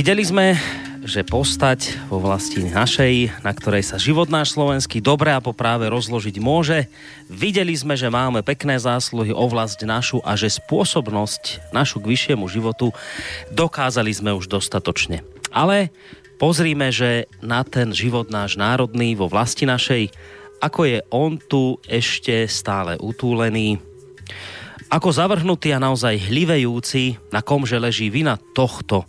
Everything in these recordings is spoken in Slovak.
Videli sme, že postať vo vlasti našej, na ktorej sa život náš slovenský dobre a po práve rozložiť môže. Videli sme, že máme pekné zásluhy o vlast našu a že spôsobnosť našu k vyššiemu životu dokázali sme už dostatočne. Ale pozrime, že na ten život náš národný vo vlasti našej, ako je on tu ešte stále utúlený, ako zavrhnutý a naozaj hlivejúci, na komže leží vina tohto,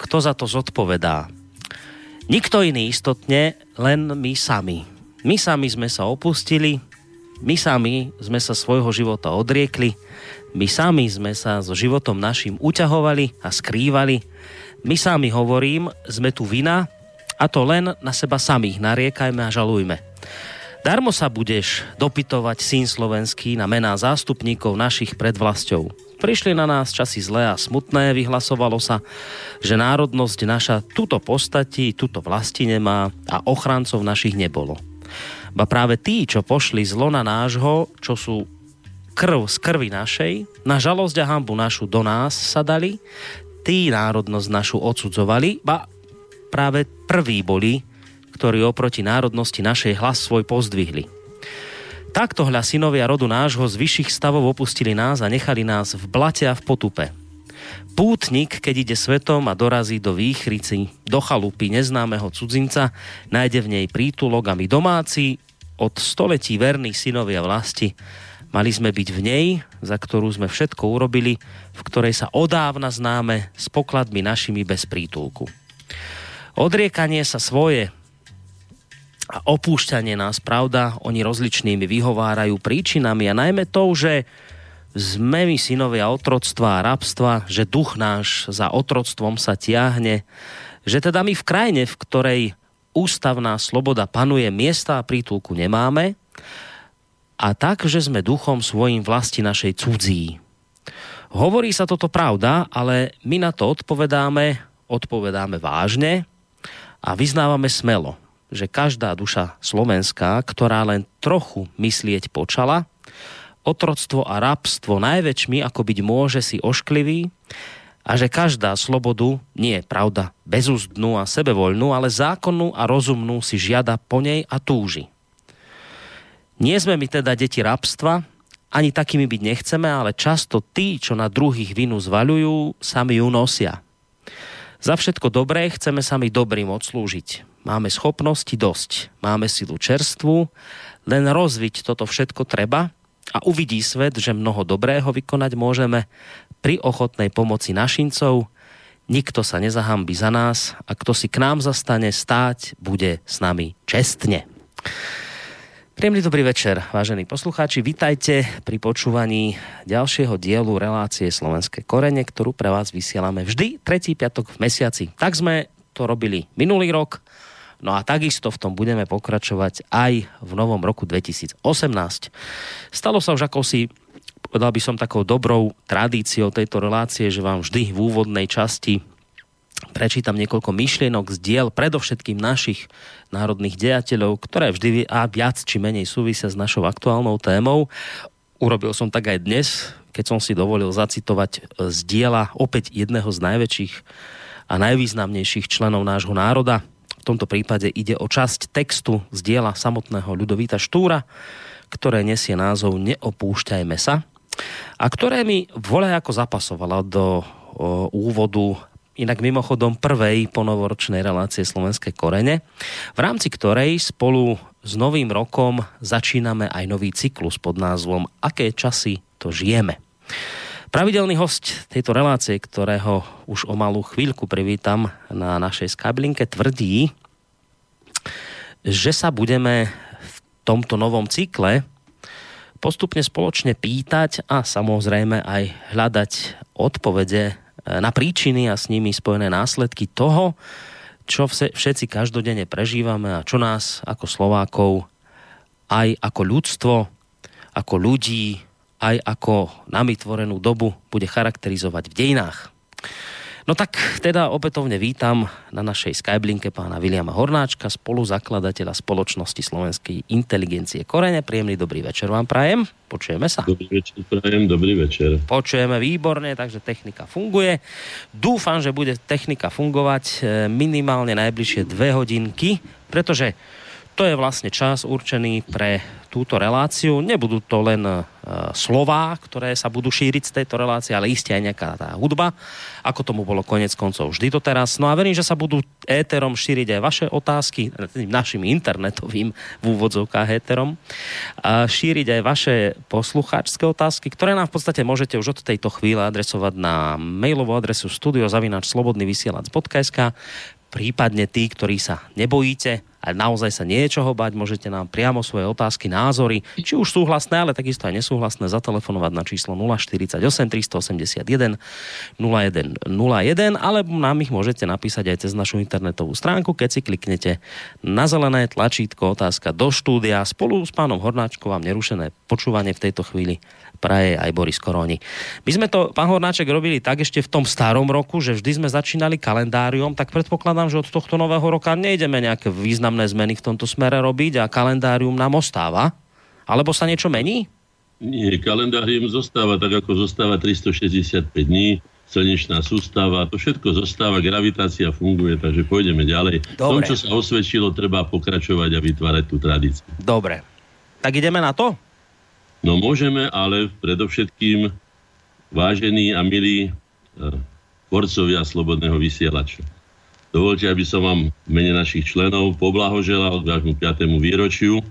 kto za to zodpovedá. Nikto iný istotne, len my sami. My sami sme sa opustili, my sami sme sa svojho života odriekli, my sami sme sa so životom našim uťahovali a skrývali, my sami hovorím, sme tu vina a to len na seba samých nariekajme a žalujme. Darmo sa budeš dopytovať syn slovenský na mená zástupníkov našich pred vlastou. Prišli na nás časy zlé a smutné, vyhlasovalo sa, že národnosť naša túto postati, túto vlasti nemá a ochrancov našich nebolo. Ba práve tí, čo pošli zlo na nášho, čo sú krv z krvi našej, na žalosť a hambu našu do nás sa dali, tí národnosť našu odsudzovali, ba práve prví boli, ktorí oproti národnosti našej hlas svoj pozdvihli. Takto hľa synovia rodu nášho z vyšších stavov opustili nás a nechali nás v blate a v potupe. Pútnik, keď ide svetom a dorazí do výchrici, do chalupy neznámeho cudzinca, nájde v nej prítulok a my domáci, od století verní synovia vlasti, mali sme byť v nej, za ktorú sme všetko urobili, v ktorej sa odávna známe s pokladmi našimi bez prítulku. Odriekanie sa svoje, a opúšťanie nás, pravda, oni rozličnými vyhovárajú príčinami a najmä to, že sme my synovia otroctva a rabstva, že duch náš za otroctvom sa tiahne, že teda my v krajine, v ktorej ústavná sloboda panuje, miesta a prítulku nemáme a tak, že sme duchom svojim vlasti našej cudzí. Hovorí sa toto pravda, ale my na to odpovedáme, odpovedáme vážne a vyznávame smelo že každá duša slovenská, ktorá len trochu myslieť počala, otroctvo a rabstvo najväčšmi, ako byť môže, si ošklivý a že každá slobodu, nie je pravda, bezúzdnú a sebevoľnú, ale zákonnú a rozumnú si žiada po nej a túži. Nie sme my teda deti rabstva, ani takými byť nechceme, ale často tí, čo na druhých vinu zvaľujú, sami ju nosia. Za všetko dobré chceme sami dobrým odslúžiť. Máme schopnosti dosť, máme silu čerstvu, len rozviť toto všetko treba a uvidí svet, že mnoho dobrého vykonať môžeme pri ochotnej pomoci našincov. Nikto sa nezahambí za nás a kto si k nám zastane stáť, bude s nami čestne. Príjemný dobrý večer, vážení poslucháči. Vítajte pri počúvaní ďalšieho dielu relácie Slovenské korene, ktorú pre vás vysielame vždy tretí piatok v mesiaci. Tak sme to robili minulý rok, no a takisto v tom budeme pokračovať aj v novom roku 2018. Stalo sa už ako si povedal by som takou dobrou tradíciou tejto relácie, že vám vždy v úvodnej časti prečítam niekoľko myšlienok z diel predovšetkým našich národných dejateľov, ktoré vždy a viac či menej súvisia s našou aktuálnou témou. Urobil som tak aj dnes, keď som si dovolil zacitovať e, z diela opäť jedného z najväčších a najvýznamnejších členov nášho národa. V tomto prípade ide o časť textu z diela samotného Ľudovíta Štúra, ktoré nesie názov Neopúšťajme sa a ktoré mi ako zapasovala do úvodu inak mimochodom prvej ponovoročnej relácie Slovenské korene, v rámci ktorej spolu s novým rokom začíname aj nový cyklus pod názvom Aké časy to žijeme. Pravidelný host tejto relácie, ktorého už o malú chvíľku privítam na našej skablinke, tvrdí, že sa budeme v tomto novom cykle postupne spoločne pýtať a samozrejme aj hľadať odpovede na príčiny a s nimi spojené následky toho, čo všetci každodenne prežívame a čo nás ako Slovákov aj ako ľudstvo, ako ľudí, aj ako nami tvorenú dobu bude charakterizovať v dejinách. No tak teda opätovne vítam na našej Skyblinke pána Viliama Hornáčka, spoluzakladateľa spoločnosti Slovenskej inteligencie Korene. Príjemný dobrý večer vám prajem. Počujeme sa. Dobrý večer, prajem, dobrý večer. Počujeme výborne, takže technika funguje. Dúfam, že bude technika fungovať e, minimálne najbližšie dve hodinky, pretože to je vlastne čas určený pre túto reláciu. Nebudú to len uh, slová, ktoré sa budú šíriť z tejto relácie, ale iste aj nejaká tá hudba, ako tomu bolo konec koncov vždy doteraz. No a verím, že sa budú éterom šíriť aj vaše otázky, našim internetovým v úvodzovkách éterom, a šíriť aj vaše poslucháčské otázky, ktoré nám v podstate môžete už od tejto chvíle adresovať na mailovú adresu studiozavinačslobodnyvysielac.sk prípadne tí, ktorí sa nebojíte a naozaj sa niečoho bať, môžete nám priamo svoje otázky, názory, či už súhlasné, ale takisto aj nesúhlasné, zatelefonovať na číslo 048 381 0101, alebo nám ich môžete napísať aj cez našu internetovú stránku, keď si kliknete na zelené tlačítko otázka do štúdia. Spolu s pánom Hornáčkom vám nerušené počúvanie v tejto chvíli praje aj Boris Koroni. My sme to, pán Hornáček, robili tak ešte v tom starom roku, že vždy sme začínali kalendáriom, tak predpokladám, že od tohto nového roka nejdeme nejaké významné zmeny v tomto smere robiť a kalendárium nám ostáva. Alebo sa niečo mení? Nie, kalendárium zostáva tak, ako zostáva 365 dní, slnečná sústava, to všetko zostáva, gravitácia funguje, takže pôjdeme ďalej. Dobre. V tom, čo sa osvedčilo, treba pokračovať a vytvárať tú tradíciu. Dobre. Tak ideme na to? No môžeme, ale predovšetkým vážení a milí e, tvorcovia Slobodného vysielača. Dovolte, aby som vám v mene našich členov poblahoželal k vášmu 5. výročiu,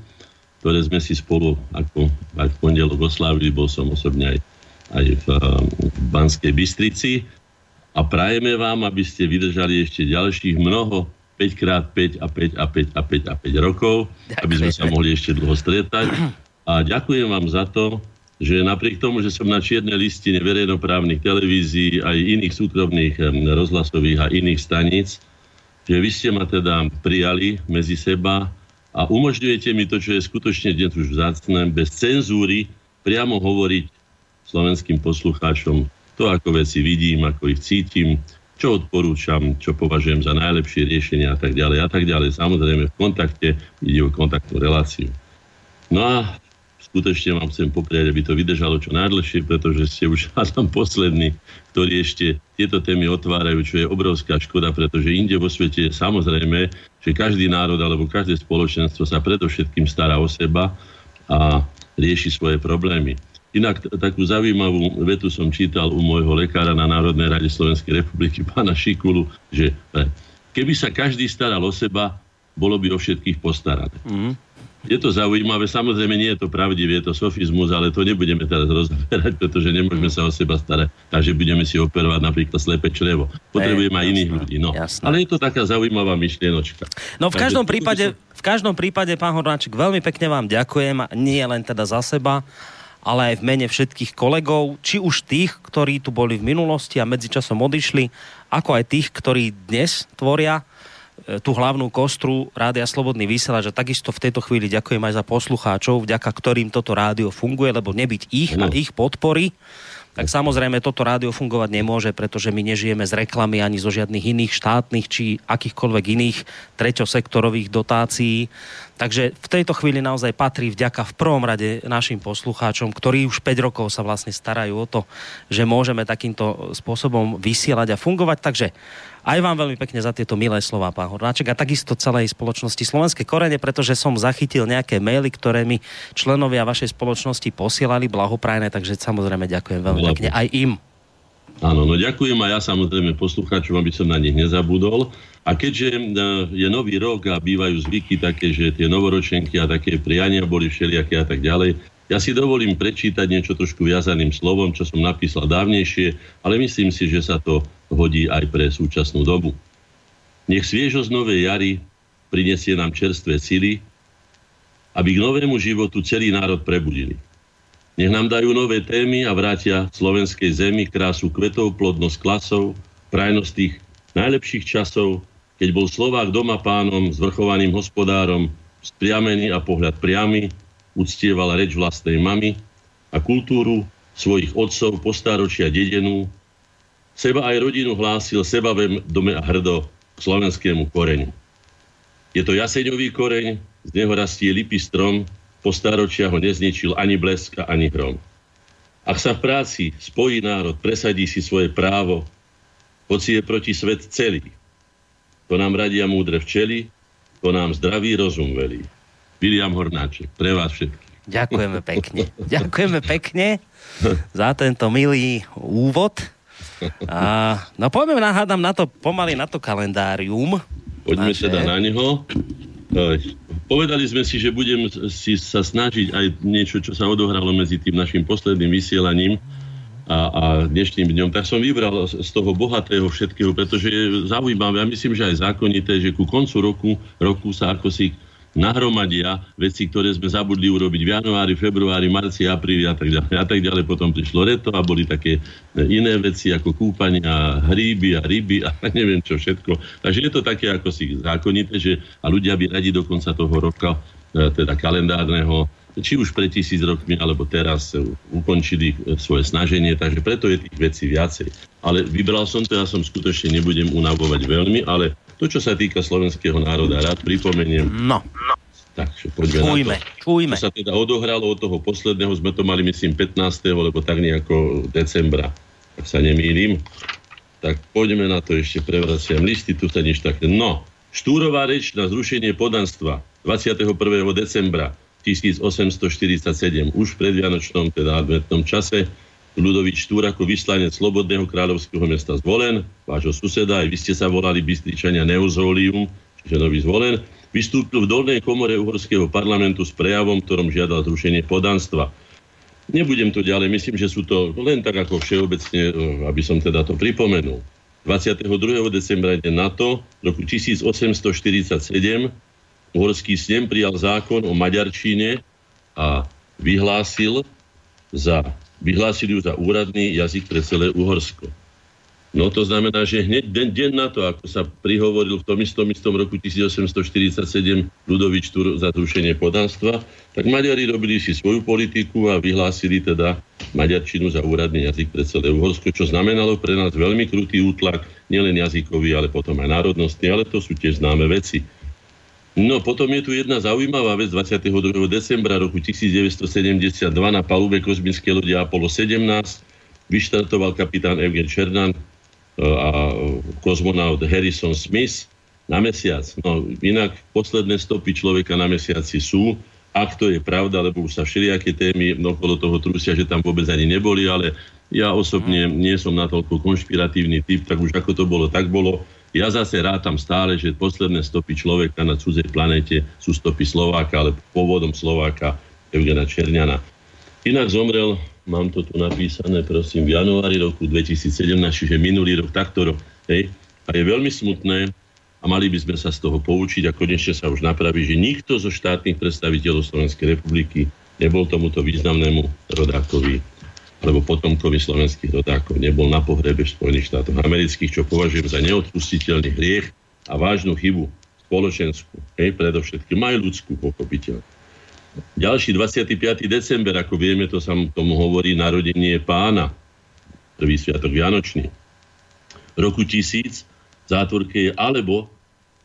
ktoré sme si spolu ako aj v pondelok oslávili, bol som osobne aj, aj v, e, v Banskej Bystrici a prajeme vám, aby ste vydržali ešte ďalších mnoho 5x5 a 5 a 5 a 5 a 5 rokov, aby sme sa mohli ešte dlho stretať a ďakujem vám za to, že napriek tomu, že som na čiernej listine verejnoprávnych televízií aj iných súkromných rozhlasových a iných staníc, že vy ste ma teda prijali medzi seba a umožňujete mi to, čo je skutočne dnes už vzácne, bez cenzúry priamo hovoriť slovenským poslucháčom to, ako veci vidím, ako ich cítim, čo odporúčam, čo považujem za najlepšie riešenia a tak ďalej a tak ďalej. Samozrejme v kontakte ide o kontaktnú reláciu. No a skutočne vám chcem popriať, aby to vydržalo čo najdlhšie, pretože ste už tam poslední, ktorí ešte tieto témy otvárajú, čo je obrovská škoda, pretože inde vo svete je samozrejme, že každý národ alebo každé spoločenstvo sa predovšetkým stará o seba a rieši svoje problémy. Inak takú zaujímavú vetu som čítal u môjho lekára na Národnej rade Slovenskej republiky, pána Šikulu, že keby sa každý staral o seba, bolo by o všetkých postarané. Mm. Je to zaujímavé, samozrejme nie je to pravdivé, je to sofizmus, ale to nebudeme teraz rozoberať, pretože nemôžeme sa o seba starať, takže budeme si operovať napríklad slepe črevo. Potrebujeme aj iných ľudí. No. Ale je to taká zaujímavá myšlienočka. No v každom, takže, prípade, v každom prípade, pán Hornáček, veľmi pekne vám ďakujem, nie len teda za seba, ale aj v mene všetkých kolegov, či už tých, ktorí tu boli v minulosti a medzičasom odišli, ako aj tých, ktorí dnes tvoria tú hlavnú kostru Rádia Slobodný vysielač a takisto v tejto chvíli ďakujem aj za poslucháčov, vďaka ktorým toto rádio funguje, lebo nebyť ich no. a ich podpory, tak samozrejme toto rádio fungovať nemôže, pretože my nežijeme z reklamy ani zo žiadnych iných štátnych či akýchkoľvek iných treťosektorových dotácií. Takže v tejto chvíli naozaj patrí vďaka v prvom rade našim poslucháčom, ktorí už 5 rokov sa vlastne starajú o to, že môžeme takýmto spôsobom vysielať a fungovať. Takže aj vám veľmi pekne za tieto milé slova, pán Hornáček, a takisto celej spoločnosti Slovenské korene, pretože som zachytil nejaké maily, ktoré mi členovia vašej spoločnosti posielali, blahoprajné, takže samozrejme ďakujem veľmi pekne aj im. Áno, no ďakujem a ja samozrejme poslucháčom, aby som na nich nezabudol. A keďže e, je nový rok a bývajú zvyky také, že tie novoročenky a také priania boli všelijaké a tak ďalej, ja si dovolím prečítať niečo trošku viazaným slovom, čo som napísal dávnejšie, ale myslím si, že sa to hodí aj pre súčasnú dobu. Nech sviežosť novej jary prinesie nám čerstvé sily, aby k novému životu celý národ prebudili. Nech nám dajú nové témy a vrátia slovenskej zemi krásu kvetov, plodnosť klasov, prajnosť tých najlepších časov, keď bol Slovák doma pánom, zvrchovaným hospodárom, spriamený a pohľad priamy, uctieval reč vlastnej mamy a kultúru svojich otcov postáročia dedenú Seba aj rodinu hlásil sebavém dome a hrdo k slovenskému koreňu. Je to jaseňový koreň, z neho rastie lipý strom, po staročia ho nezničil ani blesk a ani hrom. Ak sa v práci spojí národ, presadí si svoje právo, hoci je proti svet celý. To nám radia múdre včely, to nám zdravý rozum velí. William Hornáček, pre vás všetkých. Ďakujeme pekne. Ďakujeme pekne za tento milý úvod. A, no poďme nahádam na to, pomaly na to kalendárium. Poďme sa teda na neho. Povedali sme si, že budem si sa snažiť aj niečo, čo sa odohralo medzi tým našim posledným vysielaním a, a dnešným dňom, tak som vybral z toho bohatého všetkého, pretože je zaujímavé a myslím, že aj zákonité, že ku koncu roku, roku sa ako si nahromadia veci, ktoré sme zabudli urobiť v januári, februári, marci, apríli a tak ďalej. A tak ďalej. Potom prišlo leto a boli také iné veci ako kúpania, hríby a ryby a neviem čo všetko. Takže je to také ako si zákonité, že a ľudia by radi do konca toho roka, e, teda kalendárneho, či už pred tisíc rokmi, alebo teraz ukončili e, svoje snaženie, takže preto je tých vecí viacej. Ale vybral som to, ja som skutočne nebudem unavovať veľmi, ale to, čo sa týka slovenského národa, rád pripomeniem. No. Takže poďme čujme, na to. čujme. Čo sa teda odohralo od toho posledného, sme to mali myslím 15. lebo tak nejako decembra, ak sa nemýlim. Tak poďme na to ešte, prevraciam listy, tu sa nič také. No, Štúrová reč na zrušenie podanstva 21. decembra 1847, už v predvianočnom, teda adventnom čase, Ľudovič Štúr ako vyslanec Slobodného kráľovského mesta zvolen, vášho suseda, aj vy ste sa volali Bystričania Neozolium, čiže nový zvolen, vystúpil v dolnej komore uhorského parlamentu s prejavom, ktorom žiadal zrušenie podanstva. Nebudem to ďalej, myslím, že sú to len tak ako všeobecne, eh, aby som teda to pripomenul. 22. decembra ide na to, roku 1847 uhorský snem prijal zákon o maďarčine a vyhlásil za vyhlásili ju za úradný jazyk pre celé Uhorsko. No to znamená, že hneď den, deň na to, ako sa prihovoril v tom istom, istom roku 1847 Ludovič za zrušenie podanstva, tak Maďari robili si svoju politiku a vyhlásili teda maďarčinu za úradný jazyk pre celé Uhorsko, čo znamenalo pre nás veľmi krutý útlak, nielen jazykový, ale potom aj národnostný, ale to sú tiež známe veci. No potom je tu jedna zaujímavá vec. 22. decembra roku 1972 na palube kozmickej lode Apollo 17 vyštartoval kapitán Eugen Černan e, a kozmonaut Harrison Smith na mesiac. No inak posledné stopy človeka na mesiaci sú, ak to je pravda, lebo už sa všelijaké témy okolo toho trusia, že tam vôbec ani neboli, ale ja osobne nie som natoľko konšpiratívny typ, tak už ako to bolo, tak bolo. Ja zase rátam stále, že posledné stopy človeka na cudzej planete sú stopy Slováka, ale pôvodom Slováka Eugena Černiana. Inak zomrel, mám to tu napísané, prosím, v januári roku 2017, čiže minulý rok, takto rok. Hej. A je veľmi smutné, a mali by sme sa z toho poučiť a konečne sa už napraví, že nikto zo štátnych predstaviteľov Slovenskej republiky nebol tomuto významnému rodákovi alebo potomkovi slovenských rodákov nebol na pohrebe v Spojených štátoch amerických, čo považujem za neodpustiteľný hriech a vážnu chybu spoločenskú, hej, predovšetkým aj ľudskú, pochopiteľ. Ďalší 25. december, ako vieme, to sa tomu hovorí narodenie pána, prvý sviatok Vianočný. Roku 1000 zátvorke je alebo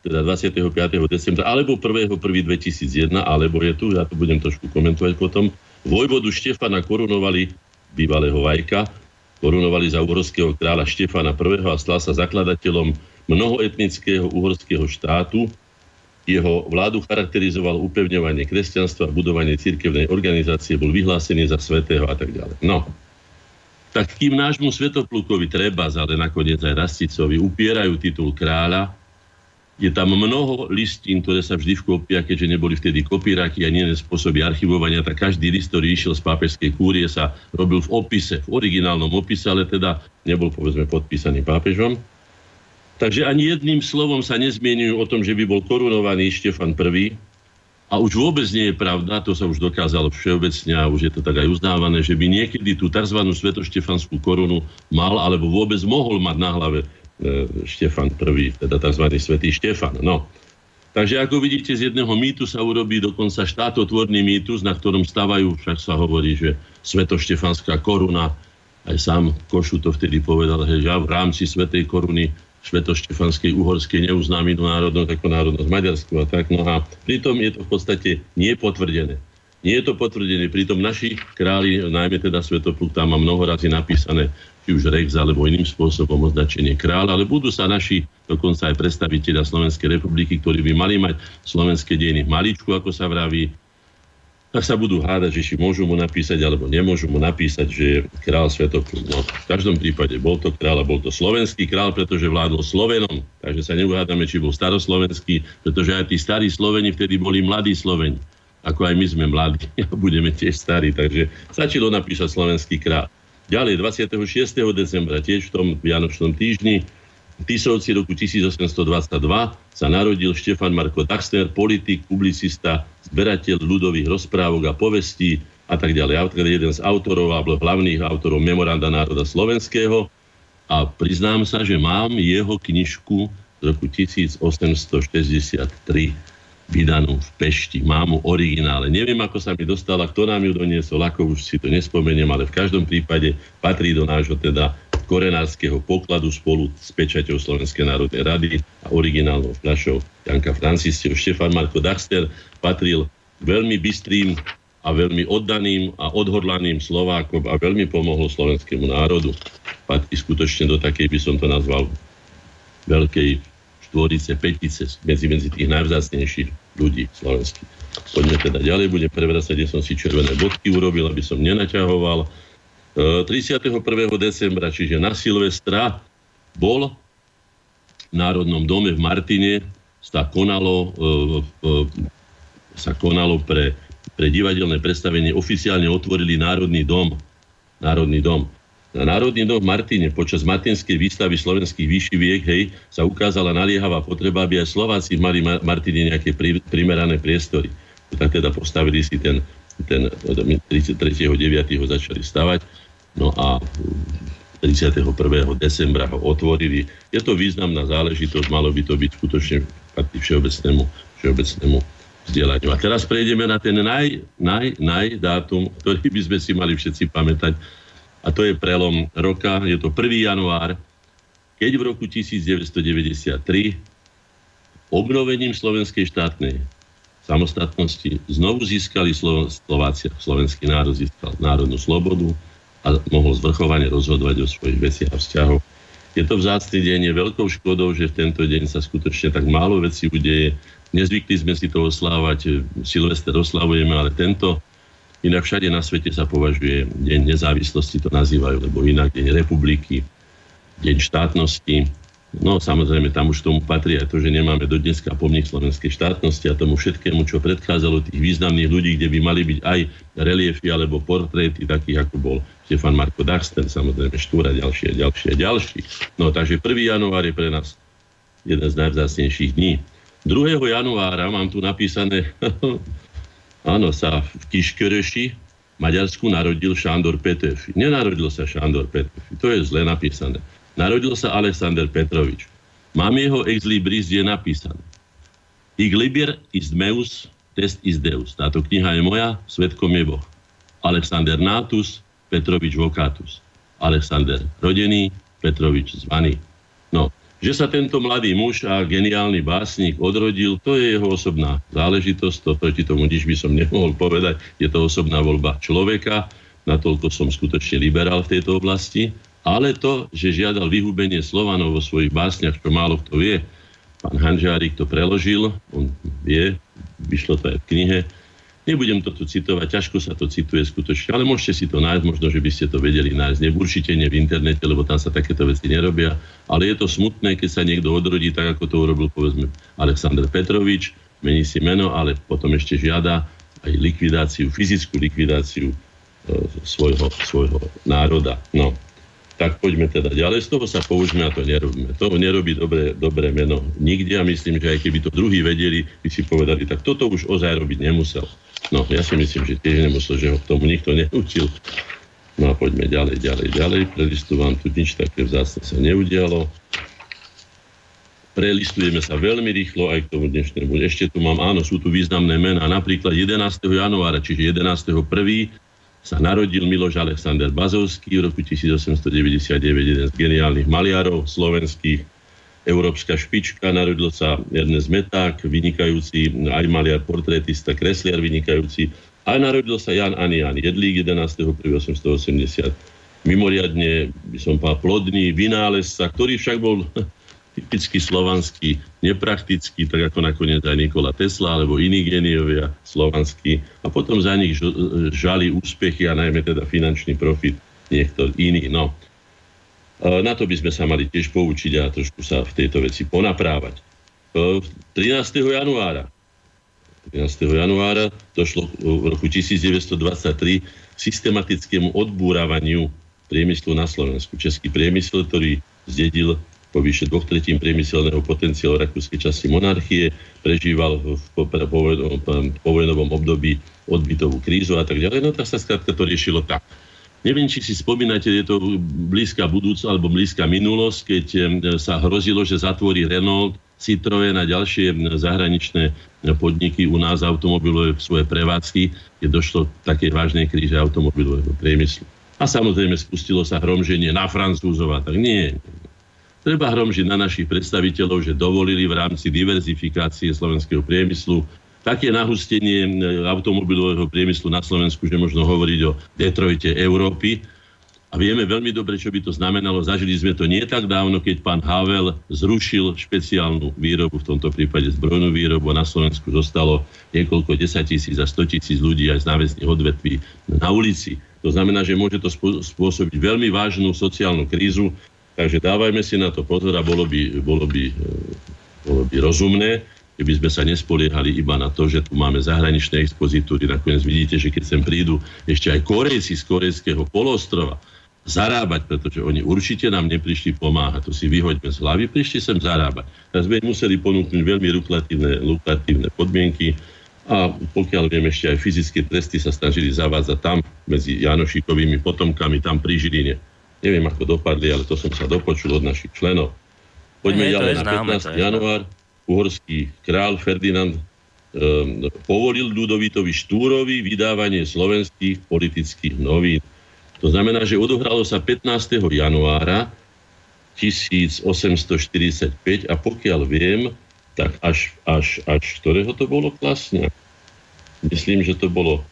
teda 25. decembra, alebo 1.1.2001, alebo je tu, ja to budem trošku komentovať potom, vojvodu Štefana korunovali bývalého Vajka, korunovali za uhorského kráľa Štefana I. a stal sa zakladateľom mnohoetnického uhorského štátu. Jeho vládu charakterizoval upevňovanie kresťanstva, budovanie cirkevnej organizácie, bol vyhlásený za svetého a tak ďalej. No, tak kým nášmu svetoplukovi treba, ale nakoniec aj Rasticovi upierajú titul kráľa, je tam mnoho listín, ktoré sa vždy vkopia, keďže neboli vtedy kopíraky a nie spôsoby archivovania, tak každý list, ktorý išiel z pápežskej kúrie, sa robil v opise, v originálnom opise, ale teda nebol povedzme podpísaný pápežom. Takže ani jedným slovom sa nezmienujú o tom, že by bol korunovaný Štefan I. A už vôbec nie je pravda, to sa už dokázalo všeobecne a už je to tak aj uznávané, že by niekedy tú tzv. svetoštefanskú korunu mal alebo vôbec mohol mať na hlave E, Štefan I, teda tzv. svätý Štefan. No. Takže ako vidíte, z jedného mýtu sa urobí dokonca štátotvorný mýtus, na ktorom stávajú, však sa hovorí, že svetoštefanská koruna aj sám Košu to vtedy povedal, že v rámci Svetej koruny Švetoštefanskej uhorskej neuznám inú národnosť ako národnosť Maďarsku a tak. No a pritom je to v podstate nepotvrdené. Nie je to potvrdené, pritom naši králi, najmä teda Svetopluk, tam má mnoho razy napísané, či už Rex alebo iným spôsobom označenie kráľa, ale budú sa naši dokonca aj predstaviteľa Slovenskej republiky, ktorí by mali mať slovenské dejiny maličku, ako sa vraví, tak sa budú hádať, že či môžu mu napísať alebo nemôžu mu napísať, že je král Svetopluk. No, v každom prípade bol to král a bol to slovenský král, pretože vládol Slovenom. Takže sa neuhádame, či bol staroslovenský, pretože aj tí starí Sloveni vtedy boli mladí Sloveni. Ako aj my sme mladí a budeme tiež starí. Takže stačilo napísať slovenský král. Ďalej, 26. decembra, tiež v tom Vianočnom týždni, Tisovci roku 1822 sa narodil Štefan Marko Daxner, politik, publicista, zberateľ ľudových rozprávok a povestí a tak ďalej. Autor jeden z autorov alebo hlavných autorov Memoranda národa slovenského a priznám sa, že mám jeho knižku z roku 1863 vydanú v Pešti. Mám mu originále. Neviem, ako sa mi dostala, kto nám ju doniesol, ako už si to nespomeniem, ale v každom prípade patrí do nášho teda korenárskeho pokladu spolu s pečaťou Slovenskej národnej rady a originálnou fľašou Janka Francistiev. Štefan Marko Daxter patril veľmi bystrým a veľmi oddaným a odhodlaným Slovákom a veľmi pomohol slovenskému národu. Patrí skutočne do takej, by som to nazval, veľkej štvorice, petice medzi, medzi tých najvzácnejších ľudí slovenských. Poďme teda ďalej, budem prevracať, kde som si červené bodky urobil, aby som nenaťahoval. 31. E, decembra, čiže na Silvestra, bol v Národnom dome v Martine sa konalo, e, e, sa konalo pre, pre divadelné predstavenie, oficiálne otvorili Národný dom. Národný dom. Na Národný dom v Martine počas Martinskej výstavy slovenských výšiviek hej, sa ukázala naliehavá potreba, aby aj Slováci mali v Martine nejaké pri, primerané priestory. Tak teda postavili si ten, ten 33.9. ho začali stavať No a 31. decembra ho otvorili. Je to významná záležitosť, malo by to byť skutočne patrí všeobecnému, všeobecnému vzdelaniu. A teraz prejdeme na ten naj, naj, naj dátum, ktorý by sme si mali všetci pamätať. A to je prelom roka, je to 1. január, keď v roku 1993 obnovením slovenskej štátnej samostatnosti znovu získali Slovácia, slovenský národ získal národnú slobodu, a mohol zvrchovane rozhodovať o svojich veciach a vzťahoch. Je to vzácný deň, je veľkou škodou, že v tento deň sa skutočne tak málo vecí udeje. Nezvykli sme si to oslávať, Silvester oslavujeme, ale tento, inak všade na svete sa považuje deň nezávislosti, to nazývajú, lebo inak deň republiky, deň štátnosti, No samozrejme, tam už tomu patrí aj to, že nemáme do dneska pomník slovenskej štátnosti a tomu všetkému, čo predchádzalo tých významných ľudí, kde by mali byť aj reliefy alebo portréty takých, ako bol Stefan Marko Dachsten, samozrejme Štúra, ďalšie, ďalšie, ďalší. No takže 1. január je pre nás jeden z najvzácnejších dní. 2. januára mám tu napísané, áno, sa v Kiškereši, Maďarsku narodil Šándor Petefi. Nenarodil sa Šándor Petefi, to je zle napísané. Narodil sa Alexander Petrovič. Mám jeho ex libris, je napísané. Ich liber is meus, test is deus. Táto kniha je moja, svetkom je Boh. Alexander Natus, Petrovič Vokatus. Alexander rodený, Petrovič zvaný. No, že sa tento mladý muž a geniálny básnik odrodil, to je jeho osobná záležitosť, to proti tomu nič by som nemohol povedať, je to osobná voľba človeka, natoľko som skutočne liberál v tejto oblasti, ale to, že žiadal vyhubenie Slovanov vo svojich básniach, čo málo kto vie, pán Hanžárik to preložil, on vie, vyšlo to aj v knihe, Nebudem to tu citovať, ťažko sa to cituje skutočne, ale môžete si to nájsť, možno, že by ste to vedeli nájsť. Ne, určite nie v internete, lebo tam sa takéto veci nerobia. Ale je to smutné, keď sa niekto odrodí, tak ako to urobil povedzme Aleksandr Petrovič, mení si meno, ale potom ešte žiada aj likvidáciu, fyzickú likvidáciu e, svojho, svojho národa. No, tak poďme teda ďalej. Z toho sa použíme a to nerobíme. To nerobí dobré, dobré meno nikde a myslím, že aj keby to druhý vedeli, by si povedali, tak toto už ozaj robiť nemusel. No, ja si myslím, že tiež nemusel, že ho k tomu nikto neučil. No a poďme ďalej, ďalej, ďalej. Prelistu vám tu nič také vzácne sa neudialo. Prelistujeme sa veľmi rýchlo aj k tomu dnešnému. Ešte tu mám, áno, sú tu významné mená. Napríklad 11. januára, čiže 11. 1. sa narodil Miloš Alexander Bazovský v roku 1899, jeden z geniálnych maliarov slovenských, európska špička, narodil sa Ernest Meták, vynikajúci aj maliar, portrétista, kresliar vynikajúci, a narodil sa Jan Anian Jedlík 11.1880. Mimoriadne, by som povedal, plodný vynálezca, ktorý však bol typicky slovanský, nepraktický, tak ako nakoniec aj Nikola Tesla alebo iní geniovia slovanskí. A potom za nich žali úspechy a najmä teda finančný profit niektor iný. No. Na to by sme sa mali tiež poučiť a trošku sa v tejto veci ponaprávať. 13. januára 13. januára došlo v roku 1923 k systematickému odbúravaniu priemyslu na Slovensku. Český priemysel, ktorý zdedil po vyše dvoch tretín priemyselného potenciálu rakúskej časti monarchie, prežíval v povojnovom období odbytovú krízu a tak ďalej. No tak sa skrátka to riešilo tak. Neviem, či si spomínate, je to blízka budúca alebo blízka minulosť, keď sa hrozilo, že zatvorí Renault, Citroën a ďalšie zahraničné podniky u nás automobilové svoje prevádzky, kde došlo také vážnej kríže automobilového priemyslu. A samozrejme spustilo sa hromženie na Francúzov a tak nie. Treba hromžiť na našich predstaviteľov, že dovolili v rámci diverzifikácie slovenského priemyslu také nahustenie automobilového priemyslu na Slovensku, že možno hovoriť o Detroite Európy. A vieme veľmi dobre, čo by to znamenalo. Zažili sme to nie tak dávno, keď pán Havel zrušil špeciálnu výrobu, v tomto prípade zbrojnú výrobu na Slovensku zostalo niekoľko 10 tisíc a 100 tisíc ľudí aj z náväzných odvetví na ulici. To znamená, že môže to spôsobiť veľmi vážnu sociálnu krízu, Takže dávajme si na to pozor a bolo by, bolo by, e, bolo by rozumné, keby sme sa nespoliehali iba na to, že tu máme zahraničné expozitúry. Nakoniec vidíte, že keď sem prídu ešte aj Korejci z korejského polostrova zarábať, pretože oni určite nám neprišli pomáhať. To si vyhoďme z hlavy, prišli sem zarábať. Teraz sme museli ponúknuť veľmi lukratívne, lukratívne podmienky a pokiaľ viem, ešte aj fyzické tresty sa snažili zavádzať tam medzi Janošikovými potomkami, tam pri Žiline Neviem, ako dopadli, ale to som sa dopočul od našich členov. Poďme ďalej na 15. január. Uhorský král Ferdinand um, povolil Ľudovitovi Štúrovi vydávanie slovenských politických novín. To znamená, že odohralo sa 15. januára 1845 a pokiaľ viem, tak až, až, až ktorého to bolo klasňa? Myslím, že to bolo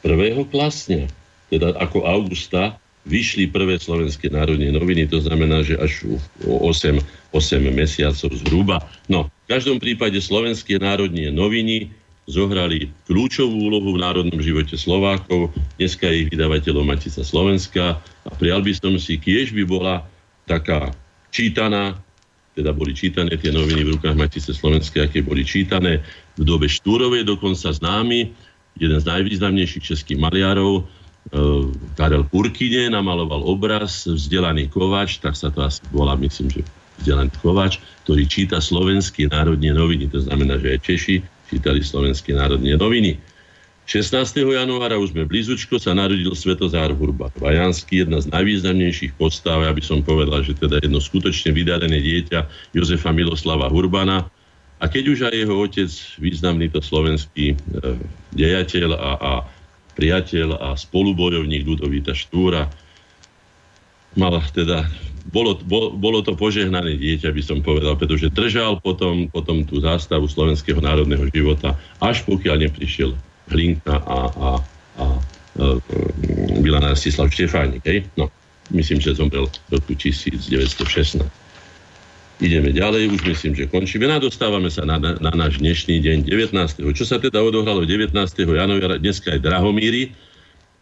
prvého klasňa, teda ako augusta vyšli prvé slovenské národné noviny, to znamená, že až o 8, 8 mesiacov zhruba. No, v každom prípade slovenské národné noviny zohrali kľúčovú úlohu v národnom živote Slovákov. Dneska je ich vydavateľom Matica Slovenska a prijal by som si, kiež by bola taká čítaná, teda boli čítané tie noviny v rukách Matice Slovenskej, aké boli čítané v dobe Štúrovej, dokonca známy, jeden z najvýznamnejších českých maliarov, Karel Purkine namaloval obraz Vzdelaný kovač, tak sa to asi volá, myslím, že Vzdelaný kovač, ktorý číta slovenské národné noviny. To znamená, že aj Češi čítali slovenské národné noviny. 16. januára už sme blízučko sa narodil Svetozár Hurba. Vajanský, jedna z najvýznamnejších postav, ja by som povedal, že teda jedno skutočne vydarené dieťa Jozefa Miloslava Hurbana. A keď už aj jeho otec, významný to slovenský e, dejateľ a, a priateľ a spolubojovník Ludovita Štúra. Mal teda, bolo, bolo, to požehnané dieťa, by som povedal, pretože držal potom, potom tú zástavu slovenského národného života, až pokiaľ neprišiel Hlinka a, a, a, a Milan Rastislav Štefánik. Hej? No, myslím, že zomrel v roku 1916. Ideme ďalej, už myslím, že končíme. No dostávame sa na, na, na náš dnešný deň 19. Čo sa teda odohralo 19. januára, dneska aj Drahomíry.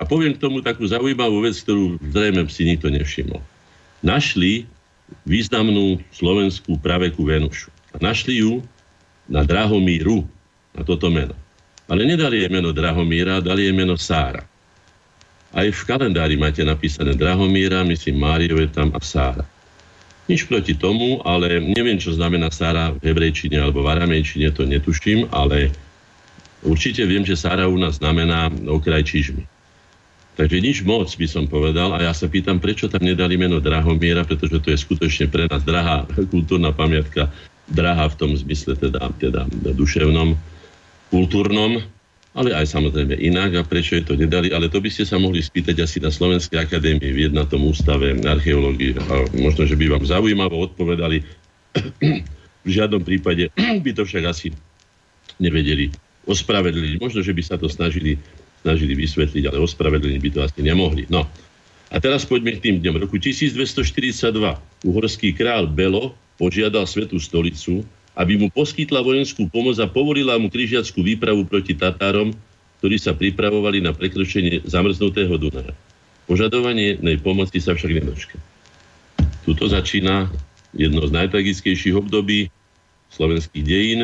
A poviem k tomu takú zaujímavú vec, ktorú zrejme si nikto nevšimol. Našli významnú slovenskú praveku Venušu. A našli ju na Drahomíru, na toto meno. Ale nedali jej meno Drahomíra, dali jej meno Sára. Aj v kalendári máte napísané Drahomíra, myslím Mário je tam a Sára. Nič proti tomu, ale neviem, čo znamená Sára v hebrejčine alebo v aramejčine, to netuším, ale určite viem, že Sára u nás znamená okraj čižmy. Takže nič moc by som povedal a ja sa pýtam, prečo tam nedali meno Drahomiera, pretože to je skutočne pre nás drahá kultúrna pamiatka, drahá v tom zmysle teda, teda duševnom, kultúrnom. Ale aj samozrejme inak a prečo je to nedali, ale to by ste sa mohli spýtať asi na Slovenskej akadémii v jednatom ústave archeológie a možno, že by vám zaujímavo odpovedali. v žiadnom prípade by to však asi nevedeli ospravedliť. Možno, že by sa to snažili, snažili vysvetliť, ale ospravedliť by to asi nemohli. No. A teraz poďme k tým dňom. V roku 1242 uhorský král Belo požiadal Svetú stolicu, aby mu poskytla vojenskú pomoc a povolila mu križiackú výpravu proti Tatárom, ktorí sa pripravovali na prekročenie zamrznutého Dunaja. Požadovanie nej pomoci sa však nedočka. Tuto začína jedno z najtragickejších období slovenských dejín,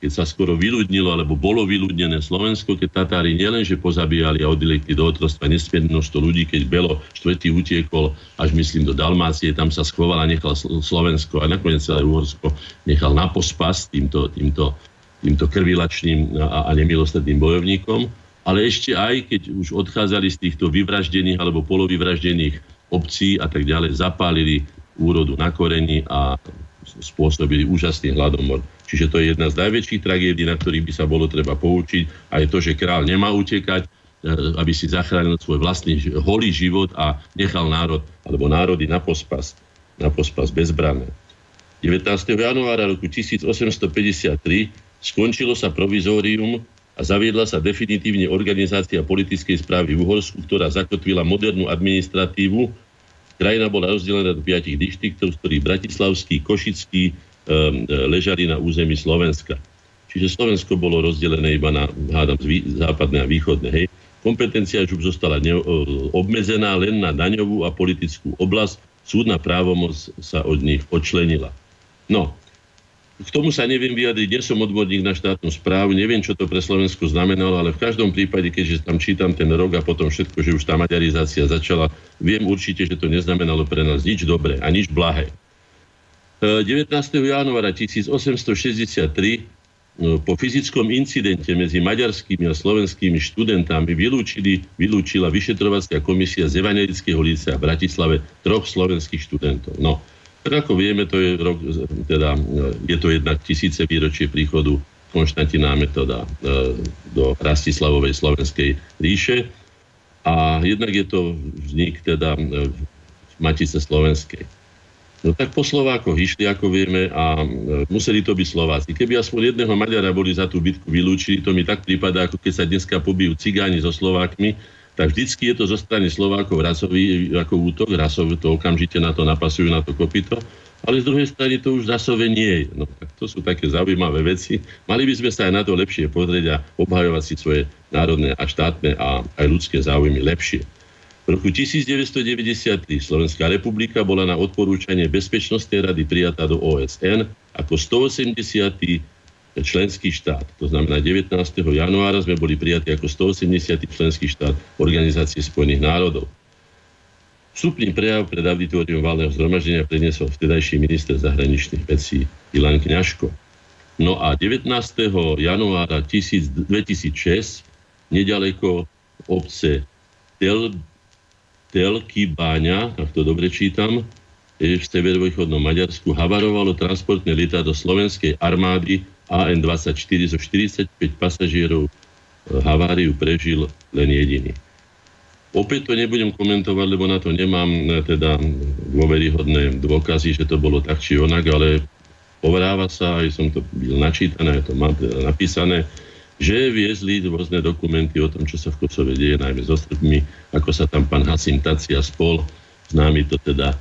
keď sa skoro vyľudnilo, alebo bolo vyľudnené Slovensko, keď Tatári nielenže pozabíjali a odilekli do otrostva nesmierne množstvo ľudí, keď Belo štvrtý utiekol až myslím do Dalmácie, tam sa schoval a nechal Slovensko a nakoniec celé Uhorsko nechal na pospas týmto, týmto, týmto krvilačným a, a nemilostredným bojovníkom. Ale ešte aj, keď už odchádzali z týchto vyvraždených alebo polovyvraždených obcí a tak ďalej, zapálili úrodu na koreni a spôsobili úžasný hladomor. Čiže to je jedna z najväčších tragédií, na ktorých by sa bolo treba poučiť. A je to, že král nemá utekať, eh, aby si zachránil svoj vlastný holý život a nechal národ, alebo národy na pospas, na pospas bezbrané. 19. januára roku 1853 skončilo sa provizórium a zaviedla sa definitívne organizácia politickej správy v Uhorsku, ktorá zakotvila modernú administratívu. Krajina bola rozdelená do piatich dištriktov, z ktorých Bratislavský, Košický, Ehm, ležali na území Slovenska. Čiže Slovensko bolo rozdelené iba na, hádam, západné a východné. Hej. Kompetencia už zostala ne, obmedzená len na daňovú a politickú oblasť. Súdna právomoc sa od nich odčlenila. No, k tomu sa neviem vyjadriť, nie som odborník na štátnu správu, neviem, čo to pre Slovensko znamenalo, ale v každom prípade, keďže tam čítam ten rok a potom všetko, že už tá maďarizácia začala, viem určite, že to neznamenalo pre nás nič dobré a nič blahé. 19. januára 1863 no, po fyzickom incidente medzi maďarskými a slovenskými študentami vylúčili, vylúčila vyšetrovacia komisia z Evangelického licea v Bratislave troch slovenských študentov. No, ako vieme, to je, rok, teda, je to jednak tisíce výročie príchodu Konštantina metoda e, do Rastislavovej slovenskej ríše a jednak je to vznik teda e, Matice slovenskej. No tak po Slovákoch išli, ako vieme, a e, museli to byť Slováci. Keby aspoň jedného Maďara boli za tú bitku vylúčili, to mi tak prípada, ako keď sa dneska pobijú cigáni so Slovákmi, tak vždycky je to zo strany Slovákov rasový, ako útok, rasový, to okamžite na to napasujú, na to kopito, ale z druhej strany to už rasové nie je. No tak to sú také zaujímavé veci. Mali by sme sa aj na to lepšie pozrieť a obhajovať si svoje národné a štátne a aj ľudské záujmy lepšie. V roku 1993 Slovenská republika bola na odporúčanie Bezpečnostnej rady prijatá do OSN ako 180. členský štát. To znamená 19. januára sme boli prijatí ako 180. členský štát Organizácie spojených národov. Vstupný prejav pred auditorium valného zhromaždenia predniesol vtedajší minister zahraničných vecí Ilan Kňažko. No a 19. januára 2006 nedaleko obce Tel, Telky Báňa, ak to dobre čítam, v severovýchodnom Maďarsku havarovalo transportné lietadlo slovenskej armády AN-24 zo 45 pasažierov. Haváriu prežil len jediný. Opäť to nebudem komentovať, lebo na to nemám e, teda dôveryhodné dôkazy, že to bolo tak či onak, ale povráva sa, aj som to načítané, to mám teda napísané, že viezli rôzne dokumenty o tom, čo sa v Kosove deje, najmä so Srbmi, ako sa tam pán Hacin Tacia spol, známy to teda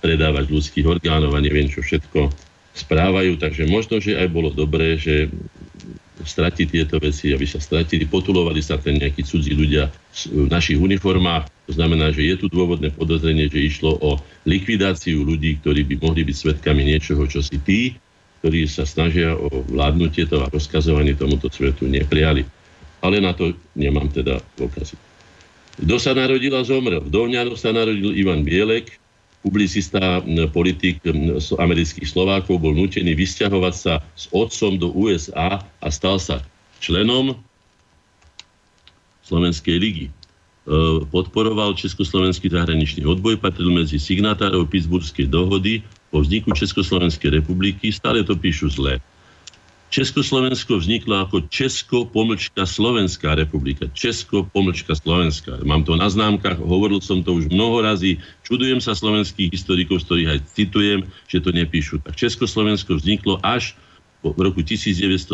predávať ľudských orgánov a neviem čo všetko správajú, takže možno, že aj bolo dobré, že stratiť tieto veci, aby sa stratili, potulovali sa ten nejakí cudzí ľudia v našich uniformách. To znamená, že je tu dôvodné podozrenie, že išlo o likvidáciu ľudí, ktorí by mohli byť svetkami niečoho, čo si tí, ktorí sa snažia o vládnutie to a rozkazovanie tomuto svetu neprijali. Ale na to nemám teda dôkazy. Kto sa narodil a zomrel? V Dovňanoch sa narodil Ivan Bielek, publicista, politik amerických Slovákov, bol nutený vysťahovať sa s otcom do USA a stal sa členom Slovenskej ligy. E, podporoval Československý zahraničný odboj, patril medzi signatárov Pittsburghskej dohody po vzniku Československej republiky, stále to píšu zle. Československo vzniklo ako Česko pomlčka Slovenská republika. Česko pomlčka Slovenská. Mám to na známkach, hovoril som to už mnoho razy. Čudujem sa slovenských historikov, z ktorých aj citujem, že to nepíšu. Tak Československo vzniklo až v roku 1920,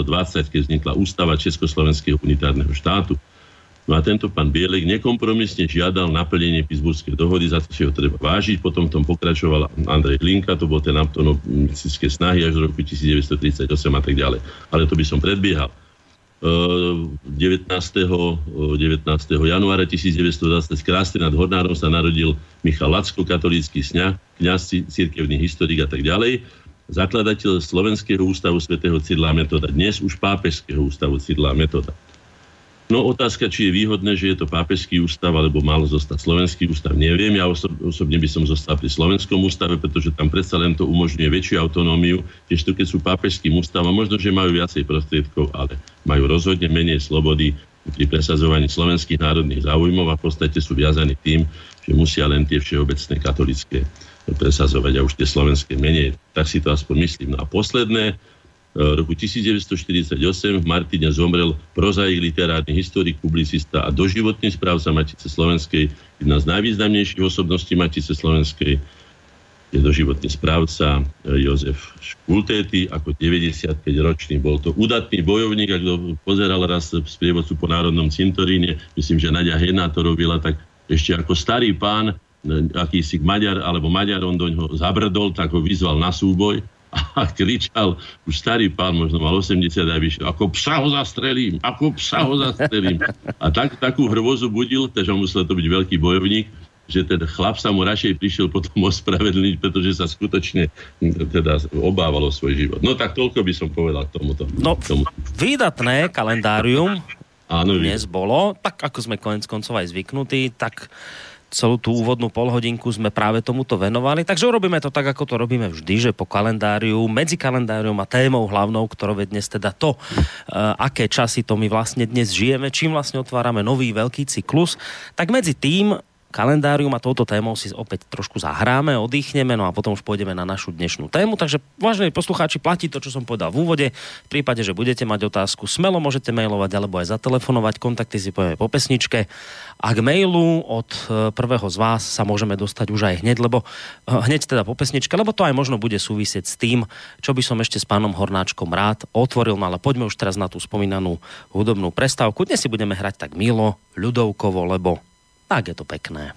keď vznikla ústava Československého unitárneho štátu. No a tento pán Bielek nekompromisne žiadal naplnenie Pittsburghskej dohody, za to si ho treba vážiť. Potom v tom pokračoval Andrej Hlinka, to bol ten autonomistické snahy až do roku 1938 a tak ďalej. Ale to by som predbiehal. 19. 19. januára 1920 z Krásty nad Hornárom sa narodil Michal Lacko, katolícky sňah, kniaz, církevný historik a tak ďalej zakladateľ Slovenského ústavu svätého Cyrila Metoda, dnes už pápežského ústavu Cyrila Metoda. No otázka, či je výhodné, že je to pápežský ústav, alebo mal zostať slovenský ústav, neviem. Ja osob, osobne by som zostal pri slovenskom ústave, pretože tam predsa len to umožňuje väčšiu autonómiu, tiež to, keď sú pápežským ústavom, možno, že majú viacej prostriedkov, ale majú rozhodne menej slobody pri presazovaní slovenských národných záujmov a v podstate sú viazaní tým, že musia len tie všeobecné katolické presazovať a už tie slovenské menej. Tak si to aspoň myslím. No a posledné, roku 1948 v Martine zomrel prozaik, literárny historik, publicista a doživotný správca Matice Slovenskej, jedna z najvýznamnejších osobností Matice Slovenskej, je doživotný správca e, Jozef Škultéty, ako 95-ročný. Bol to udatný bojovník, ak pozeral raz z prievodcu po Národnom cintoríne, myslím, že Nadia Hena to robila, tak ešte ako starý pán, e, akýsi Maďar, alebo Maďar, on do ňoho zabrdol, tak ho vyzval na súboj a kričal, už starý pán, možno mal 80 aj vyššie, ako psa ho zastrelím, ako psa ho zastrelím. A tak, takú hrvozu budil, takže musel to byť veľký bojovník, že ten chlap sa mu radšej prišiel potom ospravedlniť, pretože sa skutočne teda obávalo svoj život. No tak toľko by som povedal k tomuto. No, tomu. výdatné kalendárium Áno, dnes bolo, tak ako sme konec koncov aj zvyknutí, tak celú tú úvodnú polhodinku sme práve tomuto venovali. Takže urobíme to tak, ako to robíme vždy, že po kalendáriu, medzi kalendárium a témou hlavnou, ktorou je dnes teda to, uh, aké časy to my vlastne dnes žijeme, čím vlastne otvárame nový veľký cyklus, tak medzi tým kalendárium a touto témou si opäť trošku zahráme, oddychneme, no a potom už pôjdeme na našu dnešnú tému. Takže, vážení poslucháči, platí to, čo som povedal v úvode. V prípade, že budete mať otázku, smelo môžete mailovať alebo aj zatelefonovať. Kontakty si povieme po pesničke. A k mailu od e, prvého z vás sa môžeme dostať už aj hneď, lebo e, hneď teda po pesničke, lebo to aj možno bude súvisieť s tým, čo by som ešte s pánom Hornáčkom rád otvoril. No ale poďme už teraz na tú spomínanú hudobnú prestávku. Dnes si budeme hrať tak milo, ľudovkovo, lebo tak je to pekné.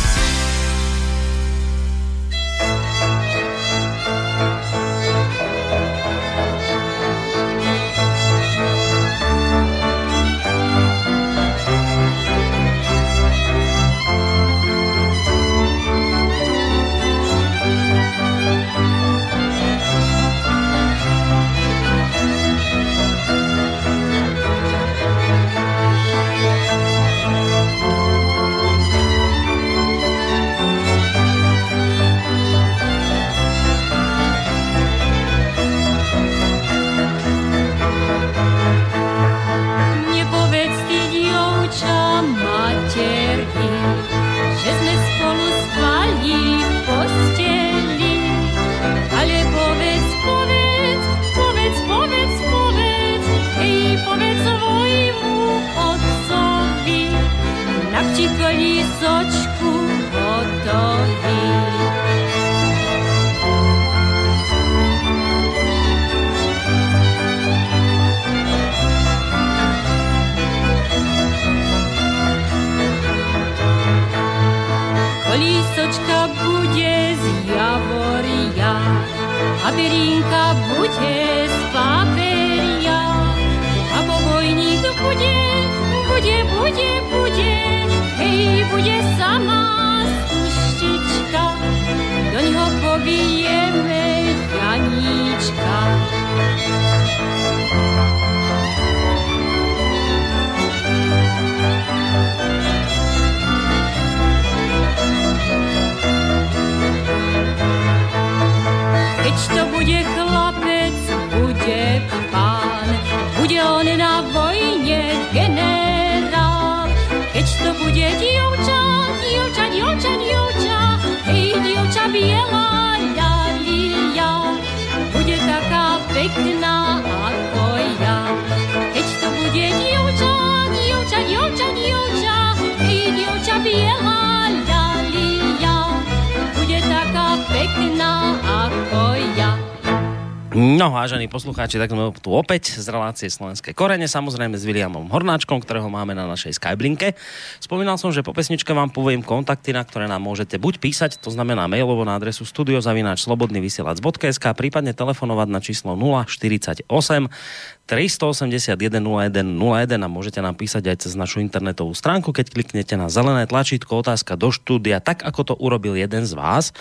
On na vojne generál. Keď to bude dievča, dievča, dievča, dievča, hej, dievča biela, ľalia, bude taká pekná ako ja. Keď to bude dievča, dievča, dievča, dievča, hej, dievča biela, No, vážení poslucháči, tak sme tu opäť z relácie Slovenské korene, samozrejme s Williamom Hornáčkom, ktorého máme na našej Skyblinke. Spomínal som, že po pesničke vám poviem kontakty, na ktoré nám môžete buď písať, to znamená mailovo na adresu studiozavináčslobodnyvysielac.sk, prípadne telefonovať na číslo 048 381 01 01 a môžete nám písať aj cez našu internetovú stránku, keď kliknete na zelené tlačítko otázka do štúdia, tak ako to urobil jeden z vás.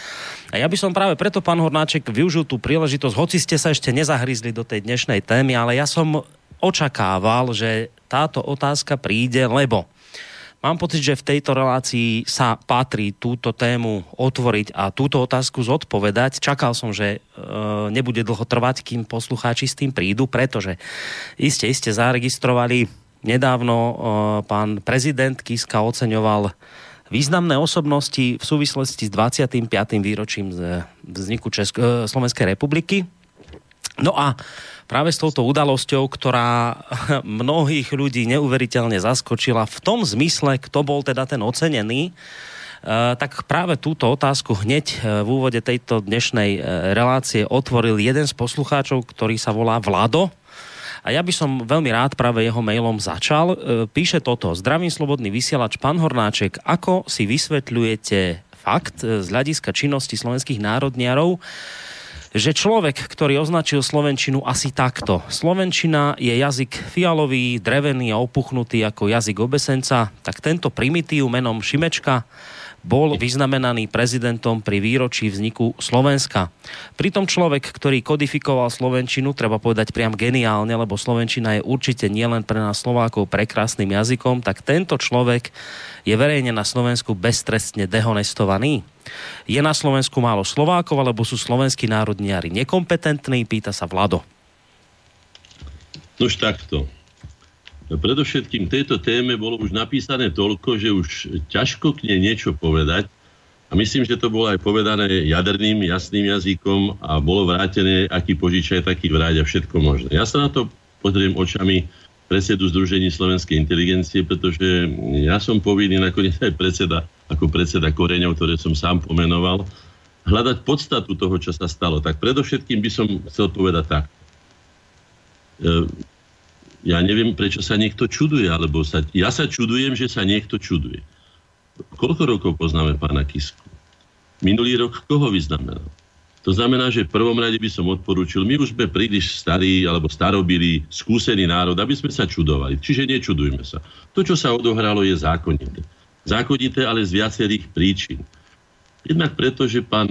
A ja by som práve preto, pán Hornáček, využil tú príležitosť, hoci ste sa ešte nezahryzli do tej dnešnej témy, ale ja som očakával, že táto otázka príde, lebo Mám pocit, že v tejto relácii sa patrí túto tému otvoriť a túto otázku zodpovedať. Čakal som, že e, nebude dlho trvať, kým poslucháči s tým prídu, pretože iste, iste zaregistrovali nedávno e, pán prezident Kiska oceňoval významné osobnosti v súvislosti s 25. výročím z vzniku Česko- e, Slovenskej republiky. No a práve s touto udalosťou, ktorá mnohých ľudí neuveriteľne zaskočila v tom zmysle, kto bol teda ten ocenený, Uh, tak práve túto otázku hneď uh, v úvode tejto dnešnej uh, relácie otvoril jeden z poslucháčov, ktorý sa volá Vlado. A ja by som veľmi rád práve jeho mailom začal. Píše toto. Zdravím slobodný vysielač, pán Hornáček. Ako si vysvetľujete fakt z hľadiska činnosti slovenských národniarov, že človek, ktorý označil Slovenčinu asi takto. Slovenčina je jazyk fialový, drevený a opuchnutý ako jazyk obesenca, tak tento primitív menom Šimečka bol vyznamenaný prezidentom pri výročí vzniku Slovenska. Pritom človek, ktorý kodifikoval Slovenčinu, treba povedať priam geniálne, lebo Slovenčina je určite nielen pre nás Slovákov prekrásnym jazykom, tak tento človek je verejne na Slovensku beztrestne dehonestovaný. Je na Slovensku málo Slovákov, alebo sú slovenskí národniari nekompetentní, pýta sa Vlado. Nož takto predovšetkým tejto téme bolo už napísané toľko, že už ťažko k nej niečo povedať. A myslím, že to bolo aj povedané jaderným, jasným jazykom a bolo vrátené, aký požičaj, taký vráť a všetko možné. Ja sa na to pozriem očami predsedu Združení slovenskej inteligencie, pretože ja som povinný nakoniec aj predseda, ako predseda koreňov, ktoré som sám pomenoval, hľadať podstatu toho, čo sa stalo. Tak predovšetkým by som chcel povedať tak. Ja neviem, prečo sa niekto čuduje, alebo sa, ja sa čudujem, že sa niekto čuduje. Koľko rokov poznáme pána Kisku? Minulý rok koho vyznamenal? To znamená, že v prvom rade by som odporúčil, my už sme príliš starí alebo starobili, skúsený národ, aby sme sa čudovali. Čiže nečudujme sa. To, čo sa odohralo, je zákonité. Zákonité, ale z viacerých príčin. Jednak preto, že pán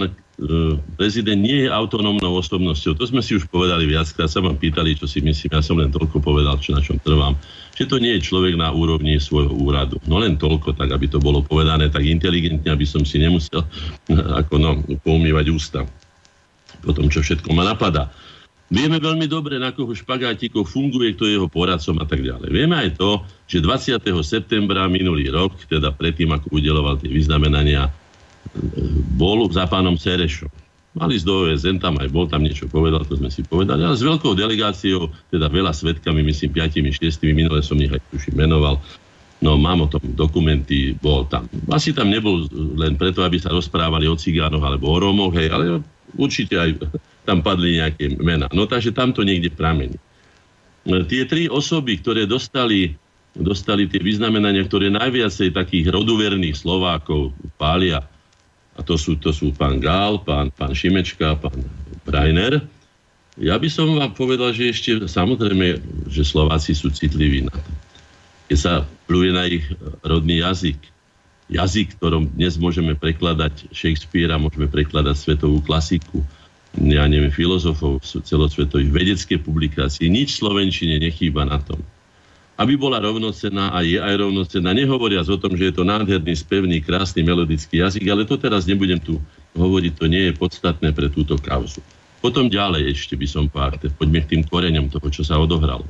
prezident nie je autonómnou osobnosťou. To sme si už povedali viackrát, sa vám pýtali, čo si myslím, ja som len toľko povedal, čo na čom trvám. Že to nie je človek na úrovni svojho úradu. No len toľko, tak aby to bolo povedané tak inteligentne, aby som si nemusel ako no, poumývať ústa po tom, čo všetko ma napadá. Vieme veľmi dobre, na koho špagátikov funguje, kto je jeho poradcom a tak ďalej. Vieme aj to, že 20. septembra minulý rok, teda predtým, ako udeloval tie vyznamenania bol za pánom Serešom. Mali z do OSN, tam aj bol, tam niečo povedal, to sme si povedali, ale s veľkou delegáciou, teda veľa svetkami, myslím, piatimi, šiestimi, minule som ich aj tuším menoval, no mám o tom dokumenty, bol tam. Asi tam nebol len preto, aby sa rozprávali o cigánoch alebo o Rómoch, hej, ale určite aj tam padli nejaké mená. No takže tam to niekde pramení. Tie tri osoby, ktoré dostali, dostali tie vyznamenania, ktoré najviacej takých roduverných Slovákov pália, a to sú, to sú pán Gál, pán, pán Šimečka, pán Rainer. Ja by som vám povedal, že ešte samozrejme, že Slováci sú citliví na to. Keď sa pluje na ich rodný jazyk, jazyk, ktorom dnes môžeme prekladať Shakespearea, môžeme prekladať svetovú klasiku, ja neviem, filozofov celosvetových, vedecké publikácie, nič Slovenčine nechýba na tom. Aby bola rovnocená a je aj rovnocená, nehovoriac o tom, že je to nádherný, spevný, krásny, melodický jazyk, ale to teraz nebudem tu hovoriť, to nie je podstatné pre túto kauzu. Potom ďalej ešte by som pár, poďme k tým koreňom toho, čo sa odohralo.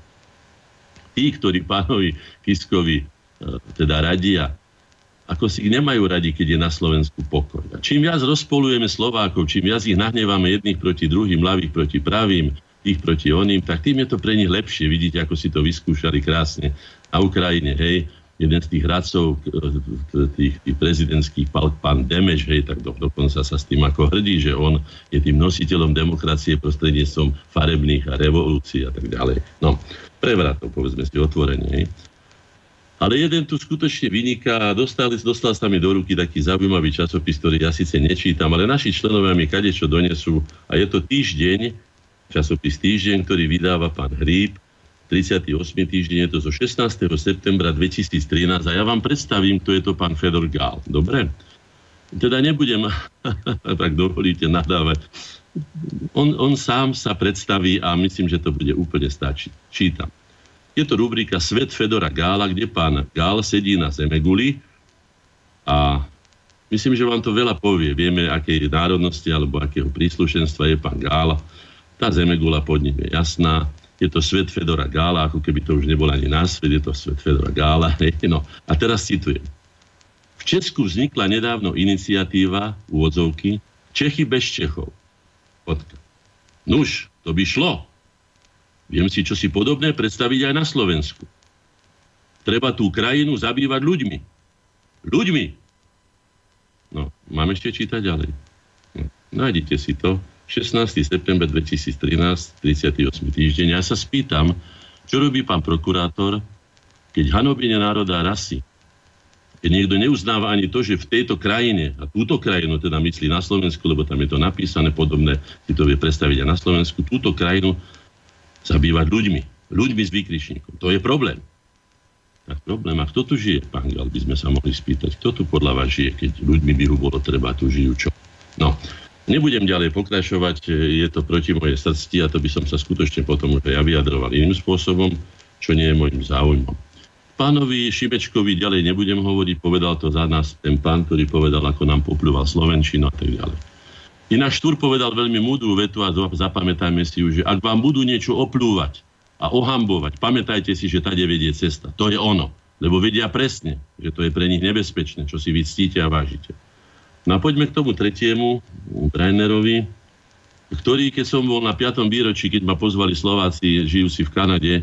Tí, ktorí pánovi Kiskovi e, teda radia, ako si ich nemajú radi, keď je na Slovensku pokoj. A čím viac rozpolujeme Slovákov, čím viac ich nahnevame jedných proti druhým, ľavých proti pravým, tých proti oným, tak tým je to pre nich lepšie. Vidíte, ako si to vyskúšali krásne na Ukrajine, hej jeden z tých hradcov, tých, tých prezidentských, pán Demeš, hej, tak do, dokonca sa s tým ako hrdí, že on je tým nositeľom demokracie prostredníctvom farebných a revolúcií a tak ďalej. No, prevratov, povedzme si otvorenie. Hej. Ale jeden tu skutočne vyniká dostal, dostal sa mi do ruky taký zaujímavý časopis, ktorý ja síce nečítam, ale naši členovia mi kadečo donesú a je to týždeň, časopis Týždeň, ktorý vydáva pán Hríb, 38. týždeň, je to zo 16. septembra 2013 a ja vám predstavím, kto je to pán Fedor Gál. Dobre? Teda nebudem, tak dovolíte, nadávať. On, on sám sa predstaví a myslím, že to bude úplne stačiť. Čítam. Je to rubrika Svet Fedora Gála, kde pán Gál sedí na Zemeguli a myslím, že vám to veľa povie. Vieme, aké národnosti alebo akého príslušenstva je pán Gál. Tá Zemegula pod ním je jasná je to svet Fedora Gála, ako keby to už nebol ani na svet, je to svet Fedora Gála. No. A teraz citujem. V Česku vznikla nedávno iniciatíva úvodzovky Čechy bez Čechov. Potka. Nuž, to by šlo. Viem si čo si podobné predstaviť aj na Slovensku. Treba tú krajinu zabývať ľuďmi. Ľuďmi. No, mám ešte čítať ďalej. No, nájdite si to. 16. september 2013, 38. týždeň. Ja sa spýtam, čo robí pán prokurátor, keď hanobenie národa rasy, keď niekto neuznáva ani to, že v tejto krajine, a túto krajinu teda myslí na Slovensku, lebo tam je to napísané podobné, si to vie predstaviť aj na Slovensku, túto krajinu zabývať ľuďmi. Ľuďmi s výkričníkom. To je problém. Tak problém. A kto tu žije, pán Gal, by sme sa mohli spýtať. Kto tu podľa vás žije, keď ľuďmi by bolo treba, tu žijú čo? No, Nebudem ďalej pokračovať, je to proti mojej srdci a to by som sa skutočne potom už ja vyjadroval iným spôsobom, čo nie je môjim záujmom. Pánovi Šibečkovi ďalej nebudem hovoriť, povedal to za nás ten pán, ktorý povedal, ako nám popľúval Slovenčinu a tak ďalej. Ináč Štúr povedal veľmi múdru vetu a zapamätajme si ju, že ak vám budú niečo oplúvať a ohambovať, pamätajte si, že tady vedie cesta. To je ono. Lebo vedia presne, že to je pre nich nebezpečné, čo si vy ctíte a vážite. No a poďme k tomu tretiemu, Brainerovi, ktorý, keď som bol na 5. výročí, keď ma pozvali Slováci, žijúci v Kanade,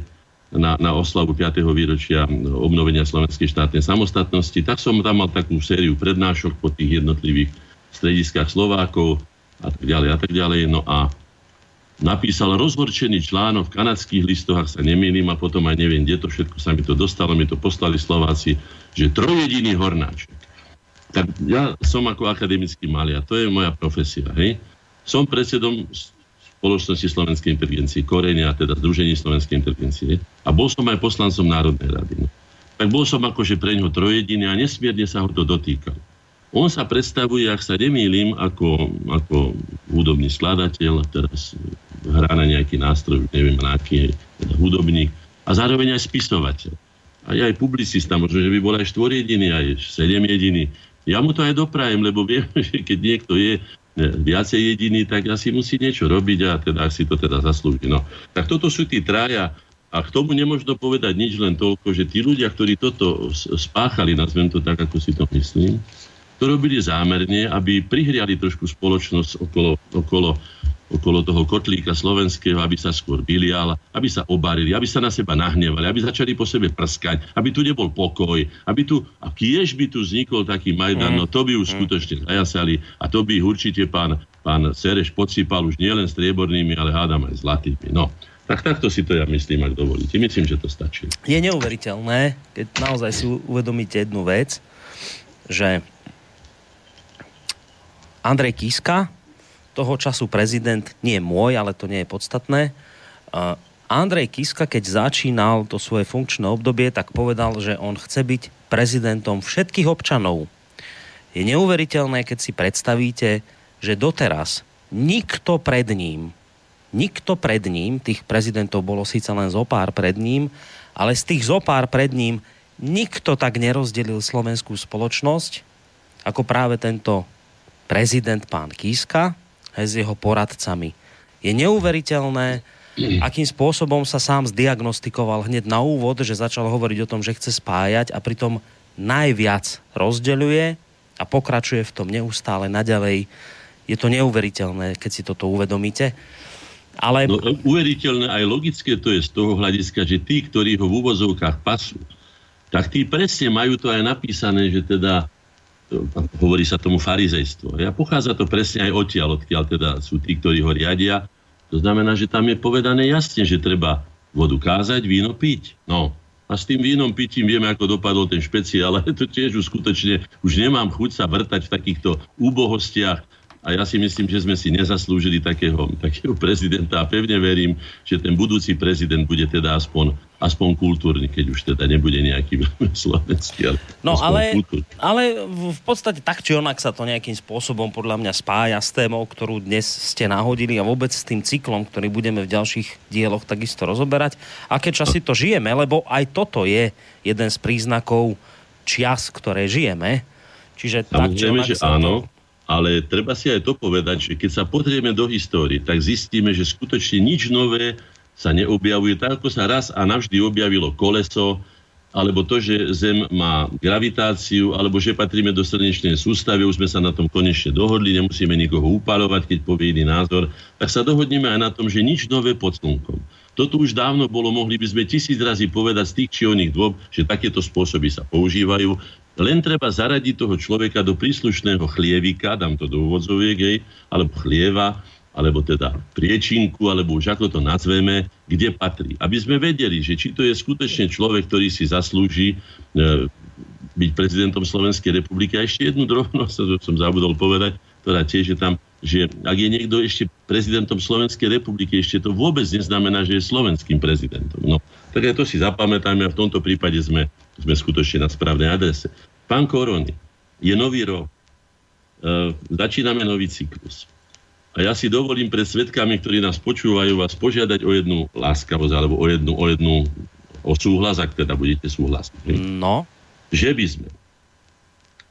na, na oslavu 5. výročia obnovenia slovenskej štátnej samostatnosti, tak som tam mal takú sériu prednášok po tých jednotlivých strediskách Slovákov a tak ďalej a tak ďalej. No a napísal rozhorčený článok v kanadských listoch, ak sa nemýlim, a potom aj neviem, kde to všetko sa mi to dostalo, mi to poslali Slováci, že trojediný hornáček tak ja som ako akademický maliar, to je moja profesia, hej. Som predsedom spoločnosti Slovenskej inteligencie, Korenia, teda Združení Slovenskej inteligencie a bol som aj poslancom Národnej rady. Tak bol som akože pre ňo trojediný a nesmierne sa ho to dotýkal. On sa predstavuje, ak sa nemýlim, ako, ako hudobný skladateľ, teraz hrá na nejaký nástroj, neviem na aký, teda hudobník, a zároveň aj spisovateľ. A aj publicista, možno, že by bol aj štvorjediný, aj sedem jediný. Ja mu to aj doprajem, lebo viem, že keď niekto je viacej jediný, tak asi musí niečo robiť a teda si to teda zaslúži. No. Tak toto sú tí traja a k tomu nemôžno povedať nič len toľko, že tí ľudia, ktorí toto spáchali, nazvem to tak, ako si to myslím, to robili zámerne, aby prihriali trošku spoločnosť okolo, okolo okolo toho kotlíka slovenského, aby sa skôr bilial, aby sa obarili, aby sa na seba nahnevali, aby začali po sebe prskať, aby tu nebol pokoj, aby tu, a kiež by tu vznikol taký Majdan, no to by už skutočne zajasali a to by určite pán, pán Sereš podsypal už nielen striebornými, ale hádam aj zlatými. No, tak takto si to ja myslím, ak dovolíte. Myslím, že to stačí. Je neuveriteľné, keď naozaj si uvedomíte jednu vec, že Andrej Kiska toho času prezident, nie môj, ale to nie je podstatné. Andrej Kiska, keď začínal to svoje funkčné obdobie, tak povedal, že on chce byť prezidentom všetkých občanov. Je neuveriteľné, keď si predstavíte, že doteraz nikto pred ním, nikto pred ním, tých prezidentov bolo síce len zo pár pred ním, ale z tých zo pár pred ním nikto tak nerozdelil slovenskú spoločnosť, ako práve tento prezident pán Kiska, aj s jeho poradcami. Je neuveriteľné, akým spôsobom sa sám zdiagnostikoval hneď na úvod, že začal hovoriť o tom, že chce spájať a pritom najviac rozdeľuje a pokračuje v tom neustále naďalej. Je to neuveriteľné, keď si toto uvedomíte. Ale... No, uveriteľné aj logické to je z toho hľadiska, že tí, ktorí ho v úvozovkách pasú, tak tí presne majú to aj napísané, že teda hovorí sa tomu farizejstvo. Ja pochádza to presne aj odtiaľ, odkiaľ teda sú tí, ktorí ho riadia. To znamená, že tam je povedané jasne, že treba vodu kázať, víno piť. No, a s tým vínom pitím vieme, ako dopadol ten špeciál, ale to tiež už skutočne, už nemám chuť sa vrtať v takýchto úbohostiach, a ja si myslím, že sme si nezaslúžili takého, takého prezidenta a pevne verím, že ten budúci prezident bude teda aspoň, aspoň kultúrny, keď už teda nebude nejaký slovenský, ale No ale, ale v podstate tak či onak sa to nejakým spôsobom podľa mňa spája s témou, ktorú dnes ste nahodili a vôbec s tým cyklom, ktorý budeme v ďalších dieloch takisto rozoberať. Aké časy to žijeme, lebo aj toto je jeden z príznakov čias, ktoré žijeme. Čiže tak, či že áno, to ale treba si aj to povedať, že keď sa pozrieme do histórie, tak zistíme, že skutočne nič nové sa neobjavuje. Tak ako sa raz a navždy objavilo koleso, alebo to, že Zem má gravitáciu, alebo že patríme do slnečnej sústavy, už sme sa na tom konečne dohodli, nemusíme nikoho upalovať, keď povie iný názor, tak sa dohodneme aj na tom, že nič nové pod slnkom. Toto už dávno bolo, mohli by sme tisíc razy povedať z tých či oných dôb, že takéto spôsoby sa používajú. Len treba zaradiť toho človeka do príslušného chlievika, dám to do úvodzoviek, hej, alebo chlieva, alebo teda priečinku, alebo už ako to nazveme, kde patrí. Aby sme vedeli, že či to je skutočne človek, ktorý si zaslúži e, byť prezidentom Slovenskej republiky. A ešte jednu drobnosť, to som zabudol povedať, ktorá tiež je tam že ak je niekto ešte prezidentom Slovenskej republiky, ešte to vôbec neznamená, že je slovenským prezidentom. No, tak aj to si zapamätajme a v tomto prípade sme, sme skutočne na správnej adrese. Pán Korony, je nový rok. E, začíname nový cyklus. A ja si dovolím pred svetkami, ktorí nás počúvajú, vás požiadať o jednu láskavosť, alebo o jednu, o jednu o súhlas, ak teda budete súhlasiť. No. Že by sme.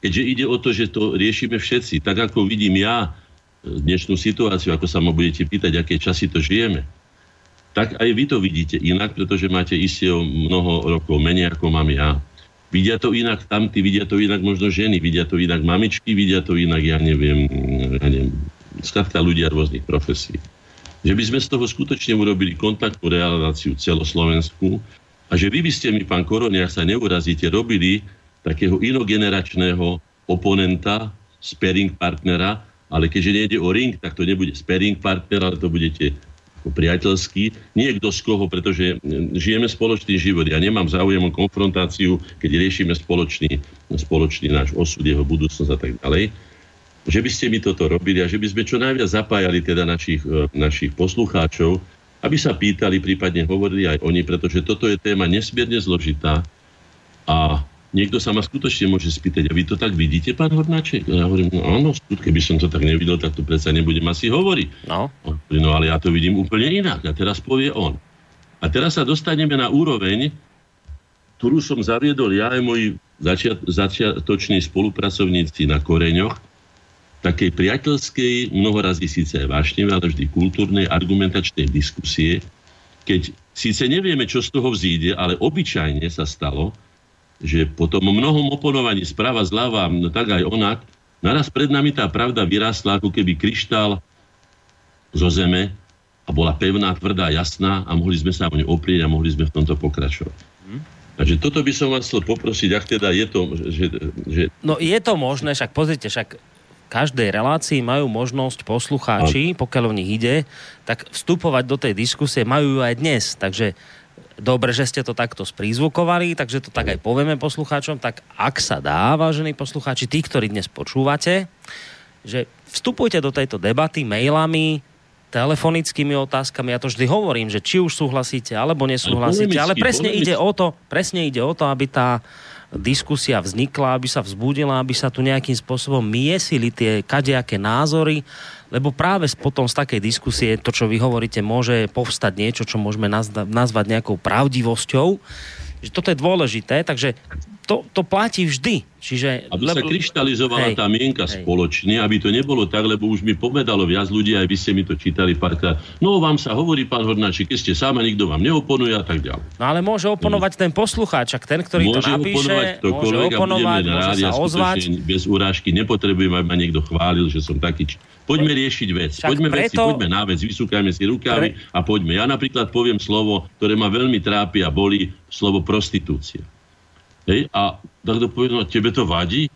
Keďže ide o to, že to riešime všetci, tak ako vidím ja, dnešnú situáciu, ako sa ma budete pýtať, aké časy to žijeme, tak aj vy to vidíte inak, pretože máte isté mnoho rokov menej, ako mám ja. Vidia to inak tamty, vidia to inak možno ženy, vidia to inak mamičky, vidia to inak, ja neviem, ja neviem, skladka ľudia rôznych profesí. Že by sme z toho skutočne urobili kontaktnú realizáciu celoslovenskú a že vy by ste mi, pán Koroni, ak sa neurazíte, robili takého inogeneračného oponenta, sparing partnera, ale keďže nejde o ring, tak to nebude sparing partner, ale to budete priateľský. Nie kto z koho, pretože žijeme spoločný život. Ja nemám záujem o konfrontáciu, keď riešime spoločný, spoločný náš osud, jeho budúcnosť a tak ďalej. Že by ste mi toto robili a že by sme čo najviac zapájali teda našich, e, našich poslucháčov, aby sa pýtali, prípadne hovorili aj oni, pretože toto je téma nesmierne zložitá a niekto sa ma skutočne môže spýtať, a vy to tak vidíte, pán Hornáček? A ja hovorím, no áno, keby som to tak nevidel, tak to predsa nebudem asi hovoriť. No. no ale ja to vidím úplne inak. A teraz povie on. A teraz sa dostaneme na úroveň, ktorú som zaviedol ja aj moji začiat, začiatoční spolupracovníci na koreňoch, takej priateľskej, mnohorazí síce aj vášnevé, ale vždy kultúrnej, argumentačnej diskusie, keď síce nevieme, čo z toho vzíde, ale obyčajne sa stalo, že po tom mnohom oponovaní správa zľava, no tak aj onak, naraz pred nami tá pravda vyrástla ako keby kryštál zo zeme a bola pevná, tvrdá, jasná a mohli sme sa o ňu oprieť a mohli sme v tomto pokračovať. Hmm. Takže toto by som vás chcel poprosiť, ak teda je to... Že, že... No je to možné, však pozrite, však každej relácii majú možnosť poslucháči, pokiaľ o nich ide, tak vstupovať do tej diskusie majú ju aj dnes. Takže dobre, že ste to takto sprízvukovali, takže to tak aj povieme poslucháčom. Tak ak sa dá, vážení poslucháči, tí, ktorí dnes počúvate, že vstupujte do tejto debaty mailami, telefonickými otázkami. Ja to vždy hovorím, že či už súhlasíte alebo nesúhlasíte, ale, presne ide o to, presne ide o to, aby tá diskusia vznikla, aby sa vzbudila, aby sa tu nejakým spôsobom miesili tie kadejaké názory, lebo práve potom z takej diskusie, to čo vy hovoríte, môže povstať niečo, čo môžeme nazvať nejakou pravdivosťou. Že toto je dôležité, takže to, to platí vždy. Čiže, aby lebo... sa kryštalizovala hej, tá mienka hej. spoločne, aby to nebolo tak, lebo už mi povedalo viac ľudí, aj vy ste mi to čítali párkrát. No vám sa hovorí, pán Hornáček, keď ste sám a nikto vám neoponuje a tak ďalej. No ale môže oponovať no. ten poslucháč, ak ten, ktorý môže to napíše, môže oponovať, môže sa ozvať. Bez urážky nepotrebujem, aby ma niekto chválil, že som taký. Poďme riešiť vec. Však poďme preto... veci, poďme na vec, vysúkajme si rukávy Pre... a poďme. Ja napríklad poviem slovo, ktoré ma veľmi trápi a boli, slovo prostitúcia. Hej, a takto no tebe to vadí?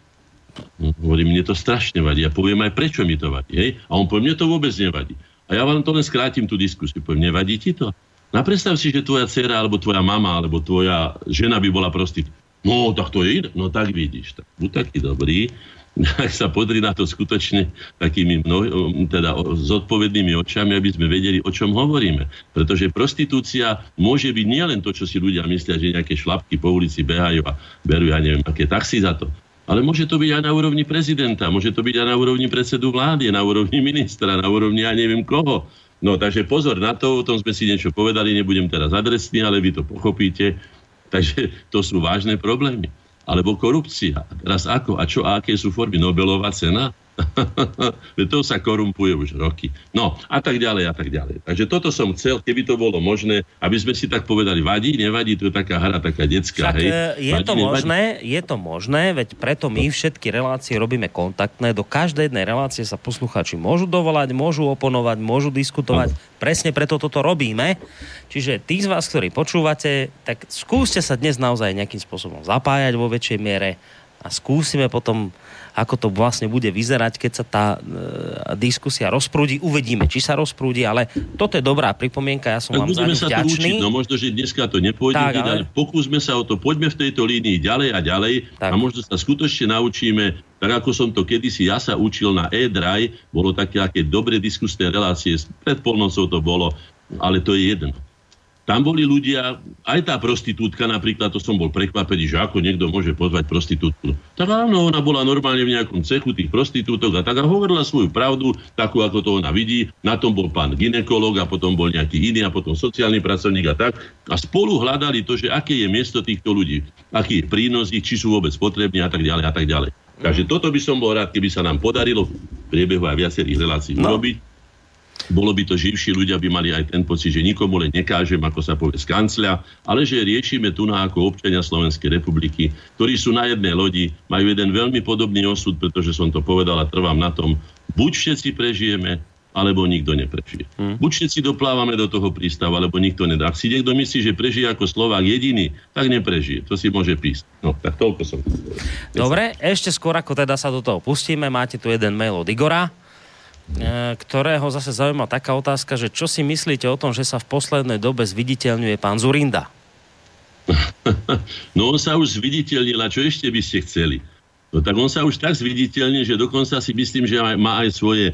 No, hovorím, mne to strašne vadí. Ja poviem aj, prečo mi to vadí. Hej? A on povie, mne to vôbec nevadí. A ja vám to len skrátim tú diskusiu. Poviem, nevadí ti to? No predstav si, že tvoja dcera, alebo tvoja mama, alebo tvoja žena by bola prostitútka. No, tak to je iné. No tak vidíš. Tak, buď taký dobrý, ak sa podri na to skutočne takými mno, teda zodpovednými očami, aby sme vedeli, o čom hovoríme. Pretože prostitúcia môže byť nielen to, čo si ľudia myslia, že nejaké šlapky po ulici behajú a berú, ja neviem, aké taxi za to. Ale môže to byť aj na úrovni prezidenta, môže to byť aj na úrovni predsedu vlády, na úrovni ministra, na úrovni ja neviem koho. No takže pozor na to, o tom sme si niečo povedali, nebudem teraz adresný, ale vy to pochopíte. Takže to sú vážne problémy alebo korupcia. Teraz ako a čo a aké sú formy? Nobelová cena? to sa korumpuje už roky. No a tak ďalej a tak ďalej. Takže toto som chcel, keby to bolo možné, aby sme si tak povedali, vadí, nevadí, to je taká hra, taká detská. Však, hej. E, je vadí, to možné, je to možné, veď preto my všetky relácie robíme kontaktné, do každej jednej relácie sa posluchači môžu dovolať, môžu oponovať, môžu diskutovať. No. Presne preto toto robíme. Čiže tí z vás, ktorí počúvate, tak skúste sa dnes naozaj nejakým spôsobom zapájať vo väčšej miere a skúsime potom ako to vlastne bude vyzerať, keď sa tá e, diskusia rozprúdi. Uvidíme, či sa rozprúdi, ale toto je dobrá pripomienka, ja som tak vám za sa vďačný. Učiť, no možno, že dneska to nepôjde, tak, ale... ale pokúsme sa o to, poďme v tejto línii ďalej a ďalej tak. a možno sa skutočne naučíme, tak ako som to kedysi ja sa učil na e-drive, bolo také aké dobre diskusné relácie, pred polnocou to bolo, ale to je jedno tam boli ľudia, aj tá prostitútka napríklad, to som bol prekvapený, že ako niekto môže pozvať prostitútku. Tak áno, ona bola normálne v nejakom cechu tých prostitútok a tak a hovorila svoju pravdu, takú ako to ona vidí. Na tom bol pán ginekolog a potom bol nejaký iný a potom sociálny pracovník a tak. A spolu hľadali to, že aké je miesto týchto ľudí, aký je prínos ich, či sú vôbec potrební a tak ďalej a tak ďalej. Takže toto by som bol rád, keby sa nám podarilo v priebehu aj viacerých relácií no. urobiť bolo by to živší, ľudia by mali aj ten pocit, že nikomu len nekážem, ako sa povie z kancľa, ale že riešime tu na ako občania Slovenskej republiky, ktorí sú na jednej lodi, majú jeden veľmi podobný osud, pretože som to povedal a trvám na tom, buď všetci prežijeme, alebo nikto neprežije. Hmm. Buď všetci doplávame do toho prístavu, alebo nikto nedá. Ak si niekto myslí, že prežije ako Slovák jediný, tak neprežije. To si môže písť. No, tak toľko som. Dobre, ešte skôr ako teda sa do toho pustíme, máte tu jeden mail od Igora. E, ktorého zase zaujíma taká otázka, že čo si myslíte o tom, že sa v poslednej dobe zviditeľňuje pán Zurinda? No on sa už zviditeľnil a čo ešte by ste chceli? No tak on sa už tak zviditeľnil, že dokonca si myslím, že má aj svoje e,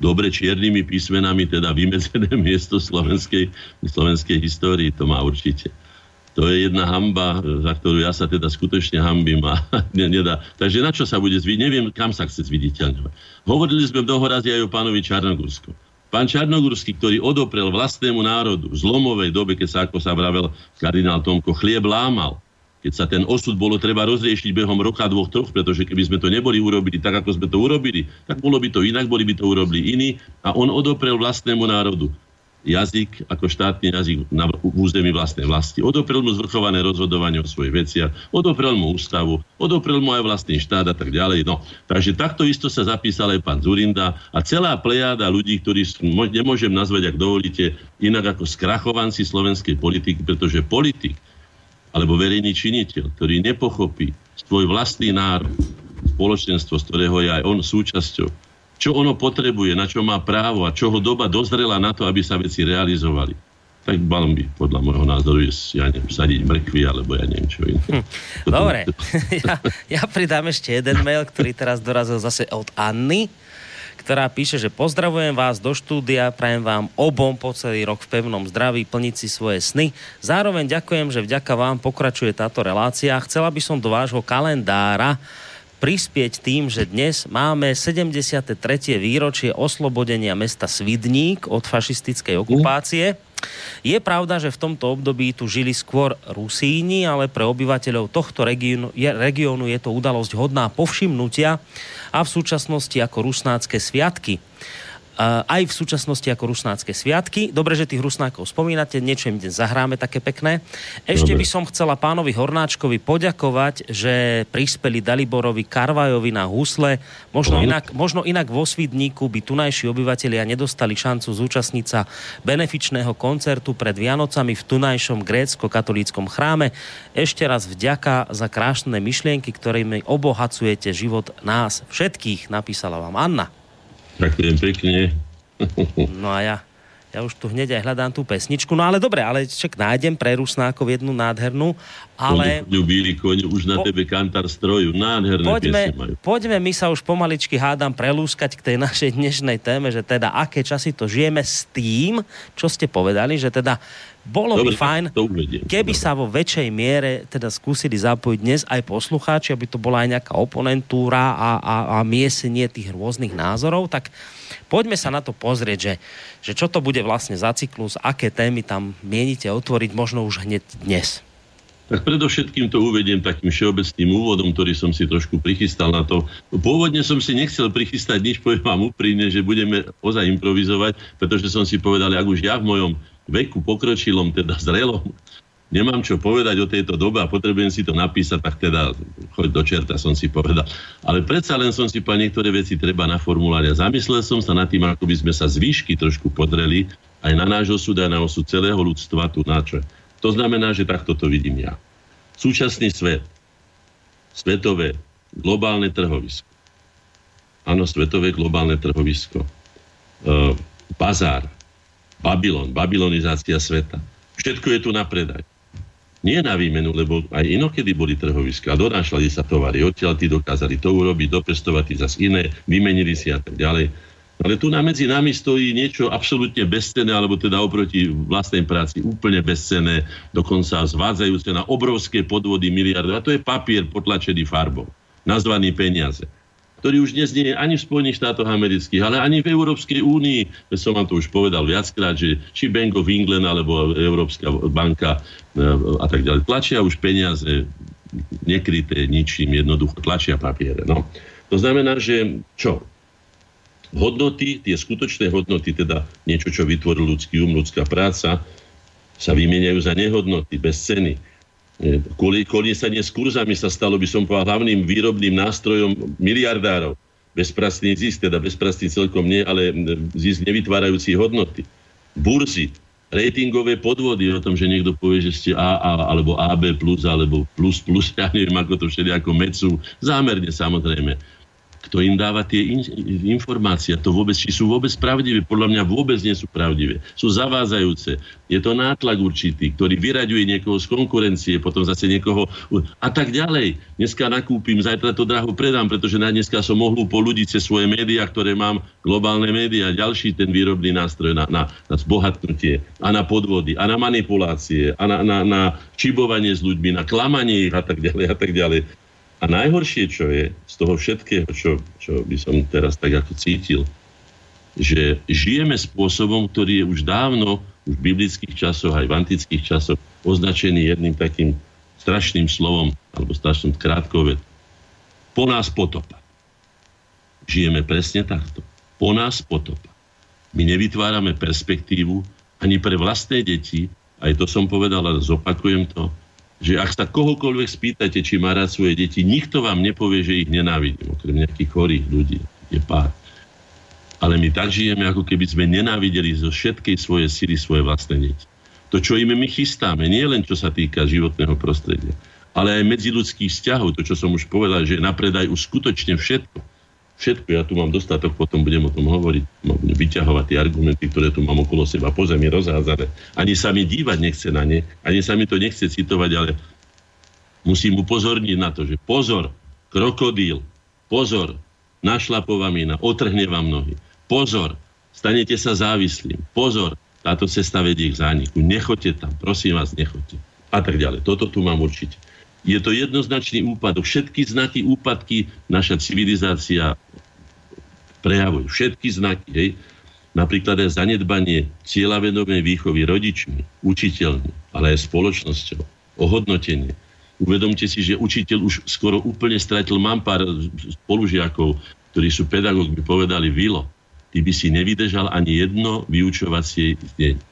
dobre čiernymi písmenami teda vymedzené miesto slovenskej, slovenskej histórii. To má určite to je jedna hamba, za ktorú ja sa teda skutočne hambím a nedá. Takže na čo sa bude zvidieť? Neviem, kam sa chce zviditeľňovať. Hovorili sme v dohorazi aj o pánovi Čarnogursku. Pán Čarnogurský, ktorý odoprel vlastnému národu v zlomovej dobe, keď sa, ako sa vravel kardinál Tomko, chlieb lámal, keď sa ten osud bolo treba rozriešiť behom roka, dvoch, troch, pretože keby sme to neboli urobili tak, ako sme to urobili, tak bolo by to inak, boli by to urobili iní a on odoprel vlastnému národu jazyk ako štátny jazyk na území vlastnej vlasti. Odoprel mu zvrchované rozhodovanie o svojich veciach, odoprel mu ústavu, odoprel mu aj vlastný štát a tak ďalej. No, takže takto isto sa zapísal aj pán Zurinda a celá plejáda ľudí, ktorí nemôžem nazvať, ak dovolíte, inak ako skrachovanci slovenskej politiky, pretože politik alebo verejný činiteľ, ktorý nepochopí svoj vlastný národ, spoločenstvo, z ktorého je aj on súčasťou, čo ono potrebuje, na čo má právo a čo ho doba dozrela na to, aby sa veci realizovali. tak mal by podľa môjho názoru je, ja neviem, sadiť mrkvy, alebo ja neviem čo iné. Hm. Dobre, ja, ja pridám ešte jeden mail, ktorý teraz dorazil zase od Anny ktorá píše, že pozdravujem vás do štúdia, prajem vám obom po celý rok v pevnom zdraví plniť si svoje sny. Zároveň ďakujem, že vďaka vám pokračuje táto relácia. Chcela by som do vášho kalendára prispieť tým, že dnes máme 73. výročie oslobodenia mesta Svidník od fašistickej okupácie. Je pravda, že v tomto období tu žili skôr Rusíni, ale pre obyvateľov tohto regiónu je, regiónu je to udalosť hodná povšimnutia a v súčasnosti ako rusnácké sviatky aj v súčasnosti ako rusnácké sviatky. Dobre, že tých rusnákov spomínate, niečo im dnes zahráme také pekné. Ešte Dobre. by som chcela pánovi Hornáčkovi poďakovať, že prispeli Daliborovi Karvajovi na husle. Možno inak, možno inak vo Svidníku by tunajší obyvateľia nedostali šancu zúčastniť sa benefičného koncertu pred Vianocami v tunajšom grécko-katolíckom chráme. Ešte raz vďaka za krásne myšlienky, ktorými obohacujete život nás všetkých, napísala vám Anna. Ďakujem pekne. No a ja, ja už tu hneď aj hľadám tú pesničku. No ale dobre, ale však nájdem pre Rusnákov jednu nádhernú, ale... Koňu, bíli koň, už na po... tebe kantar stroju. Nádherné poďme, majú. Poďme my sa už pomaličky hádam prelúskať k tej našej dnešnej téme, že teda aké časy to žijeme s tým, čo ste povedali, že teda bolo Dobre, by fajn, keby sa vo väčšej miere teda skúsili zapojiť dnes aj poslucháči, aby to bola aj nejaká oponentúra a, a, a miesenie tých rôznych názorov, tak poďme sa na to pozrieť, že, že čo to bude vlastne za cyklus, aké témy tam mienite otvoriť možno už hneď dnes. Tak predovšetkým to uvediem takým všeobecným úvodom, ktorý som si trošku prichystal na to. Pôvodne som si nechcel prichystať nič, poviem vám úprimne, že budeme ozaj improvizovať, pretože som si povedal, ak už ja v mojom veku pokročilom, teda zrelom, nemám čo povedať o tejto dobe a potrebujem si to napísať, tak teda choď do čerta, som si povedal. Ale predsa len som si povedal, niektoré veci treba naformulovať a zamyslel som sa nad tým, ako by sme sa z trošku podreli aj na náš osud, aj na osud celého ľudstva tu na čo. To znamená, že takto to vidím ja. Súčasný svet, svetové, globálne trhovisko. Áno, svetové globálne trhovisko. E, bazár, Babylon, babylonizácia sveta. Všetko je tu na predaj. Nie na výmenu, lebo aj inokedy boli trhoviska. Donášali sa tovary, odtiaľ tí dokázali to urobiť, dopestovať tí zase iné, vymenili si a tak ďalej. Ale tu na medzi nami stojí niečo absolútne bezcené, alebo teda oproti vlastnej práci úplne bezcené, dokonca zvádzajúce na obrovské podvody miliardov. A to je papier potlačený farbou, nazvaný peniaze ktorý už dnes nie je ani v Spojených štátoch amerických, ale ani v Európskej únii. Som vám to už povedal viackrát, že či Bank of England alebo Európska banka e, a tak ďalej tlačia už peniaze nekryté ničím, jednoducho tlačia papiere. No. To znamená, že čo? Hodnoty, tie skutočné hodnoty, teda niečo, čo vytvoril ľudský um, ľudská práca, sa vymieňajú za nehodnoty, bez ceny Kvôli kolísanie s kurzami sa stalo, by som povedal, hlavným výrobným nástrojom miliardárov. Bezprastný zisk, teda bezprastný celkom nie, ale zisk nevytvárajúci hodnoty. Burzy, ratingové podvody o tom, že niekto povie, že ste AA alebo AB plus alebo plus plus, ja neviem, ako to všetko ako mecu, zámerne samozrejme kto im dáva tie in, informácie. To vôbec, či sú vôbec pravdivé, podľa mňa vôbec nie sú pravdivé. Sú zavádzajúce. Je to nátlak určitý, ktorý vyraďuje niekoho z konkurencie, potom zase niekoho a tak ďalej. Dneska nakúpim, zajtra to draho predám, pretože na dneska som mohol polúdiť cez svoje médiá, ktoré mám, globálne médiá, ďalší ten výrobný nástroj na, na, na zbohatnutie a na podvody a na manipulácie a na, na, na čibovanie s ľuďmi, na klamanie a tak ďalej a tak ďalej. A najhoršie, čo je z toho všetkého, čo, čo by som teraz tak ako cítil, že žijeme spôsobom, ktorý je už dávno, už v biblických časoch, aj v antických časoch, označený jedným takým strašným slovom, alebo strašným krátkoved. Po nás potopa. Žijeme presne takto. Po nás potopa. My nevytvárame perspektívu ani pre vlastné deti, aj to som povedal, ale zopakujem to, že ak sa kohokoľvek spýtate, či má rád svoje deti, nikto vám nepovie, že ich nenávidím, okrem nejakých chorých ľudí. Je pár. Ale my tak žijeme, ako keby sme nenávideli zo všetkej svoje sily svoje vlastné deti. To, čo im my chystáme, nie len čo sa týka životného prostredia, ale aj medziludských vzťahov, to, čo som už povedal, že napredaj už skutočne všetko. Všetko, ja tu mám dostatok, potom budem o tom hovoriť, vyťahovať tie argumenty, ktoré tu mám okolo seba, po zemi rozházané. Ani sa mi dívať nechce na ne, ani sa mi to nechce citovať, ale musím upozorniť na to, že pozor, krokodíl, pozor, našlapova mína, otrhne vám nohy. Pozor, stanete sa závislým. Pozor, táto cesta vedie k zániku. Nechoďte tam, prosím vás, nechoďte. A tak ďalej. Toto tu mám určite. Je to jednoznačný úpadok. Všetky znaky úpadky naša civilizácia prejavuje. Všetky znaky, hej. Napríklad aj zanedbanie cieľavedomej výchovy rodičmi, učiteľmi, ale aj spoločnosťou, ohodnotenie. Uvedomte si, že učiteľ už skoro úplne stratil. Mám pár spolužiakov, ktorí sú pedagógmi, povedali, Vilo, ty by si nevydržal ani jedno vyučovacie deň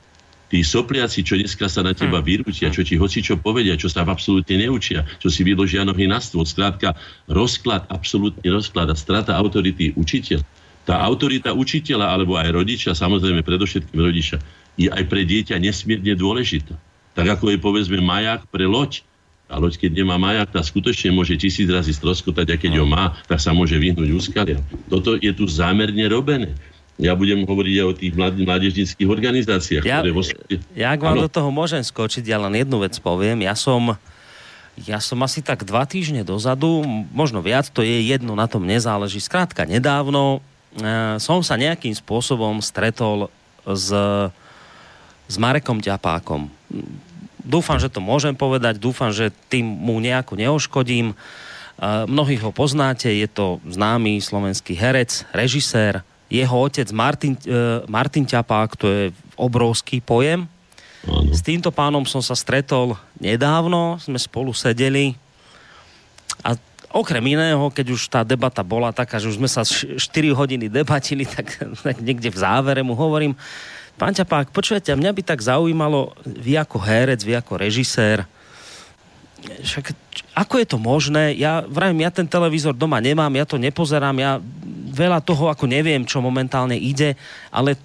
tí sopliaci, čo dneska sa na teba hm. vyrútia, čo ti hoci čo povedia, čo sa absolútne neučia, čo si vyložia nohy na stôl. Skrátka, rozklad, absolútne rozklad a strata autority učiteľ. Tá autorita učiteľa alebo aj rodiča, samozrejme predovšetkým rodiča, je aj pre dieťa nesmierne dôležitá. Tak ako je povedzme maják pre loď. A loď, keď nemá majak, tá skutočne môže tisíc razy stroskotať a keď ho má, tak sa môže vyhnúť úskaliam. Toto je tu zámerne robené. Ja budem hovoriť aj o tých mládežnických organizáciách. Ja, ktoré vo... ja ak vám ano. do toho môžem skočiť, ja len jednu vec poviem. Ja som, ja som asi tak dva týždne dozadu, možno viac, to je jedno, na tom nezáleží. Skrátka, nedávno som sa nejakým spôsobom stretol s, s Marekom Ďapákom. Dúfam, že to môžem povedať, dúfam, že tým mu nejako neoškodím. E, mnohých ho poznáte, je to známy slovenský herec, režisér, jeho otec Martin, uh, Martin Ťapák, to je obrovský pojem. Ano. S týmto pánom som sa stretol nedávno, sme spolu sedeli a okrem iného, keď už tá debata bola taká, že už sme sa 4 hodiny debatili, tak, tak niekde v závere mu hovorím, pán Ťapák, počujete, mňa by tak zaujímalo, vy ako herec, vy ako režisér, však ako je to možné? Ja vravím, ja ten televízor doma nemám, ja to nepozerám, ja veľa toho, ako neviem, čo momentálne ide, ale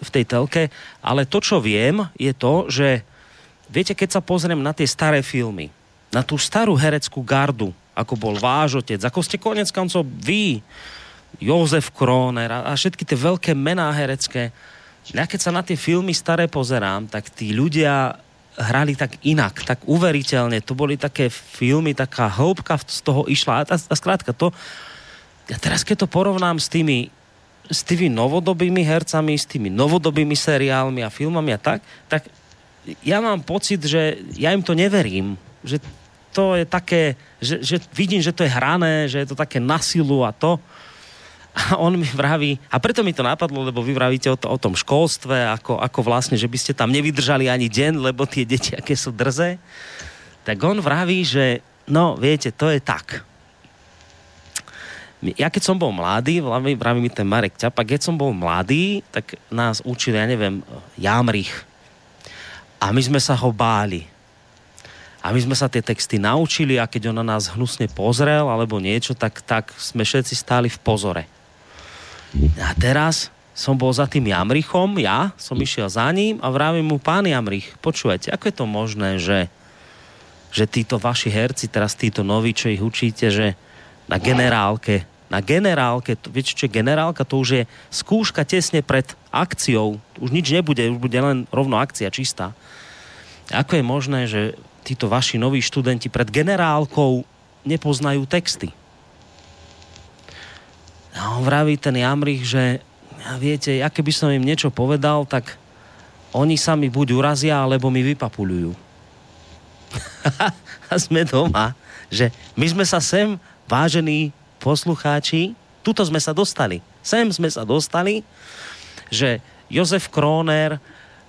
v tej telke, ale to, čo viem, je to, že viete, keď sa pozriem na tie staré filmy, na tú starú hereckú gardu, ako bol váš otec, ako ste konec koncov vy, Jozef Kroner a, a všetky tie veľké mená herecké. Ja keď sa na tie filmy staré pozerám, tak tí ľudia hrali tak inak, tak uveriteľne. To boli také filmy, taká hĺbka z toho išla. A, a skrátka, to, ja teraz keď to porovnám s tými, s tými novodobými hercami, s tými novodobými seriálmi a filmami a tak, tak ja mám pocit, že ja im to neverím. Že to je také, že, že vidím, že to je hrané, že je to také na silu a to. A on mi vraví, a preto mi to napadlo, lebo vy vravíte o, to, o tom školstve, ako, ako vlastne, že by ste tam nevydržali ani deň, lebo tie deti, aké sú drze. Tak on vraví, že no, viete, to je tak ja keď som bol mladý, vraví mi ten Marek Ťapa, keď som bol mladý, tak nás učil, ja neviem, Jamrich. A my sme sa ho báli. A my sme sa tie texty naučili a keď on na nás hnusne pozrel alebo niečo, tak, tak sme všetci stáli v pozore. A teraz som bol za tým Jamrichom, ja som išiel za ním a vravím mu, pán Jamrich, počúvajte, ako je to možné, že, že títo vaši herci, teraz títo noví, čo ich učíte, že na generálke na generálke, to, viete čo je generálka, to už je skúška tesne pred akciou, už nič nebude, už bude len rovno akcia čistá. Ako je možné, že títo vaši noví študenti pred generálkou nepoznajú texty? A on vraví ten Jamrich, že ja viete, ja keby som im niečo povedal, tak oni sa mi buď urazia, alebo mi vypapulujú. a sme doma, že my sme sa sem, vážení poslucháči, tuto sme sa dostali. Sem sme sa dostali, že Jozef Kroner,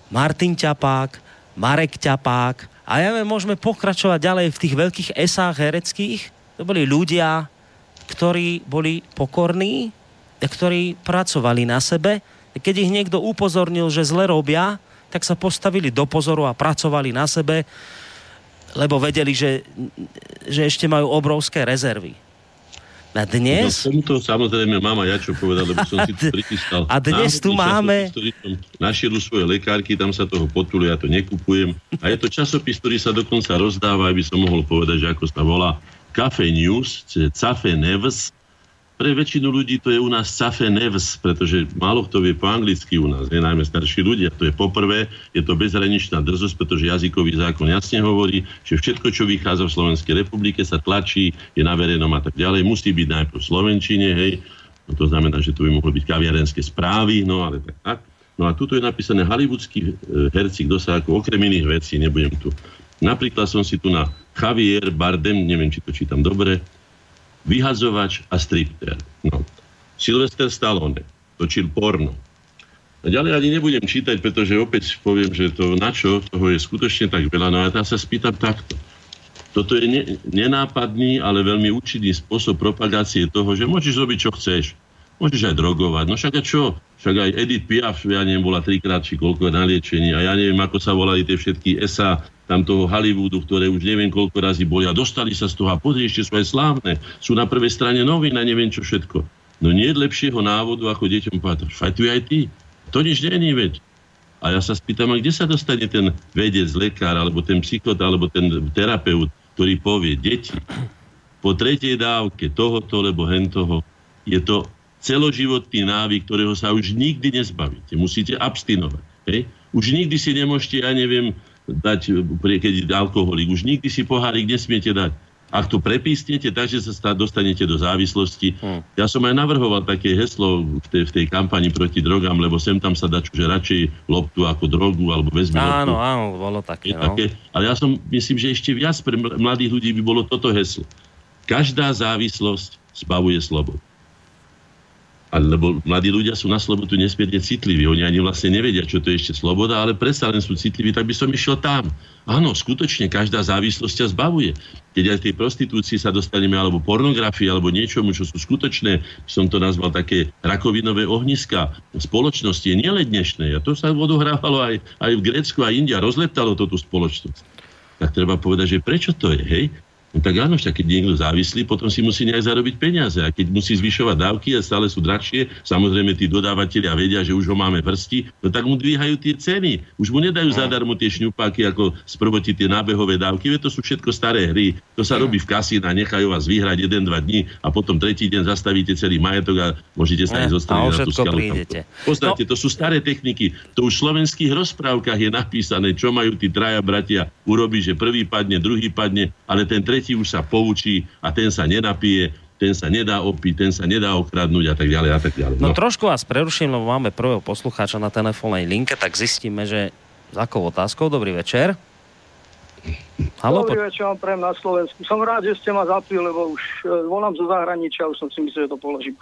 Martin Ťapák, Marek Ťapák a ja môžeme pokračovať ďalej v tých veľkých esách hereckých. To boli ľudia, ktorí boli pokorní, ktorí pracovali na sebe. Keď ich niekto upozornil, že zle robia, tak sa postavili do pozoru a pracovali na sebe, lebo vedeli, že, že ešte majú obrovské rezervy. A dnes... No, tomuto samozrejme mám ja čo povedať, lebo som si to prichystal. A dnes tu máme... Našiel svoje lekárky, tam sa toho potulu, ja to nekupujem. A je to časopis, ktorý sa dokonca rozdáva, aby som mohol povedať, že ako sa volá Cafe News, Cafe News, pre väčšinu ľudí to je u nás safe nevs, pretože málo kto vie po anglicky u nás, nie najmä starší ľudia. To je poprvé, je to bezhraničná drzosť, pretože jazykový zákon jasne hovorí, že všetko, čo vychádza v Slovenskej republike, sa tlačí, je na verejnom a tak ďalej. Musí byť najprv v Slovenčine, hej. No to znamená, že to by mohlo byť kaviarenské správy, no ale tak, tak. No a tuto je napísané hollywoodský e, herci, kto sa ako okrem iných vecí, nebudem tu. Napríklad som si tu na Javier Bardem, neviem, či to čítam dobre, vyhazovač a stripter. No. Sylvester Stallone točil porno. A ďalej ani nebudem čítať, pretože opäť poviem, že to na čo, toho je skutočne tak veľa. No a ja sa spýtam takto. Toto je ne, nenápadný, ale veľmi účinný spôsob propagácie toho, že môžeš robiť, čo chceš. Môžeš aj drogovať. No však a čo? Však aj Edith Piaf, ja neviem, bola trikrát či koľko na liečení a ja neviem, ako sa volali tie všetky SA tam toho Hollywoodu, ktoré už neviem koľko razy boli a dostali sa z toho a pozri, ešte sú aj slávne. Sú na prvej strane novín neviem čo všetko. No nie je lepšieho návodu, ako deťom povedať, fajtuj aj ty. To nič není, veď. A ja sa spýtam, a kde sa dostane ten vedec, lekár, alebo ten psychot, alebo ten terapeut, ktorý povie, deti, po tretej dávke tohoto, lebo hentoho, je to celoživotný návyk, ktorého sa už nikdy nezbavíte. Musíte abstinovať. Hej? Už nikdy si nemôžete, ja neviem, dať, keď alkoholik. Už nikdy si pohárik nesmiete dať. Ak to prepísnete, takže sa dostanete do závislosti. Hmm. Ja som aj navrhoval také heslo v tej, v tej kampani proti drogám, lebo sem tam sa dá, že radšej loptu ako drogu, alebo vezmi Áno, loptu. áno, bolo také, no. také. Ale ja som, myslím, že ešte viac pre mladých ľudí by bolo toto heslo. Každá závislosť zbavuje slobodu lebo mladí ľudia sú na slobodu nesmierne citliví. Oni ani vlastne nevedia, čo to je ešte sloboda, ale predsa len sú citliví, tak by som išiel tam. Áno, skutočne, každá závislosť ťa zbavuje. Keď aj tej prostitúcii sa dostaneme, alebo pornografii, alebo niečomu, čo sú skutočné, som to nazval také rakovinové ohniska spoločnosti, nie len dnešné. A to sa odohrávalo aj, aj v Grécku a India, rozleptalo to tú spoločnosť. Tak treba povedať, že prečo to je, hej? No tak áno, však keď niekto závislý, potom si musí nejak zarobiť peniaze. A keď musí zvyšovať dávky a stále sú drahšie, samozrejme tí dodávateľia vedia, že už ho máme prsti, no tak mu dvíhajú tie ceny. Už mu nedajú zadarmo tie šňupáky ako sprvoti tie nábehové dávky, veď to sú všetko staré hry. To sa robí v a nechajú vás vyhrať 1-2 dní a potom tretí deň zastavíte celý majetok a môžete sa ísť zostrediť na tú skalu. Poznáte, no. to sú staré techniky. To už v slovenských rozprávkach je napísané, čo majú tí traja bratia urobiť, že prvý padne, druhý padne, ale ten tretí tretí už sa poučí a ten sa nenapije, ten sa nedá opiť, ten sa nedá okradnúť a tak ďalej a tak ďalej. No, no trošku vás preruším, lebo máme prvého poslucháča na telefónnej linke, tak zistíme, že za akou otázkou. Dobrý večer. Halo, Dobrý po... večer prejem na Slovensku. Som rád, že ste ma zapli, lebo už uh, volám zo zahraničia, už som si myslel, že to položím.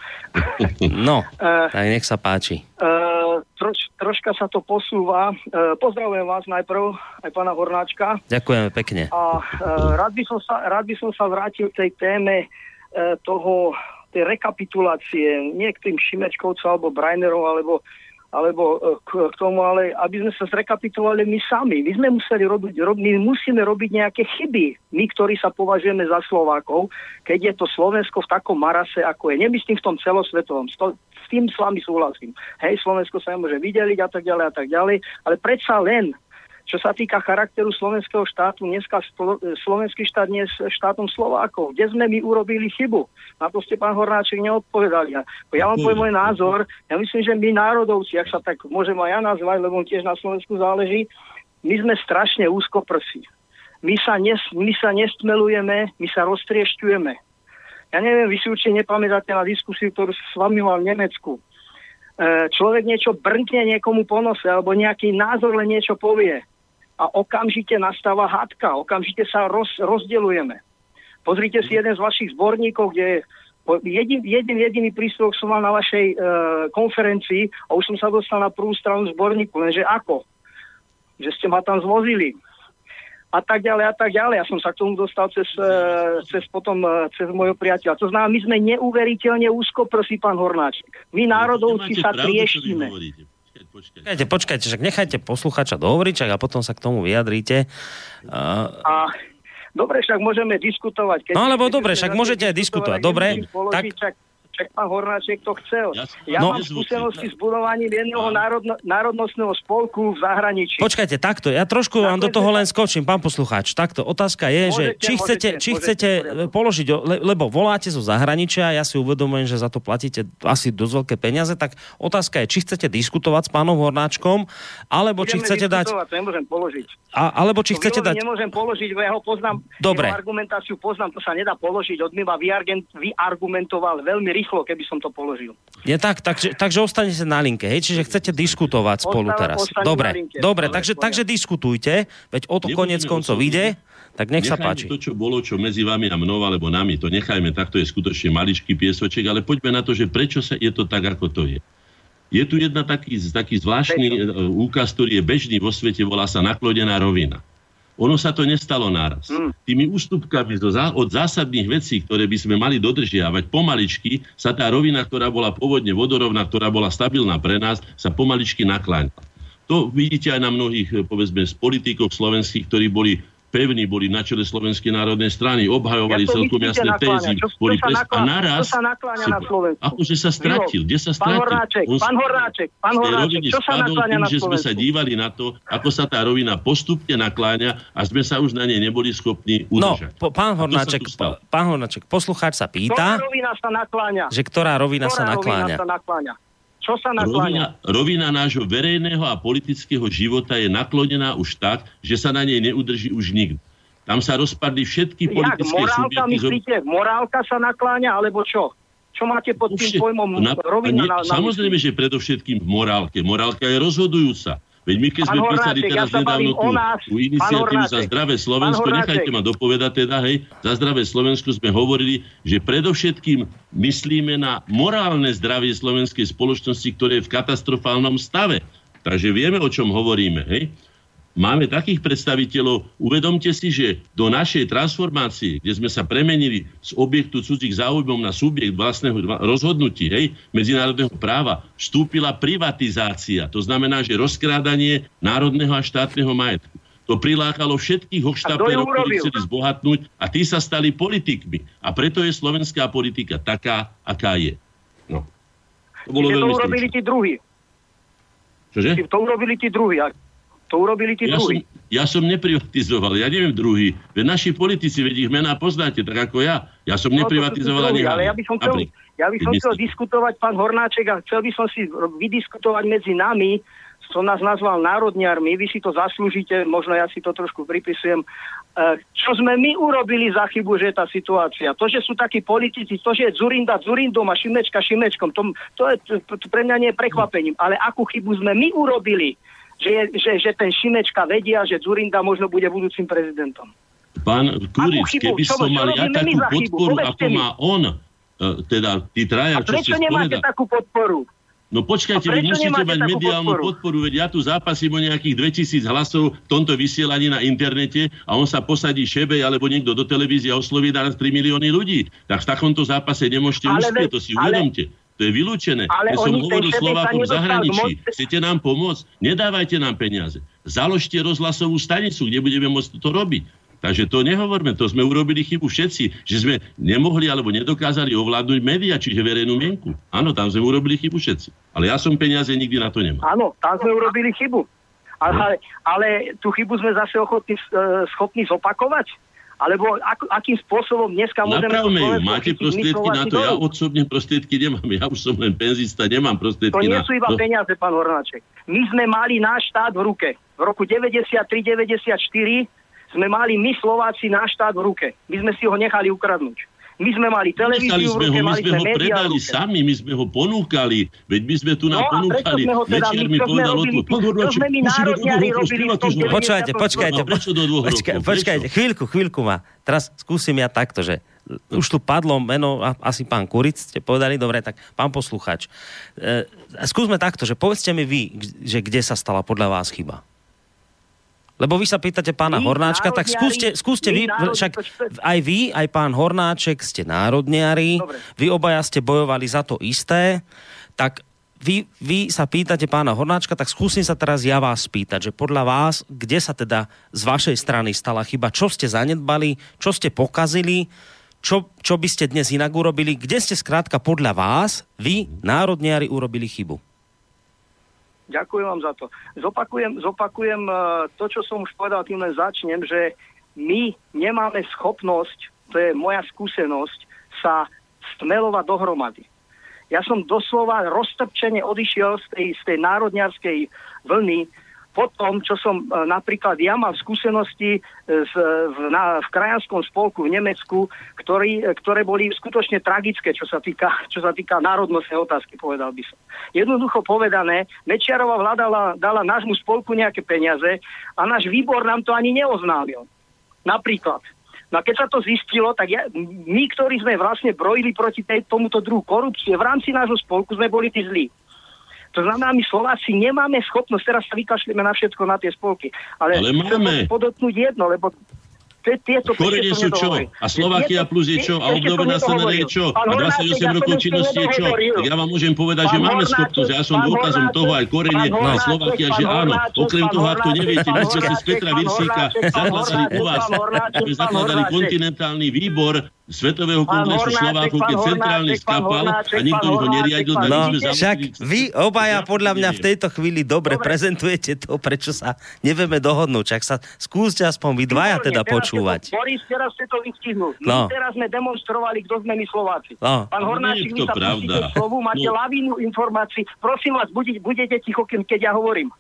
no, uh, tak nech sa páči. Uh, troš, troška sa to posúva. Uh, pozdravujem vás najprv, aj pána Hornáčka. Ďakujeme pekne. A uh, rád, by som sa, rád by som sa vrátil k tej téme uh, toho, tej rekapitulácie, nie k tým Šimečkovcom alebo Brainerov, alebo alebo e, k, k tomu, ale aby sme sa zrekapitulovali my sami. My sme museli robiť, rob, my musíme robiť nejaké chyby, my, ktorí sa považujeme za Slovákov, keď je to Slovensko v takom marase, ako je. Nemyslím v tom celosvetovom, sto, s tým s vami súhlasím. Hej, Slovensko sa nemôže vydeliť a tak ďalej a tak ďalej, ale predsa len čo sa týka charakteru slovenského štátu, dneska slovenský štát nie je štátom Slovákov. Kde sme my urobili chybu? Na to ste, pán Hornáček, neodpovedali. Ja vám poviem môj názor. Ja myslím, že my národovci, ak sa tak môžem aj ja nazvať, lebo tiež na Slovensku záleží, my sme strašne úzkoprsí. My sa, nes, my sa nestmelujeme, my sa roztriešťujeme. Ja neviem, vy si určite nepamätáte na diskusiu, ktorú s vami mal v Nemecku. E, človek niečo brnkne niekomu po nose, alebo nejaký názor len niečo povie a okamžite nastáva hádka, okamžite sa roz, rozdelujeme. Pozrite si jeden z vašich zborníkov, kde jedin, jeden jediný príspevok som mal na vašej e, konferencii a už som sa dostal na prvú stranu zborníku, lenže ako? Že ste ma tam zvozili a tak ďalej a tak ďalej. Ja som sa k tomu dostal cez, e, cez potom, e, cez môjho priateľa. To znamená, my sme neuveriteľne úzko, prosí pán Hornáček. My národovci sa trieštime počkajte. Počkajte, však nechajte posluchača dohovoriť a potom sa k tomu vyjadríte. Uh... A, dobre, však môžeme diskutovať. Keď no alebo dobre, však môžete aj diskutovať. Dobre, tak, Však pán Hornáček to chcel. Ja- Ja, No. mám skúsenosti s budovaním jedného národno, národnostného spolku v zahraničí. Počkajte, takto, ja trošku vám do toho len skočím, pán poslucháč. Takto, otázka je, že Môžete, či chcete, môžete, či môžete, chcete poriadku. položiť, lebo voláte zo zahraničia, ja si uvedomujem, že za to platíte asi dosť veľké peniaze, tak otázka je, či chcete diskutovať s pánom Hornáčkom, alebo či Budeme chcete dať, To nemôžem položiť. a, alebo či To chcete dať, nemôžem položiť, ja ho poznám. Dobre. Jeho argumentáciu poznám, to sa nedá položiť. On mi vyargumentoval veľmi rýchlo, keby som to položil. je tak, takže, takže ostanete na linke, hej, čiže chcete diskutovať spolu Ostávam- teraz. Dobre, linke. dobre, Dobre, takže, takže diskutujte, veď o to konec koncov ide, tak nech sa Nechajme páči. to, čo bolo, čo medzi vami a mnou, alebo nami, to nechajme, takto je skutočne maličký piesoček, ale poďme na to, že prečo sa je to tak, ako to je. Je tu jedna taký, taký zvláštny e, úkaz, ktorý je bežný vo svete, volá sa naklonená rovina. Ono sa to nestalo naraz. Mm. Tými ústupkami od zásadných vecí, ktoré by sme mali dodržiavať, pomaličky sa tá rovina, ktorá bola pôvodne vodorovná, ktorá bola stabilná pre nás, sa pomaličky nakláňala. To vidíte aj na mnohých, e, povedzme, z politikov slovenských, ktorí boli pevní, boli na čele Slovenskej národnej strany, obhajovali Ja celkom jasné tézy. Boli sa pres... A nakláňa? naraz... Čo sa nakláňa na Slovensku? Akože sa stratil. Kde sa Pán stratil? Hornáček, On pán Hornáček, pán z tej Hornáček, čo sa spadol nakláňa tým, na že sme sa dívali na to, ako sa tá rovina postupne nakláňa a sme sa už na nej neboli schopní No, udržať. po, pán A sa Hornáček, pán Hornáček, poslucháč sa Ktorá pýta, rovina sa nakláňa? že ktorá rovina sa Ktorá nakláňa. rovina sa nakláňa? Čo sa Rovina, nakláňa? rovina nášho verejného a politického života je naklonená už tak, že sa na nej neudrží už nikto. Tam sa rozpadli všetky Jak politické morálka subjekty. myslíte? Morálka sa nakláňa, alebo čo? Čo máte pod tým pojmom Na- rovina nie, na, na Samozrejme, že predovšetkým v morálke. Morálka je rozhodujúca. Veď my keď Pán sme písali Hornáček, teraz ja nedávno tú, nás. tú iniciatívu Pán za zdravé Slovensko, Pán nechajte ma dopovedať teda, hej, za zdravé Slovensko sme hovorili, že predovšetkým myslíme na morálne zdravie slovenskej spoločnosti, ktoré je v katastrofálnom stave. Takže vieme, o čom hovoríme, hej. Máme takých predstaviteľov, uvedomte si, že do našej transformácie, kde sme sa premenili z objektu cudzích záujmov na subjekt vlastného rozhodnutí, hej, medzinárodného práva, vstúpila privatizácia. To znamená, že rozkrádanie národného a štátneho majetku. To prilákalo všetkých hochštaplerov, ktorí chceli zbohatnúť a tí sa stali politikmi. A preto je slovenská politika taká, aká je. No. To bolo Čiže to urobili tí druhí. Čože? To urobili tí druhí. To urobili tí Ja som, druhí. ja som neprivatizoval, ja neviem druhý. Veď naši politici, veď ich mená poznáte, tak ako ja. Ja som No, neprivatizoval ani Ale ja by som chcel, ja by som chcel diskutovať, pán Hornáček, a chcel by som si vydiskutovať medzi nami, som nás nazval národniarmi, vy si to zaslúžite, možno ja si to trošku pripisujem, e, čo sme my urobili za chybu, že je tá situácia. To, že sú takí politici, to, že je Zurinda Zurindom a Šimečka Šimečkom, to, to, je, to pre mňa nie je prekvapením. Ale akú chybu sme my urobili, že, že, že ten Šimečka vedia, že Zurinda možno bude budúcim prezidentom. Pán chybu? keby som mal ja takú podporu, ako má on, e, teda tí traja, čo prečo ste nemáte spovedali. takú podporu? No počkajte, vy musíte mať mediálnu podporu? podporu, veď ja tu zápasím o nejakých 2000 hlasov v tomto vysielaní na internete a on sa posadí šebej alebo niekto do televízie a osloví naraz 3 milióny ľudí. Tak v takomto zápase nemôžete Ale uspieť, veď- to si ale- uvedomte. To je vylúčené. Ale Keď som hovoril Slovákom v zahraničí, chcete nám pomôcť, nedávajte nám peniaze. Založte rozhlasovú stanicu, kde budeme môcť to robiť. Takže to nehovorme, to sme urobili chybu všetci, že sme nemohli alebo nedokázali ovládnuť médiá, čiže verejnú mienku. Áno, tam sme urobili chybu všetci. Ale ja som peniaze nikdy na to nemal. Áno, tam sme urobili chybu. Ale, ale tú chybu sme zase ochotní, e, schopní zopakovať? Alebo ak, akým spôsobom dneska môžeme... Napravme ju, máte prostriedky na to. Ja osobne prostriedky nemám. Ja už som len penzista, nemám To prostriedky nie na sú iba to. peniaze, pán Hornáček. My sme mali náš štát v ruke. V roku 93-94 sme mali my Slováci náš štát v ruke. My sme si ho nechali ukradnúť. My sme mali televíziu v sme ruke, ho, my sme sme ho predali ruke. sami, my sme ho ponúkali. Veď my sme tu nám No ponúkali. sme ho teda Večer mi povedal spievať tom máme. Počkajte, počkajte. No, počkajte, Prečo? chvíľku, chvíľku ma. Teraz skúsim ja takto, že už tu padlo meno, asi pán Kuric, ste povedali, dobre, tak pán posluchač. E, skúsme takto, že povedzte mi vy, že kde sa stala podľa vás chyba. Lebo vy sa pýtate pána My, Hornáčka, tak skúste, národniari, skúste vy, národni- však aj vy, aj pán Hornáček ste národniari, Dobre. vy obaja ste bojovali za to isté, tak vy, vy sa pýtate pána Hornáčka, tak skúsim sa teraz ja vás spýtať, že podľa vás, kde sa teda z vašej strany stala chyba, čo ste zanedbali, čo ste pokazili, čo, čo by ste dnes inak urobili? Kde ste skrátka podľa vás, vy, národniari, urobili chybu? Ďakujem vám za to. Zopakujem, zopakujem eh, to, čo som už povedal, tým len začnem, že my nemáme schopnosť, to je moja skúsenosť, sa stmelovať dohromady. Ja som doslova roztrpčene odišiel z tej, z tej národniarskej vlny, po tom, čo som e, napríklad ja mal skúsenosti e, z, v, na, v krajanskom spolku v Nemecku, ktorý, e, ktoré boli skutočne tragické, čo sa týka, čo sa týka národnostnej otázky, povedal by som. Jednoducho povedané, Mečiarová vláda dala nášmu spolku nejaké peniaze a náš výbor nám to ani neoznámil. Napríklad. No a keď sa to zistilo, tak ja, my, ktorí sme vlastne brojili proti tej, tomuto druhu korupcie, v rámci nášho spolku sme boli tí zlí. To znamená, my Slováci nemáme schopnosť, teraz sa vykašľeme na všetko na tie spolky. Ale, Ale máme. podotknúť jedno, lebo tieto Korene sú čo? A Slovakia plus je čo? A obnovená strana je čo? A 28 rokov činnosti je čo? Ja vám môžem povedať, že máme schopnosť. Ja som dôkazom toho aj korene na Slovakia, že áno. Okrem toho, ak to neviete, my sme si z Petra Virsíka zakladali u vás, sme zakladali kontinentálny výbor Svetového kongresu Slovákov, keď centrálne skapal a nikto ho neriadil, no, však vy obaja podľa mňa v tejto chvíli dobre, dobre. prezentujete to, prečo sa nevieme dohodnúť. Čak sa skúste aspoň vy dvaja teda počúvať. Boris, teraz ste to vystihnul. No. My teraz sme demonstrovali, kto sme my Slováci. No. Pán Hornáčik, vy sa pravda. slovu, máte no. lavínu informácií. Prosím vás, budete, budete ticho, keď ja hovorím.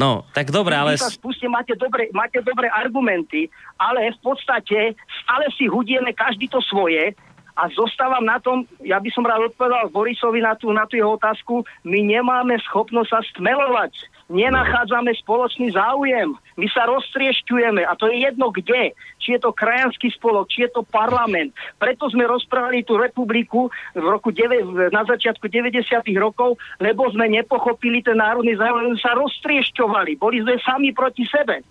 No, tak dobre, ale... Sa spuste, máte dobre, máte dobre argumenty, ale v podstate stále si hudieme každý to svoje a zostávam na tom, ja by som rád odpovedal Borisovi na tú, na tú jeho otázku, my nemáme schopnosť sa stmelovať nenachádzame spoločný záujem. My sa roztriešťujeme a to je jedno kde. Či je to krajanský spolok, či je to parlament. Preto sme rozprávali tú republiku v roku 9, na začiatku 90. rokov, lebo sme nepochopili ten národný záujem, sa roztriešťovali. Boli sme sami proti sebe.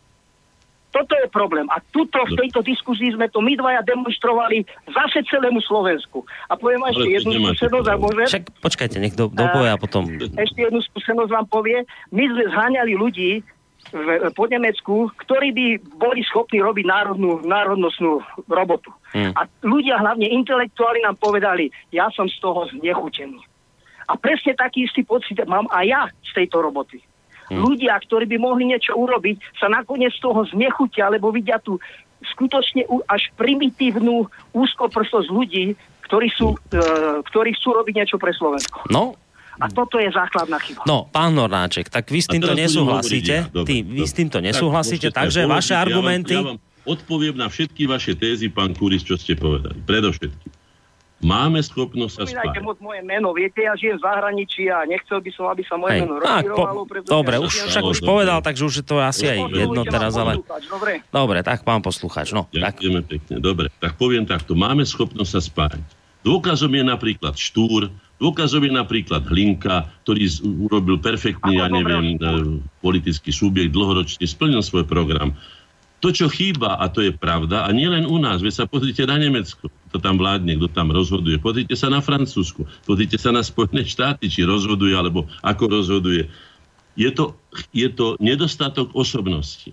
Toto je problém. A tuto v tejto diskuzii sme to my dvaja demonstrovali zase celému Slovensku. A poviem ešte jednu skúsenosť, a môžem... Však počkajte, nech do, dopovie a potom... Ešte jednu skúsenosť vám povie. My sme zháňali ľudí v, po Nemecku, ktorí by boli schopní robiť národnú, národnostnú robotu. Hmm. A ľudia, hlavne intelektuáli, nám povedali, ja som z toho znechutený. A presne taký istý pocit mám aj ja z tejto roboty. Hmm. Ľudia, ktorí by mohli niečo urobiť, sa nakoniec z toho znechutia, lebo vidia tu skutočne až primitívnu úzkoprstosť ľudí, ktorí, sú, e, ktorí chcú robiť niečo pre Slovensko. No, a toto je základná chyba. No, pán Nornáček, tak vy s týmto nesúhlasíte. Ja. Ty, vy s týmto nesúhlasíte, tak, takže vaše argumenty... Ja vám, ja vám odpoviem na všetky vaše tézy, pán Kuris, čo ste povedali. Predovšetkým. Máme schopnosť sa spájať. moc moje meno. Viete, ja žijem v zahraničí a nechcel by som, aby sa moje Hej. meno rozširovalo. Po, dobre, už, však už povedal, takže už je to asi aj jedno teraz, ale... Dobre. dobre, tak pán poslucháč. No, Ďakujeme tak. pekne. Dobre, tak poviem takto. Máme schopnosť sa spájať. Dôkazom je napríklad Štúr, dôkazom je napríklad Hlinka, ktorý urobil perfektný, ja neviem, e, politický subjekt, dlhoročne splnil svoj program. To, čo chýba, a to je pravda, a nielen u nás, veď sa pozrite na Nemecko, kto tam vládne, kto tam rozhoduje, pozrite sa na Francúzsku, pozrite sa na Spojené štáty, či rozhoduje, alebo ako rozhoduje. Je to, je to nedostatok osobnosti.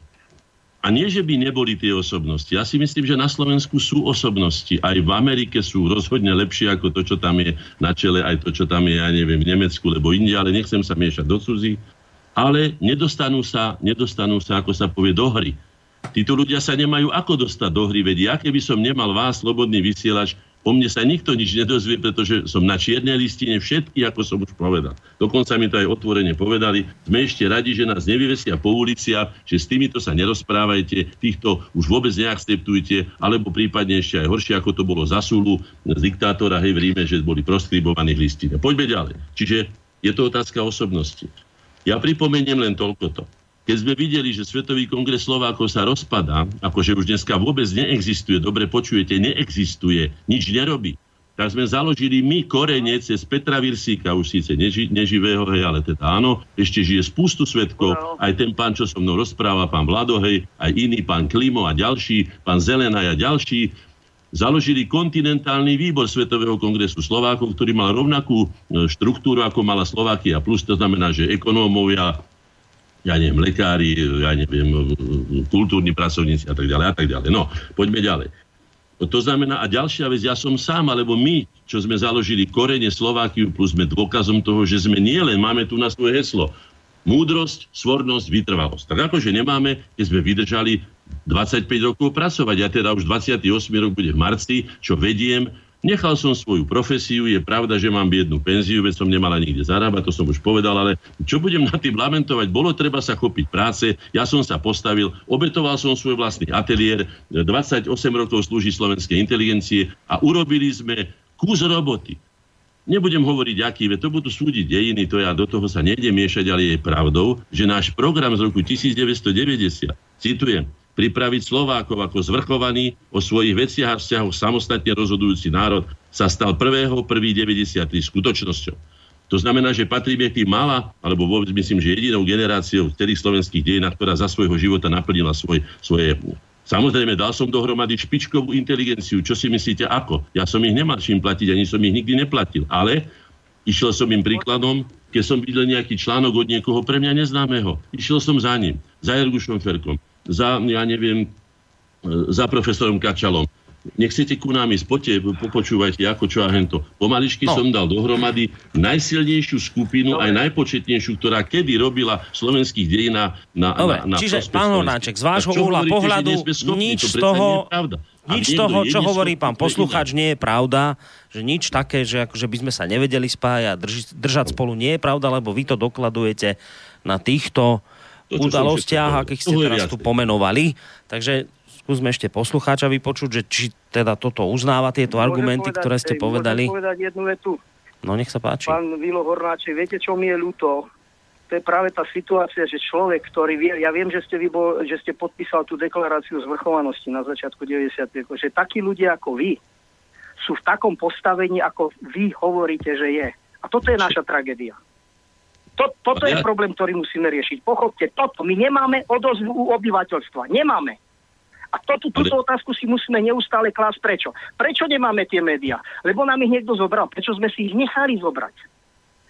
A nie, že by neboli tie osobnosti. Ja si myslím, že na Slovensku sú osobnosti. Aj v Amerike sú rozhodne lepšie ako to, čo tam je na čele, aj to, čo tam je, ja neviem, v Nemecku, lebo inde, ale nechcem sa miešať do cudzí. Ale nedostanú sa, nedostanú sa, ako sa povie, do hry Títo ľudia sa nemajú ako dostať do hry, veď ja keby som nemal vás, slobodný vysielač, o mne sa nikto nič nedozvie, pretože som na čiernej listine všetky, ako som už povedal. Dokonca mi to aj otvorene povedali. Sme ešte radi, že nás nevyvesia po uliciach, že s týmito sa nerozprávajte, týchto už vôbec neakceptujte, alebo prípadne ešte aj horšie, ako to bolo za súlu z diktátora, hej, v Ríme, že boli proskribovaní v listine. Poďme ďalej. Čiže je to otázka osobnosti. Ja pripomeniem len toľko to. Keď sme videli, že Svetový kongres Slovákov sa rozpadá, akože už dneska vôbec neexistuje, dobre počujete, neexistuje, nič nerobí, tak sme založili my korene cez Petra Virsíka, už síce neži, neživého, hej, ale teda áno, ešte žije spustu svetkov, aj ten pán, čo so mnou rozpráva, pán Vladohej, aj iný, pán Klimo a ďalší, pán Zelenaj a ďalší, založili kontinentálny výbor Svetového kongresu Slovákov, ktorý mal rovnakú e, štruktúru, ako mala Slovakia plus, to znamená, že ekonómovia, ja neviem, lekári, ja neviem, kultúrni pracovníci a tak ďalej a tak ďalej. No, poďme ďalej. To znamená, a ďalšia vec, ja som sám, alebo my, čo sme založili korene Slovákiu, plus sme dôkazom toho, že sme nielen, máme tu na svoje heslo, múdrosť, svornosť, vytrvalosť. Tak akože nemáme, keď sme vydržali 25 rokov pracovať. Ja teda už 28 rok bude v marci, čo vediem, Nechal som svoju profesiu, je pravda, že mám biednú penziu, veď som nemala nikde zarábať, to som už povedal, ale čo budem na tým lamentovať? Bolo treba sa chopiť práce, ja som sa postavil, obetoval som svoj vlastný ateliér, 28 rokov slúži slovenskej inteligencie a urobili sme kus roboty. Nebudem hovoriť, aký, veď to budú súdiť dejiny, to ja do toho sa nejdem miešať, ale je pravdou, že náš program z roku 1990, citujem, pripraviť Slovákov ako zvrchovaný o svojich veciach a vzťahoch samostatne rozhodujúci národ sa stal 1.1.93 skutočnosťou. To znamená, že patríme k tým mala, alebo vôbec myslím, že jedinou generáciou celých slovenských dejinách, ktorá za svojho života naplnila svoj, svoje Samozrejme, dal som dohromady špičkovú inteligenciu. Čo si myslíte, ako? Ja som ich nemal čím platiť, ani som ich nikdy neplatil. Ale išiel som im príkladom, keď som videl nejaký článok od niekoho pre mňa neznámeho. Išiel som za ním, za Jergušom Ferkom za, ja neviem, e, za profesorom Kačalom. Nechcete ku nám ísť, poďte, popočúvajte, ako čo a hento. Pomaličky no. som dal dohromady najsilnejšiu skupinu, Dobre. aj najpočetnejšiu, ktorá kedy robila slovenských dejín na, Dobre, na, na Čiže, pán Hornáček, z vášho uhla pohľadu nič z toho, nič toho, čo hovorí pán poslucháč, nie je pravda, že nič také, že akože by sme sa nevedeli spájať, drži, držať spolu, nie je pravda, lebo vy to dokladujete na týchto to, udalostiach, akých ste teraz tu pomenovali. Takže skúsme ešte poslucháča vypočuť, že či teda toto uznáva, tieto môžem argumenty, povedať, ktoré ste povedali. povedať jednu vetu. No nech sa páči. Pán Vilo Hornáček, viete, čo mi je ľúto? To je práve tá situácia, že človek, ktorý vie, ja viem, že ste, vybo, že ste podpísal tú deklaráciu zvrchovanosti na začiatku 90. že takí ľudia ako vy sú v takom postavení, ako vy hovoríte, že je. A toto je naša tragédia. To, toto je problém, ktorý musíme riešiť. Pochopte, toto. My nemáme odozvu u obyvateľstva. Nemáme. A toto, túto otázku si musíme neustále klásť. Prečo? Prečo nemáme tie médiá? Lebo nám ich niekto zobral. Prečo sme si ich nechali zobrať?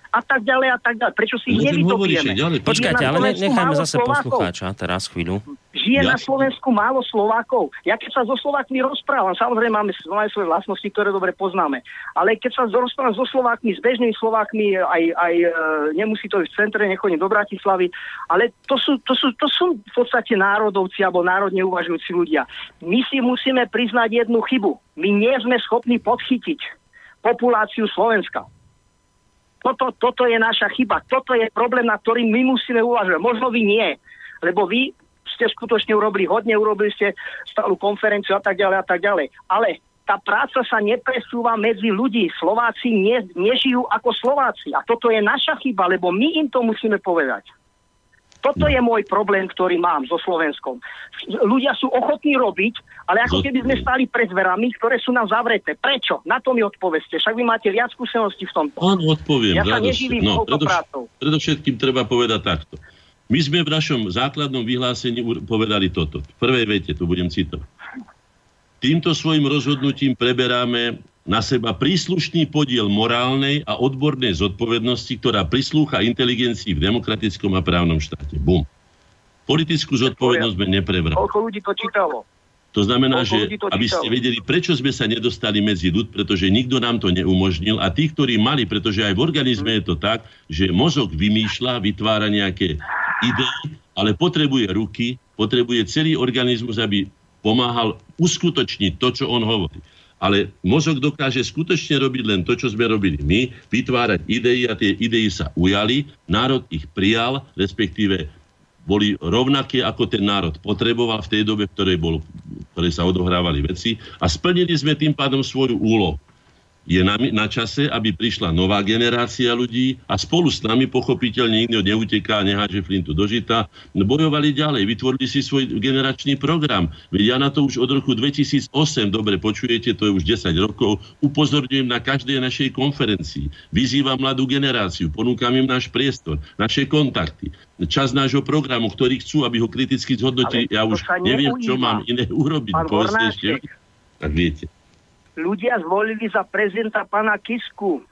A tak ďalej a tak ďalej. Prečo si ich nevytopieme? Počkajte, ale nechajme zase Slovákov. poslucháča teraz chvíľu. Žije ja. na Slovensku málo Slovákov. Ja keď sa so Slovákmi rozprávam, samozrejme máme, máme svoje vlastnosti, ktoré dobre poznáme, ale keď sa rozprávam so Slovákmi, s bežnými Slovákmi, aj, aj e, nemusí to ísť v centre, nechodím do Bratislavy, ale to sú, to, sú, to sú v podstate národovci alebo národne uvažujúci ľudia. My si musíme priznať jednu chybu. My nie sme schopní podchytiť populáciu Slovenska. Toto, toto je naša chyba. Toto je problém, na ktorým my musíme uvažovať. Možno vy nie, lebo vy ste skutočne urobili hodne, urobili ste stálu konferenciu a tak ďalej a tak ďalej. Ale tá práca sa nepresúva medzi ľudí. Slováci ne, nežijú ako Slováci. A toto je naša chyba, lebo my im to musíme povedať. Toto je môj problém, ktorý mám so Slovenskom. Ľudia sú ochotní robiť, ale ako keby sme stali pred dverami, ktoré sú nám zavreté. Prečo? Na to mi odpoveste. Však vy máte viac skúseností v tomto. Áno, odpoviem. Ja sa neživím no, predovš- predovšetkým treba povedať takto. My sme v našom základnom vyhlásení povedali toto. V prvej vete, tu budem citovať. Týmto svojim rozhodnutím preberáme na seba príslušný podiel morálnej a odbornej zodpovednosti, ktorá prislúcha inteligencii v demokratickom a právnom štáte. Bum. Politickú zodpovednosť sme neprebrali. Koľko ľudí to čítalo? To znamená, že aby ste vedeli, prečo sme sa nedostali medzi ľud, pretože nikto nám to neumožnil a tí, ktorí mali, pretože aj v organizme je to tak, že mozog vymýšľa, vytvára nejaké idei, ale potrebuje ruky, potrebuje celý organizmus, aby pomáhal uskutočniť to, čo on hovorí ale mozog dokáže skutočne robiť len to, čo sme robili my, vytvárať idei a tie idei sa ujali, národ ich prijal, respektíve boli rovnaké, ako ten národ potreboval v tej dobe, v ktorej, bol, v ktorej sa odohrávali veci. A splnili sme tým pádom svoju úlohu je na, na čase, aby prišla nová generácia ľudí a spolu s nami pochopiteľne nikto neuteká a neháže flintu do žita, bojovali ďalej, vytvorili si svoj generačný program. Ja na to už od roku 2008, dobre počujete, to je už 10 rokov, upozorňujem na každej našej konferencii. Vyzývam mladú generáciu, ponúkam im náš priestor, naše kontakty, čas nášho programu, ktorý chcú, aby ho kriticky zhodnotili. Ja už neviem, čo mám iné urobiť. Povedzte ešte, tak viete ľudia zvolili za prezidenta pana Kisku.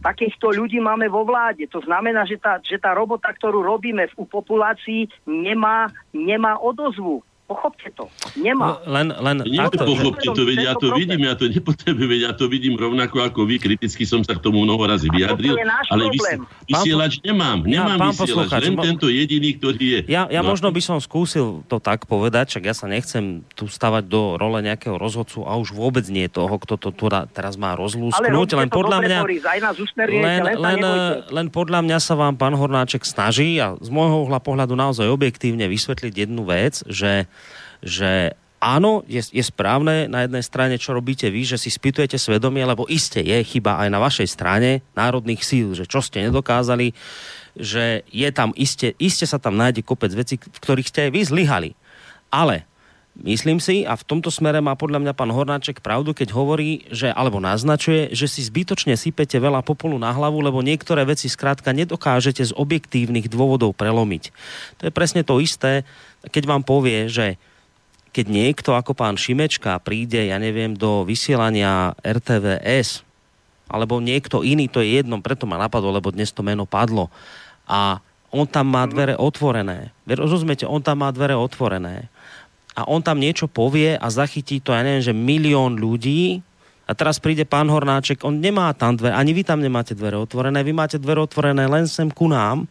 Takýchto ľudí máme vo vláde. To znamená, že tá, že tá robota, ktorú robíme v populácii, nemá, nemá odozvu. Pochopte to. Nemá. Len, len Nie, že- pochopte to, veď ja to Tento vidím, ja to nepotrebujem, veď ja to vidím rovnako ako vy, kriticky som sa k tomu mnoho razy vyjadril, je náš ale vys- problém. vysielač nemám, nemám pán vysielač, len mo- tento jediný, ktorý je. Ja, ja No možno by som skúsil to tak povedať, však ja sa nechcem tu stavať do role nejakého rozhodcu a už vôbec nie toho, kto to tu ra- teraz má Ale rozlúsknuť, len to podľa mňa... Len, len, sa len, podľa mňa sa vám pán Hornáček snaží a z môjho uhla pohľadu naozaj objektívne vysvetliť jednu vec, že, že áno, je, je správne na jednej strane, čo robíte vy, že si spýtujete svedomie, lebo iste je chyba aj na vašej strane národných síl, že čo ste nedokázali, že je tam iste, iste sa tam nájde kopec vecí, v ktorých ste aj vy zlyhali. Ale Myslím si, a v tomto smere má podľa mňa pán Hornáček pravdu, keď hovorí, že, alebo naznačuje, že si zbytočne sypete veľa popolu na hlavu, lebo niektoré veci skrátka nedokážete z objektívnych dôvodov prelomiť. To je presne to isté, keď vám povie, že keď niekto ako pán Šimečka príde, ja neviem, do vysielania RTVS, alebo niekto iný, to je jedno, preto ma napadlo, lebo dnes to meno padlo. A on tam má dvere otvorené. Rozumiete, on tam má dvere otvorené a on tam niečo povie a zachytí to, ja neviem, že milión ľudí a teraz príde pán Hornáček, on nemá tam dvere, ani vy tam nemáte dvere otvorené, vy máte dvere otvorené len sem ku nám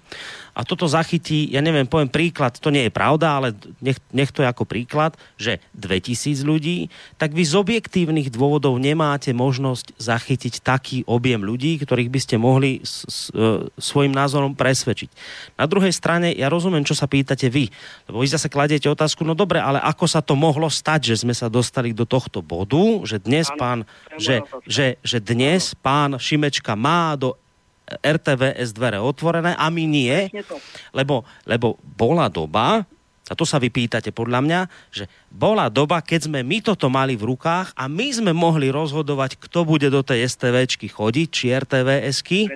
a toto zachytí, ja neviem, poviem príklad, to nie je pravda, ale nech, nech to je ako príklad, že 2000 ľudí, tak vy z objektívnych dôvodov nemáte možnosť zachytiť taký objem ľudí, ktorých by ste mohli s, s, e, svojim názorom presvedčiť. Na druhej strane, ja rozumiem, čo sa pýtate vy, lebo vy zase kladiete otázku, no dobre, ale ako sa to mohlo stať, že sme sa dostali do tohto bodu, že dnes pán, že, že, že dnes pán Šimečka má do RTVS dvere otvorené a my nie, lebo, lebo bola doba, a to sa vy pýtate podľa mňa, že bola doba, keď sme my toto mali v rukách a my sme mohli rozhodovať, kto bude do tej STVčky chodiť, či RTVSky.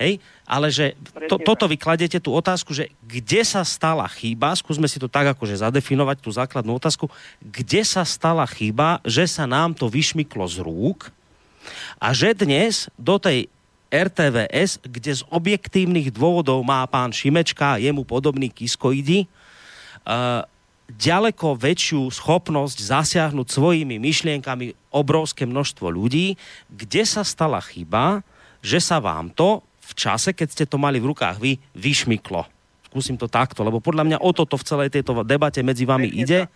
Hej? Ale že to, toto tak. vy kladete tú otázku, že kde sa stala chyba, skúsme si to tak akože zadefinovať, tú základnú otázku, kde sa stala chyba, že sa nám to vyšmyklo z rúk a že dnes do tej RTVS, kde z objektívnych dôvodov má pán Šimečka a jemu podobný kiskoidi, uh, ďaleko väčšiu schopnosť zasiahnuť svojimi myšlienkami obrovské množstvo ľudí, kde sa stala chyba, že sa vám to v čase, keď ste to mali v rukách vy, vyšmyklo. Skúsim to takto, lebo podľa mňa o toto v celej tejto debate medzi vami ide.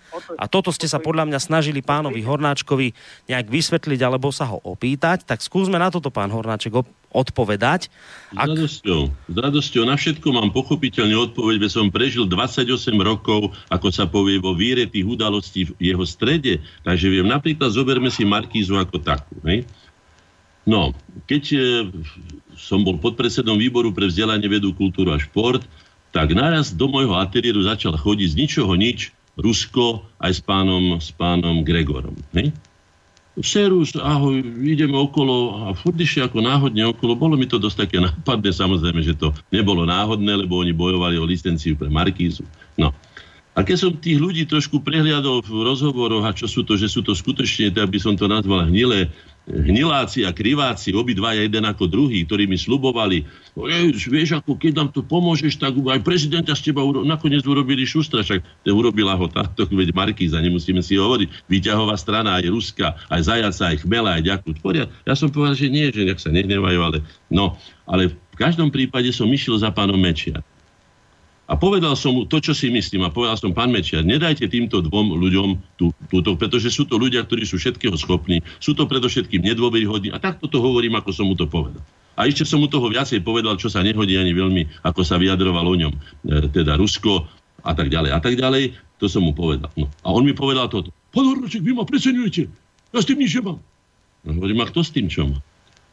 a toto ste sa podľa mňa snažili pánovi Hornáčkovi nejak vysvetliť alebo sa ho opýtať, tak skúsme na toto pán Hornáček odpovedať. S radosťou, s radosťou na všetko mám pochopiteľne odpoveď, veď som prežil 28 rokov, ako sa povie, vo víre tých udalostí v jeho strede, takže viem, napríklad zoberme si Markízu ako takú. Hej? No, keď e, som bol podpredsedom výboru pre vzdelanie, vedu, kultúru a šport, tak naraz do môjho ateliéru začal chodiť z ničoho nič Rusko aj s pánom, s pánom Gregorom. Hej? Serus, ahoj, ideme okolo a furt ako náhodne okolo. Bolo mi to dosť také nápadné, samozrejme, že to nebolo náhodné, lebo oni bojovali o licenciu pre Markízu. No. A keď som tých ľudí trošku prehliadol v rozhovoroch, a čo sú to, že sú to skutočne, tak by som to nazval hnilé, hniláci a kriváci, obidvaja jeden ako druhý, ktorí mi slubovali, "Ej, vieš, ako keď nám to pomôžeš, tak aj prezidenta z teba uro- nakoniec urobili šustra, však to urobila ho táto, veď Markíza, nemusíme si hovoriť, výťahová strana aj Ruska, aj Zajaca, aj Chmela, aj Ďaku. Tvoria. Ja som povedal, že nie, že nech sa nehnevajú, ale no, ale v každom prípade som išiel za pánom Mečiar. A povedal som mu to, čo si myslím. A povedal som, pán Mečiar, nedajte týmto dvom ľuďom tú, túto, pretože sú to ľudia, ktorí sú všetkého schopní. Sú to predovšetkým nedôveryhodní. A takto to hovorím, ako som mu to povedal. A ešte som mu toho viacej povedal, čo sa nehodí ani veľmi, ako sa vyjadroval o ňom. E, teda Rusko a tak ďalej. A tak ďalej. To som mu povedal. No. A on mi povedal toto. Pán Hornáček, vy ma preceňujete. Ja s tým nič nemám. No, hovorím, a kto s tým čo má?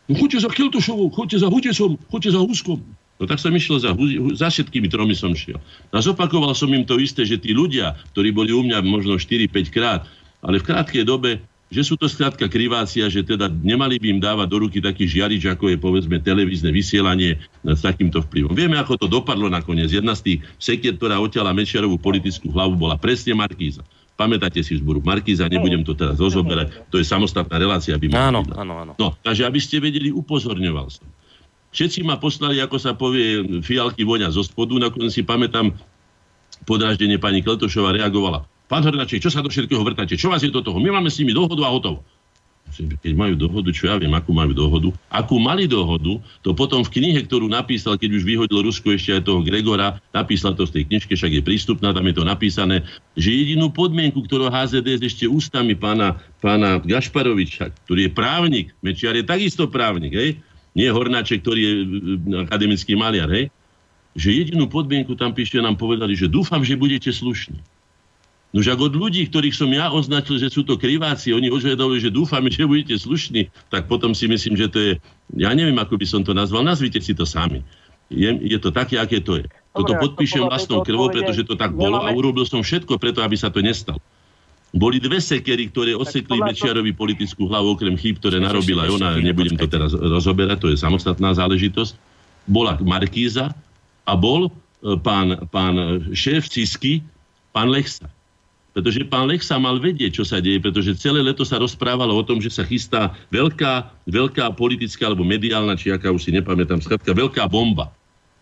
No choďte za Keltošovou, choďte za Hudesom, choďte za Huskom. No tak som išiel za, za všetkými tromi som šiel. A zopakoval som im to isté, že tí ľudia, ktorí boli u mňa možno 4-5 krát, ale v krátkej dobe, že sú to skrátka krivácia, že teda nemali by im dávať do ruky taký žiarič, ako je povedzme televízne vysielanie s takýmto vplyvom. Vieme, ako to dopadlo nakoniec. Jedna z tých sekier, ktorá odtiaľa Mečiarovú politickú hlavu, bola presne Markíza. Pamätáte si zboru Markíza, nebudem to teraz rozoberať, to je samostatná relácia. By Áno, áno, áno. No, takže aby ste vedeli, upozorňoval som. Všetci ma poslali, ako sa povie, fialky voňa zo spodu. Nakoniec si pamätám, podráždenie pani Kletošová reagovala. Pán Hornáček, čo sa do všetkého vrtáte? Čo vás je do toho? My máme s nimi dohodu a hotovo. Keď majú dohodu, čo ja viem, akú majú dohodu. Akú mali dohodu, to potom v knihe, ktorú napísal, keď už vyhodil Rusko ešte aj toho Gregora, napísal to z tej knižke, však je prístupná, tam je to napísané, že jedinú podmienku, ktorú HZDS ešte ústami pána, pána Gašparoviča, ktorý je právnik, Mečiar je takisto právnik, hej? Nie Hornáček, ktorý je akademický maliar, hej? že jedinú podmienku tam píšte nám povedali, že dúfam, že budete slušní. No ak od ľudí, ktorých som ja označil, že sú to kriváci, oni ožiadali, že dúfame, že budete slušní, tak potom si myslím, že to je, ja neviem, ako by som to nazval, nazvite si to sami. Je, je to také, aké to je. Toto podpíšem vlastnou krvou, pretože to tak bolo a urobil som všetko preto, aby sa to nestalo. Boli dve sekery, ktoré osekli Mečiarovi politickú hlavu, okrem chýb, ktoré narobila aj ona, nebudem to teraz rozoberať, to je samostatná záležitosť. Bola Markíza a bol e, pán, pán šéf Cisky, pán Lechsa. Pretože pán Lech sa mal vedieť, čo sa deje, pretože celé leto sa rozprávalo o tom, že sa chystá veľká, veľká politická alebo mediálna, či aká už si nepamätám, skratka, veľká bomba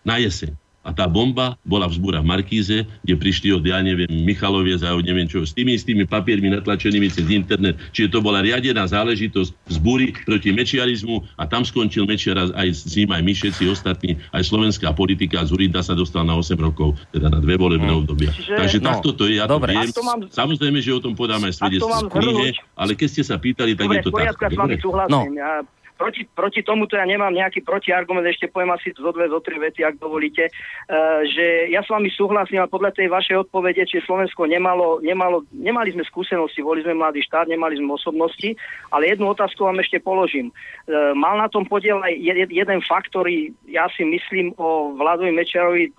na jeseň. A tá bomba bola vzbúra v Markíze, kde prišli od, ja neviem, Michalovie za neviem čo, s tými, s tými papiermi natlačenými cez internet. Čiže to bola riadená záležitosť vzbúry proti mečiarizmu a tam skončil Mečiar aj s ním aj my všetci ostatní, aj slovenská politika. Zurinda sa dostal na 8 rokov, teda na dve volebné hmm. obdobia. Čiže, Takže no, takto to je, ja dobre. to viem. To mám, Samozrejme, že o tom podáme aj svedectvo z knihe, ale keď ste sa pýtali, tak dobre, je to tak. Dobre, no. Ja proti, proti tomuto ja nemám nejaký protiargument, ešte poviem asi zo dve, zo tri vety, ak dovolíte, uh, že ja s vami súhlasím a podľa tej vašej odpovede, či Slovensko nemalo, nemalo, nemali sme skúsenosti, boli sme mladý štát, nemali sme osobnosti, ale jednu otázku vám ešte položím. Uh, mal na tom podiel aj jeden fakt, ktorý ja si myslím o Vladovi Mečerovi,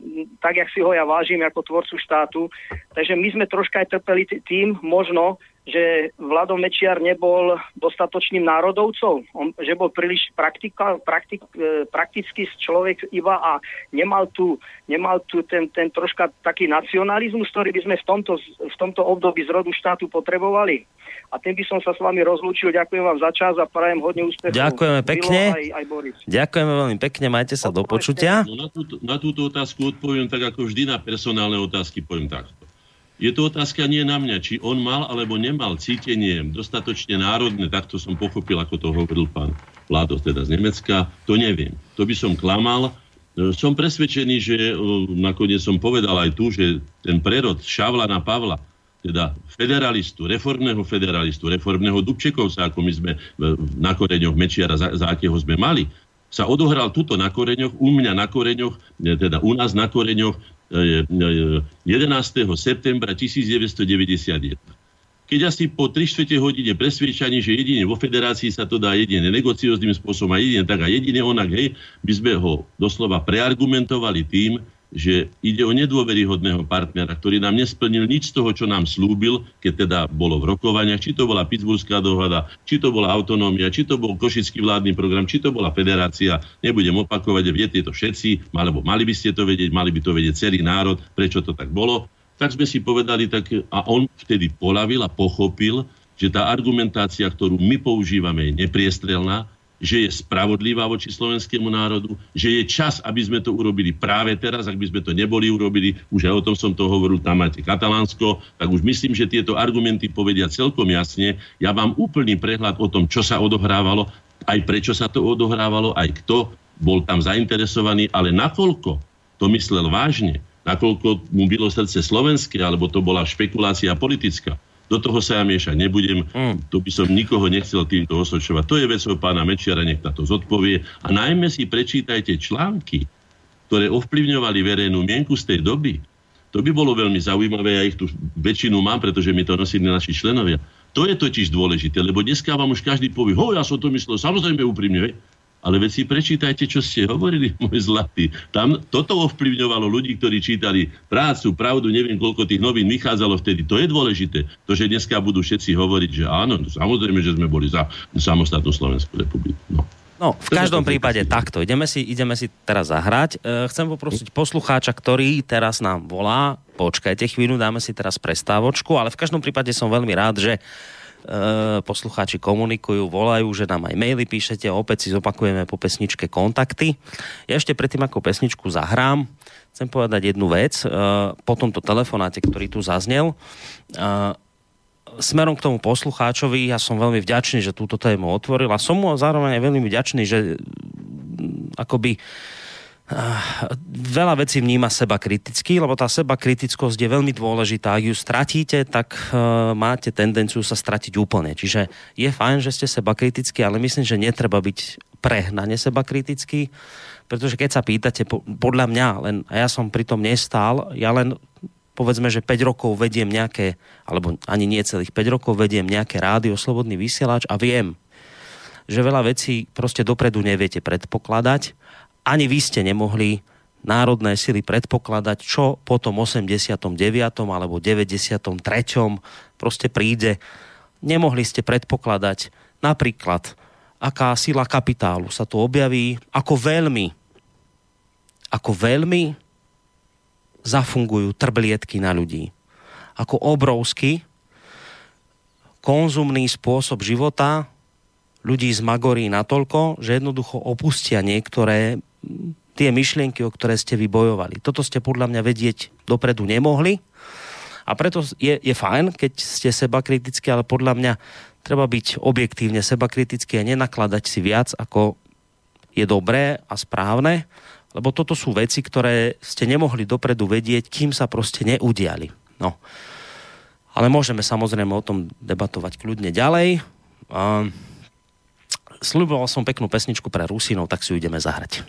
tak, jak si ho ja vážim ako tvorcu štátu, takže my sme troška aj trpeli tým, možno, že Vlado Mečiar nebol dostatočným národovcom, on, že bol príliš praktika, praktik, e, praktický človek iba a nemal tu, nemal tu ten, ten troška taký nacionalizmus, ktorý by sme v tomto, v tomto období z rodu štátu potrebovali. A tým by som sa s vami rozlúčil. Ďakujem vám za čas a prajem hodne úspechov. Ďakujeme pekne. Aj, aj Boris. Ďakujeme veľmi pekne, majte sa Odpovedte. do počutia. No, na, túto, na túto otázku odpoviem tak, ako vždy na personálne otázky poviem takto. Je to otázka nie na mňa, či on mal alebo nemal cítenie dostatočne národné, takto som pochopil, ako to hovoril pán Vládo, teda z Nemecka, to neviem. To by som klamal. E, som presvedčený, že e, nakoniec som povedal aj tu, že ten prerod Šavla na Pavla, teda federalistu, reformného federalistu, reformného Dubčekovca, ako my sme e, na koreňoch Mečiara, za, za akého sme mali, sa odohral tuto na koreňoch, u mňa na koreňoch, teda u nás na koreňoch 11. septembra 1991. Keď asi po 3 čtvrte hodine presvedčaní, že jedine vo federácii sa to dá jedine negocióznym spôsobom a jedine tak a jedine onak, hej, by sme ho doslova preargumentovali tým, že ide o nedôveryhodného partnera, ktorý nám nesplnil nič z toho, čo nám slúbil, keď teda bolo v rokovaniach, či to bola Pittsburghská dohoda, či to bola autonómia, či to bol košický vládny program, či to bola federácia. Nebudem opakovať, viete to všetci, alebo mali by ste to vedieť, mali by to vedieť celý národ, prečo to tak bolo. Tak sme si povedali, tak, a on vtedy polavil a pochopil, že tá argumentácia, ktorú my používame, je nepriestrelná, že je spravodlivá voči slovenskému národu, že je čas, aby sme to urobili práve teraz, ak by sme to neboli urobili, už aj o tom som to hovoril, tam máte Katalánsko, tak už myslím, že tieto argumenty povedia celkom jasne. Ja mám úplný prehľad o tom, čo sa odohrávalo, aj prečo sa to odohrávalo, aj kto bol tam zainteresovaný, ale nakoľko to myslel vážne, nakoľko mu bylo srdce slovenské, alebo to bola špekulácia politická, do toho sa ja miešať nebudem, mm. to by som nikoho nechcel týmto osočovať. To je vecou pána Mečiara, nech na to zodpovie. A najmä si prečítajte články, ktoré ovplyvňovali verejnú mienku z tej doby. To by bolo veľmi zaujímavé, ja ich tu väčšinu mám, pretože mi to nosili naši členovia. To je totiž dôležité, lebo dneska vám už každý povie, ho, ja som to myslel, samozrejme úprimne, ale veď si prečítajte, čo ste hovorili, môj zlatý. Tam toto ovplyvňovalo ľudí, ktorí čítali prácu, pravdu, neviem, koľko tých novín vychádzalo vtedy. To je dôležité. To, že dneska budú všetci hovoriť, že áno, no, samozrejme, že sme boli za samostatnú Slovenskú republiku. No. No, v každom prípade takto. Ideme si, ideme si teraz zahrať. E, chcem poprosiť poslucháča, ktorý teraz nám volá. Počkajte chvíľu, dáme si teraz prestávočku, ale v každom prípade som veľmi rád, že poslucháči komunikujú, volajú, že nám aj maily píšete, opäť si zopakujeme po pesničke kontakty. Ja ešte predtým, ako pesničku zahrám, chcem povedať jednu vec. E, po tomto telefonáte, ktorý tu zaznel, smerom k tomu poslucháčovi, ja som veľmi vďačný, že túto tému otvoril a som mu zároveň aj veľmi vďačný, že akoby veľa vecí vníma seba kriticky, lebo tá seba kritickosť je veľmi dôležitá. Ak ju stratíte, tak uh, máte tendenciu sa stratiť úplne. Čiže je fajn, že ste seba kritickí, ale myslím, že netreba byť prehnane seba kritický, pretože keď sa pýtate, po, podľa mňa, len, a ja som pri tom nestál, ja len povedzme, že 5 rokov vediem nejaké, alebo ani nie celých 5 rokov vediem nejaké rádio, slobodný vysielač a viem, že veľa vecí proste dopredu neviete predpokladať ani vy ste nemohli národné sily predpokladať, čo po tom 89. alebo 93. proste príde. Nemohli ste predpokladať napríklad, aká sila kapitálu sa tu objaví, ako veľmi, ako veľmi zafungujú trblietky na ľudí. Ako obrovský konzumný spôsob života ľudí zmagorí natoľko, že jednoducho opustia niektoré tie myšlienky, o ktoré ste vy bojovali. Toto ste podľa mňa vedieť dopredu nemohli a preto je, je fajn, keď ste seba kritickí, ale podľa mňa treba byť objektívne seba kritický a nenakladať si viac, ako je dobré a správne, lebo toto sú veci, ktoré ste nemohli dopredu vedieť, kým sa proste neudiali. No. Ale môžeme samozrejme o tom debatovať kľudne ďalej. Uh, Sľuboval som peknú pesničku pre Rusinov, tak si ju ideme zahrať.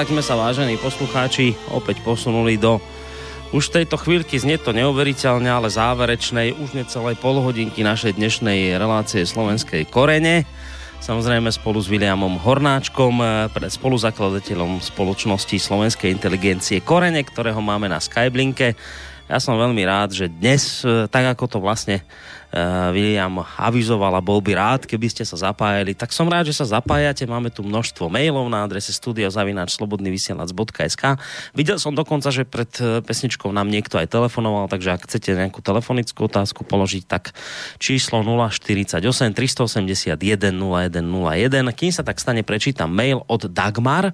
Tak sme sa vážení poslucháči opäť posunuli do už tejto chvíľky znie to neuveriteľne, ale záverečnej už necelej polhodinky našej dnešnej relácie slovenskej korene. Samozrejme spolu s Williamom Hornáčkom, spoluzakladateľom spoločnosti slovenskej inteligencie Korene, ktorého máme na Skyblinke. Ja som veľmi rád, že dnes, tak ako to vlastne William avizoval a bol by rád, keby ste sa zapájali. Tak som rád, že sa zapájate. Máme tu množstvo mailov na adrese studiozavináčslobodnyvysielac.sk Videl som dokonca, že pred eh, pesničkou nám niekto aj telefonoval, takže ak chcete nejakú telefonickú otázku položiť, tak číslo 048 381 0101. Kým sa tak stane, prečítam mail od Dagmar.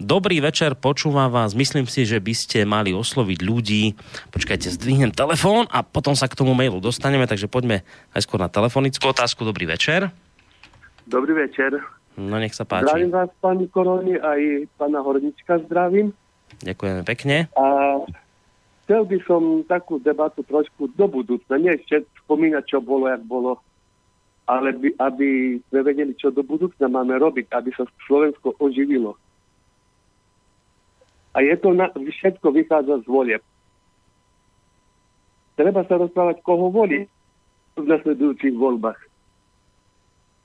Dobrý večer, počúvam vás. Myslím si, že by ste mali osloviť ľudí. Počkajte, zdvihnem telefón a potom sa k tomu mailu dostaneme, takže poďme aj skôr na telefonickú otázku. Dobrý večer. Dobrý večer. No nech sa páči. Zdravím vás, pani Koroni, aj pána Hornička zdravím. Ďakujeme pekne. A chcel by som takú debatu trošku do budúcna. Nie ešte spomínať, čo bolo, jak bolo, ale by, aby sme vedeli, čo do budúcna máme robiť, aby sa Slovensko oživilo. A je to na, všetko vychádza z volieb. Treba sa rozprávať, koho voliť v nasledujúcich voľbách.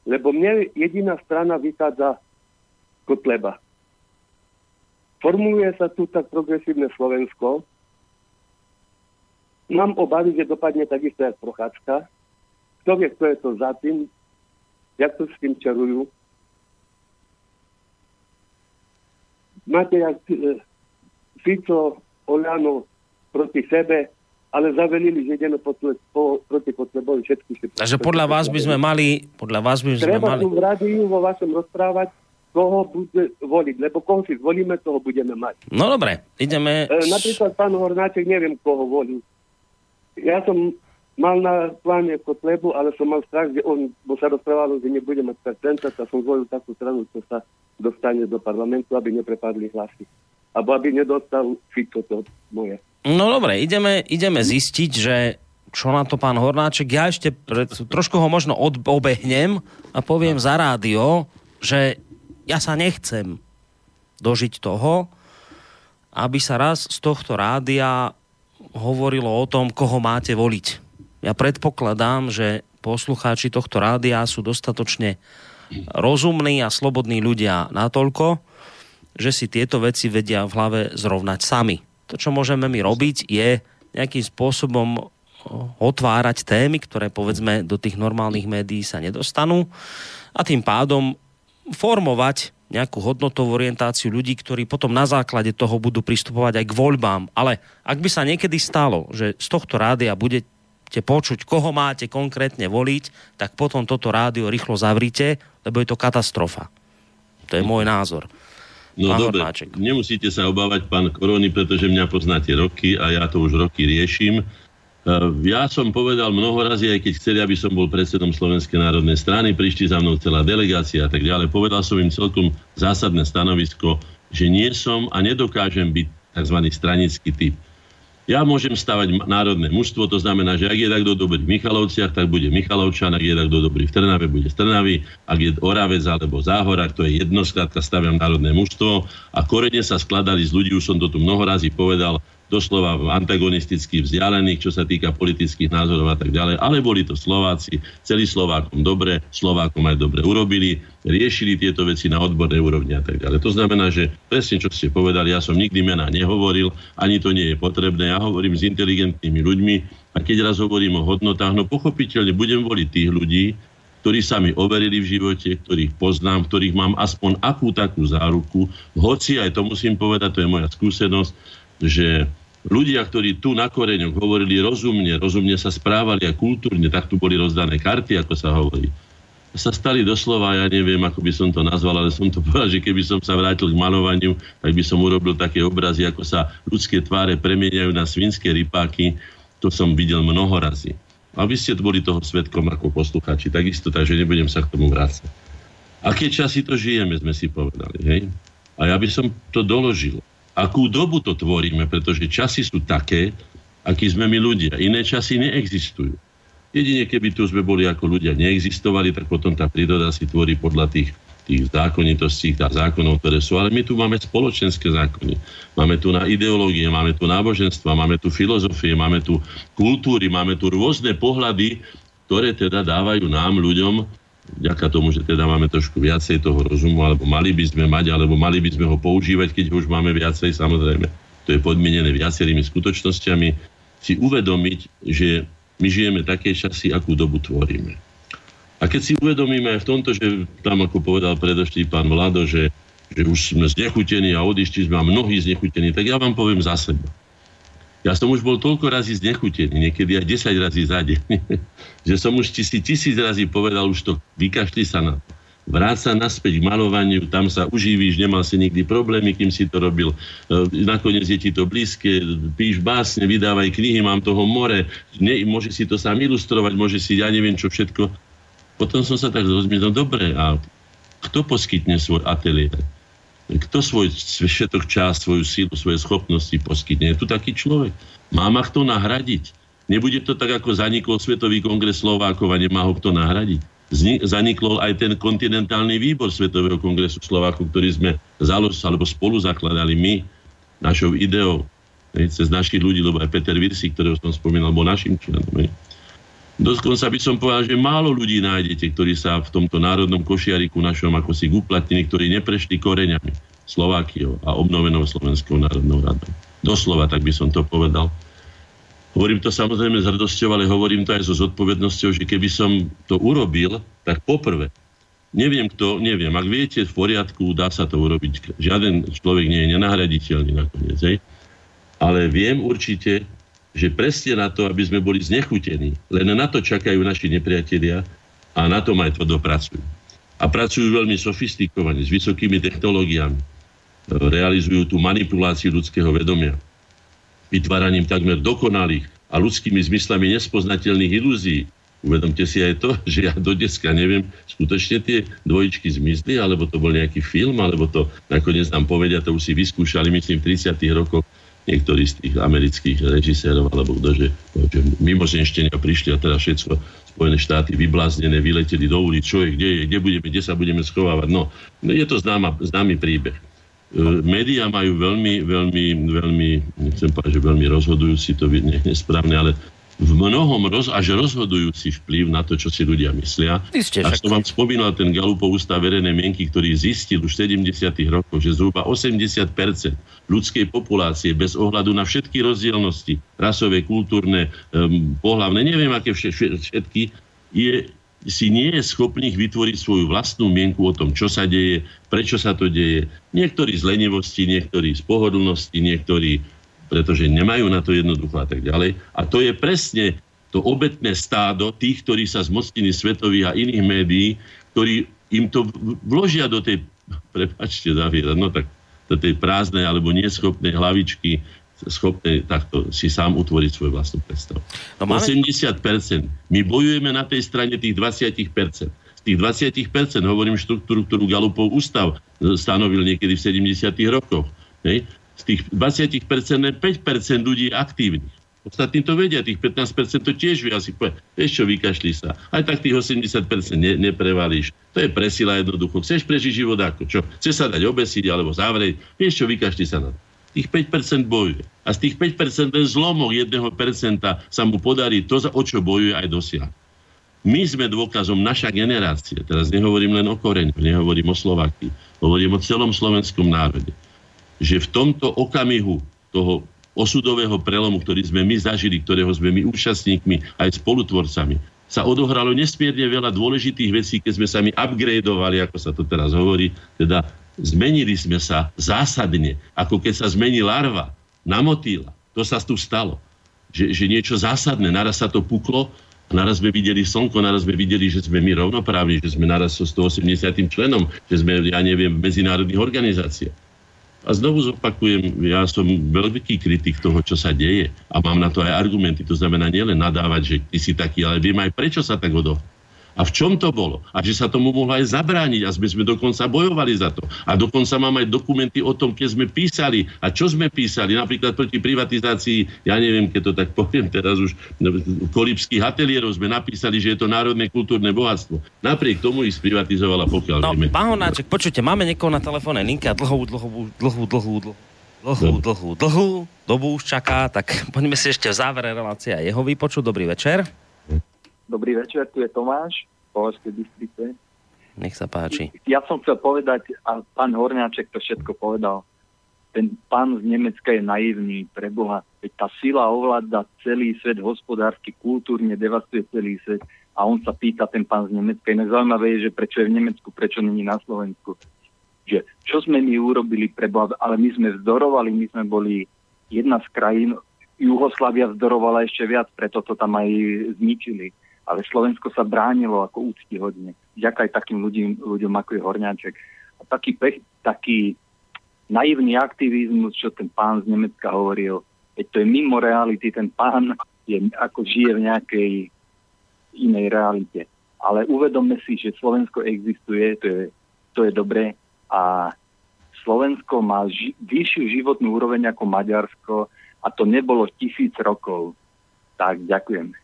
Lebo mne jediná strana vychádza Kotleba. Formuluje sa tu tak progresívne Slovensko. Mám obavy, že dopadne takisto jak Prochádzka. Kto vie, kto je to za tým, jak to s tým čarujú. Máte jak e, Fico, Oľano proti sebe, ale zavelili, že ideme po, po, proti Kotlebovi všetky. Takže podľa vás by sme mali... Podľa vás by sme Treba mali... v rádiu vo vašom rozprávať, koho bude voliť, lebo koho si zvolíme, toho budeme mať. No dobre, ideme... E, napríklad pán Hornáček, neviem, koho volí. Ja som mal na pláne Kotlebu, ale som mal strach, že on, bo sa rozprávalo, že nebude mať percenta, a som zvolil takú stranu, čo sa dostane do parlamentu, aby neprepadli hlasy. Abo aby nedostal Fico to moje. No dobre, ideme, ideme zistiť, že čo na to pán Hornáček. Ja ešte pred, trošku ho možno obehnem a poviem za rádio, že ja sa nechcem dožiť toho, aby sa raz z tohto rádia hovorilo o tom, koho máte voliť. Ja predpokladám, že poslucháči tohto rádia sú dostatočne rozumní a slobodní ľudia natoľko, že si tieto veci vedia v hlave zrovnať sami to, čo môžeme my robiť, je nejakým spôsobom otvárať témy, ktoré povedzme do tých normálnych médií sa nedostanú a tým pádom formovať nejakú hodnotovú orientáciu ľudí, ktorí potom na základe toho budú pristupovať aj k voľbám. Ale ak by sa niekedy stalo, že z tohto rádia budete počuť, koho máte konkrétne voliť, tak potom toto rádio rýchlo zavrite, lebo je to katastrofa. To je môj názor. No pán dobre, Hornáček. nemusíte sa obávať, pán Korony, pretože mňa poznáte roky a ja to už roky riešim. E, ja som povedal mnoho razy, aj keď chceli, aby som bol predsedom Slovenskej národnej strany, prišli za mnou celá delegácia a tak ďalej. Povedal som im celkom zásadné stanovisko, že nie som a nedokážem byť tzv. stranický typ. Ja môžem stavať národné mužstvo, to znamená, že ak je takto dobrý v Michalovciach, tak bude Michalovčan, ak je takto dobrý v Trnave, bude z Trnavy, ak je Oravec alebo Záhora, to je jedno, skladka staviam národné mužstvo. A korene sa skladali z ľudí, už som to tu mnoho razy povedal, doslova antagonisticky vzdialených, čo sa týka politických názorov a tak ďalej, ale boli to Slováci, celý Slovákom dobre, Slovákom aj dobre urobili, riešili tieto veci na odbornej úrovni a tak ďalej. To znamená, že presne čo ste povedali, ja som nikdy mena nehovoril, ani to nie je potrebné, ja hovorím s inteligentnými ľuďmi a keď raz hovorím o hodnotách, no pochopiteľne budem voliť tých ľudí, ktorí sa mi overili v živote, ktorých poznám, ktorých mám aspoň akú takú záruku, hoci aj to musím povedať, to je moja skúsenosť, že ľudia, ktorí tu na koreňoch hovorili rozumne, rozumne sa správali a kultúrne, tak tu boli rozdané karty, ako sa hovorí, sa stali doslova, ja neviem, ako by som to nazval, ale som to povedal, že keby som sa vrátil k malovaniu, tak by som urobil také obrazy, ako sa ľudské tváre premieniajú na svinské rypáky. To som videl mnoho razy. A vy ste boli toho svetkom ako posluchači, takisto, takže nebudem sa k tomu vrácať. Aké časy to žijeme, sme si povedali, hej? A ja by som to doložil akú dobu to tvoríme, pretože časy sú také, akí sme my ľudia. Iné časy neexistujú. Jedine keby tu sme boli ako ľudia neexistovali, tak potom tá príroda si tvorí podľa tých, tých zákonitostí a zákonov, ktoré sú, ale my tu máme spoločenské zákony. Máme tu na ideológie, máme tu náboženstva, máme tu filozofie, máme tu kultúry, máme tu rôzne pohľady, ktoré teda dávajú nám, ľuďom, vďaka tomu, že teda máme trošku viacej toho rozumu, alebo mali by sme mať, alebo mali by sme ho používať, keď už máme viacej, samozrejme. To je podmienené viacerými skutočnosťami. Si uvedomiť, že my žijeme také časy, akú dobu tvoríme. A keď si uvedomíme aj v tomto, že tam, ako povedal predošlý pán Vlado, že, že už sme znechutení a odišli sme a mnohí znechutení, tak ja vám poviem za seba. Ja som už bol toľko razy znechutený, niekedy aj 10 razy za deň, že som už si tisíc razy povedal, už to vykašli sa na to. Vráť sa naspäť k malovaniu, tam sa uživíš, nemal si nikdy problémy, kým si to robil. E, nakoniec je ti to blízke, píš básne, vydávaj knihy, mám toho more, ne, môže si to sám ilustrovať, môže si, ja neviem čo všetko. Potom som sa tak rozmyslel, dobre, a kto poskytne svoj ateliér? Kto svoj všetok čas, svoju sílu, svoje schopnosti poskytne? Je tu taký človek. Má ma kto nahradiť? Nebude to tak, ako zanikol Svetový kongres Slovákov a nemá ho kto nahradiť? zanikol aj ten kontinentálny výbor Svetového kongresu Slovákov, ktorý sme založ, alebo spolu zakladali my našou ideou cez našich ľudí, lebo aj Peter Virsi, ktorého som spomínal, bol našim členom. Dokonca by som povedal, že málo ľudí nájdete, ktorí sa v tomto národnom košiariku našom ako si uplatnili, ktorí neprešli koreňami Slovákiou a obnovenou Slovenskou národnou radou. Doslova, tak by som to povedal. Hovorím to samozrejme s hrdosťou, ale hovorím to aj so zodpovednosťou, že keby som to urobil, tak poprvé, neviem kto, neviem, ak viete, v poriadku, dá sa to urobiť. Žiaden človek nie je nenahraditeľný nakoniec, hej? ale viem určite, že presne na to, aby sme boli znechutení, len na to čakajú naši nepriatelia a na tom aj tvrdo pracujú. A pracujú veľmi sofistikovane, s vysokými technológiami. Realizujú tú manipuláciu ľudského vedomia vytváraním takmer dokonalých a ľudskými zmyslami nespoznateľných ilúzií. Uvedomte si aj to, že ja do dneska neviem, skutočne tie dvojičky zmizli, alebo to bol nejaký film, alebo to nakoniec nám povedia, to už si vyskúšali, myslím, v 30. rokoch niektorí z tých amerických režisérov, alebo kto, že, že mimozenštenia prišli a teda všetko Spojené štáty vybláznené, vyleteli do ulic, čo je, kde je, kde budeme, kde sa budeme schovávať. No, no je to známa, známy príbeh. E, média majú veľmi, veľmi, veľmi, nechcem povedať, že veľmi rozhodujúci, to je nesprávne, ale v mnohom roz, až rozhodujúci vplyv na to, čo si ľudia myslia. Isté, a som vám spomínal ten Galupov ústav verejnej mienky, ktorý zistil už v 70. rokoch, že zhruba 80% ľudskej populácie bez ohľadu na všetky rozdielnosti, rasové, kultúrne, um, pohlavné, neviem aké všetky, je si nie je schopný vytvoriť svoju vlastnú mienku o tom, čo sa deje, prečo sa to deje. Niektorí z lenivosti, niektorí z pohodlnosti, niektorí, pretože nemajú na to jednoducho a tak ďalej. A to je presne to obetné stádo tých, ktorí sa zmocnili svetových a iných médií, ktorí im to vložia do tej, prepačte zaviera, no tak do tej prázdnej alebo neschopnej hlavičky schopné takto si sám utvoriť svoju vlastnú predstavu. No máme... 80%. My bojujeme na tej strane tých 20%. Z tých 20% hovorím štruktúru, ktorú Galupov ústav stanovil niekedy v 70. rokoch. Hej? Z tých 20% 5% ľudí aktívnych. Ostatní to vedia, tých 15% to tiež vie asi povedať, vieš čo, vykašli sa. Aj tak tých 80% ne, neprevalíš. To je presila jednoducho. Chceš prežiť život ako čo? Chceš sa dať obesiť alebo zavrieť, vieš čo, vykašli sa na to tých 5% bojuje. A z tých 5% ten zlomok 1% sa mu podarí to, o čo bojuje, aj dosiahnuť. My sme dôkazom, naša generácia, teraz nehovorím len o koreňu, nehovorím o Slovakii, hovorím o celom slovenskom národe, že v tomto okamihu toho osudového prelomu, ktorý sme my zažili, ktorého sme my účastníkmi, aj spolutvorcami, sa odohralo nesmierne veľa dôležitých vecí, keď sme sa my upgradeovali, ako sa to teraz hovorí, teda Zmenili sme sa zásadne, ako keď sa zmení larva na motýla. To sa tu stalo. Že, že niečo zásadné, naraz sa to puklo naraz sme videli slnko, naraz sme videli, že sme my rovnoprávni, že sme naraz so 180. členom, že sme, ja neviem, medzinárodných organizáciách. A znovu zopakujem, ja som veľký kritik toho, čo sa deje a mám na to aj argumenty. To znamená nielen nadávať, že ty si taký, ale viem aj prečo sa tak odohrá. A v čom to bolo? A že sa tomu mohlo aj zabrániť a sme, sme dokonca bojovali za to. A dokonca mám aj dokumenty o tom, keď sme písali a čo sme písali, napríklad proti privatizácii, ja neviem, keď to tak poviem teraz už, kolipských ateliérov sme napísali, že je to národné kultúrne bohatstvo. Napriek tomu ich sprivatizovala, pokiaľ No, vieme. pán Hornáček, počujte, máme niekoho na telefónnej linke a dlhú, dlhú, dlhú, dlhú, dlhú, dlhú, dlhú, dlhú dobu už čaká, tak poďme si ešte v závere relácie a jeho vypočuť. Dobrý večer. Dobrý večer, tu je Tomáš, Považskej distrikte. Nech sa páči. Ja som chcel povedať, a pán Horňáček to všetko povedal, ten pán z Nemecka je naivný, pre Boha. Veď tá sila ovláda celý svet, hospodársky, kultúrne devastuje celý svet a on sa pýta, ten pán z Nemecka. Inak zaujímavé je, že prečo je v Nemecku, prečo není na Slovensku. Že čo sme my urobili pre Boha, ale my sme vzdorovali, my sme boli jedna z krajín, Juhoslavia vzdorovala ešte viac, preto to tam aj zničili. Ale Slovensko sa bránilo ako úctihodne. Vďaka aj takým ľuďom, ľuďom ako je Horňáček. A taký, pech, taký naivný aktivizmus, čo ten pán z Nemecka hovoril, veď to je mimo reality, ten pán je, ako žije v nejakej inej realite. Ale uvedomme si, že Slovensko existuje, to je, to je dobré a Slovensko má ži- vyššiu životnú úroveň ako Maďarsko a to nebolo tisíc rokov. Tak, ďakujem.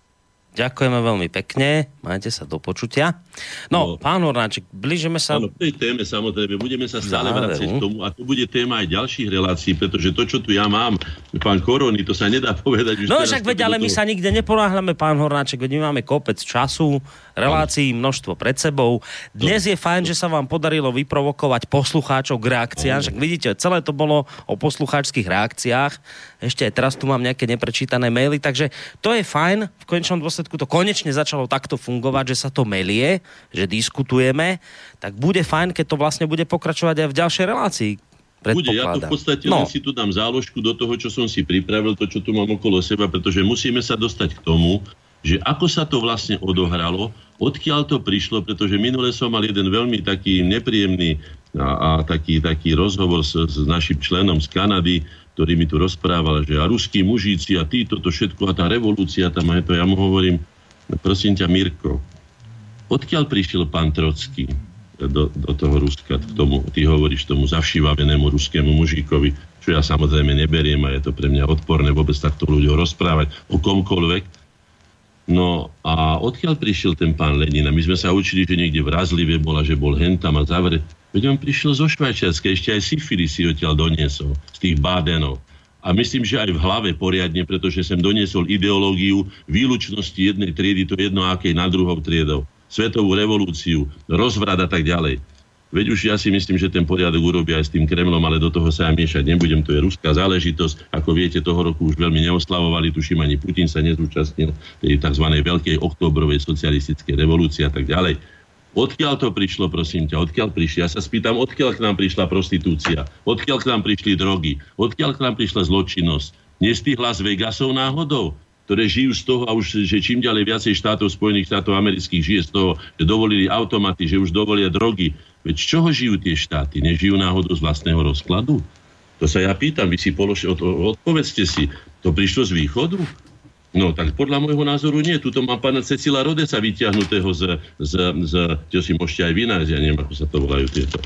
Ďakujeme veľmi pekne, majte sa do počutia. No, No. pán Hornáček, blížime sa... Áno, v tej téme samozrejme budeme sa stále Záveru. k tomu a to bude téma aj ďalších relácií, pretože to, čo tu ja mám, pán Korony, to sa nedá povedať už No však veď, ale my toho- sa nikde neponáhľame, pán Hornáček, veď my máme kopec času, relácií, množstvo pred sebou. Dnes je fajn, že sa vám podarilo vyprovokovať poslucháčov k reakciám, však vidíte, celé to bolo o poslucháčských reakciách. Ešte aj teraz tu mám nejaké neprečítané maily, takže to je fajn. V konečnom dôsledku to konečne začalo takto fungovať, že sa to melie, že diskutujeme, tak bude fajn, keď to vlastne bude pokračovať aj v ďalšej relácii. Bude, ja to v podstate no. len si tu dám záložku do toho, čo som si pripravil, to, čo tu mám okolo seba, pretože musíme sa dostať k tomu, že ako sa to vlastne odohralo, odkiaľ to prišlo, pretože minule som mal jeden veľmi taký nepríjemný a, a taký, taký rozhovor s, s našim členom z Kanady, ktorý mi tu rozprával, že a ruskí mužíci a títo, to všetko a tá revolúcia tam aj to, ja mu hovorím, prosím ťa Mirko, odkiaľ prišiel pán Trocký do, do toho Ruska, k tomu, ty hovoríš tomu zavšivavenému ruskému mužíkovi, čo ja samozrejme neberiem a je to pre mňa odporné vôbec takto ľuďom rozprávať o komkoľvek. No a odkiaľ prišiel ten pán Lenin? A my sme sa učili, že niekde v Razlive bola, že bol hentam a zavre. Veď on prišiel zo Švajčiarska, ešte aj syfilis si odtiaľ doniesol, z tých bádenov. A myslím, že aj v hlave poriadne, pretože sem doniesol ideológiu výlučnosti jednej triedy, to jedno akej na druhou triedou. Svetovú revolúciu, rozvrat a tak ďalej. Veď už ja si myslím, že ten poriadok urobia aj s tým Kremlom, ale do toho sa ja miešať nebudem, to je ruská záležitosť. Ako viete, toho roku už veľmi neoslavovali, tuším ani Putin sa nezúčastnil tej tzv. veľkej oktobrovej socialistickej revolúcie a tak ďalej. Odkiaľ to prišlo, prosím ťa? Odkiaľ prišli? Ja sa spýtam, odkiaľ k nám prišla prostitúcia? Odkiaľ k nám prišli drogy? Odkiaľ k nám prišla zločinnosť? Nie z Vegasov náhodou? ktoré žijú z toho a už, že čím ďalej viacej štátov Spojených štátov amerických žije z toho, že dovolili automaty, že už dovolia drogy. Veď z čoho žijú tie štáty? Nežijú náhodou z vlastného rozkladu? To sa ja pýtam, vy si polož, od, odpovedzte si, to prišlo z východu? No, tak podľa môjho názoru nie. Tuto má pána Cecila Rodeca vyťahnutého z, z, z, čo si môžete aj vynájsť, ja neviem, ako sa to volajú tieto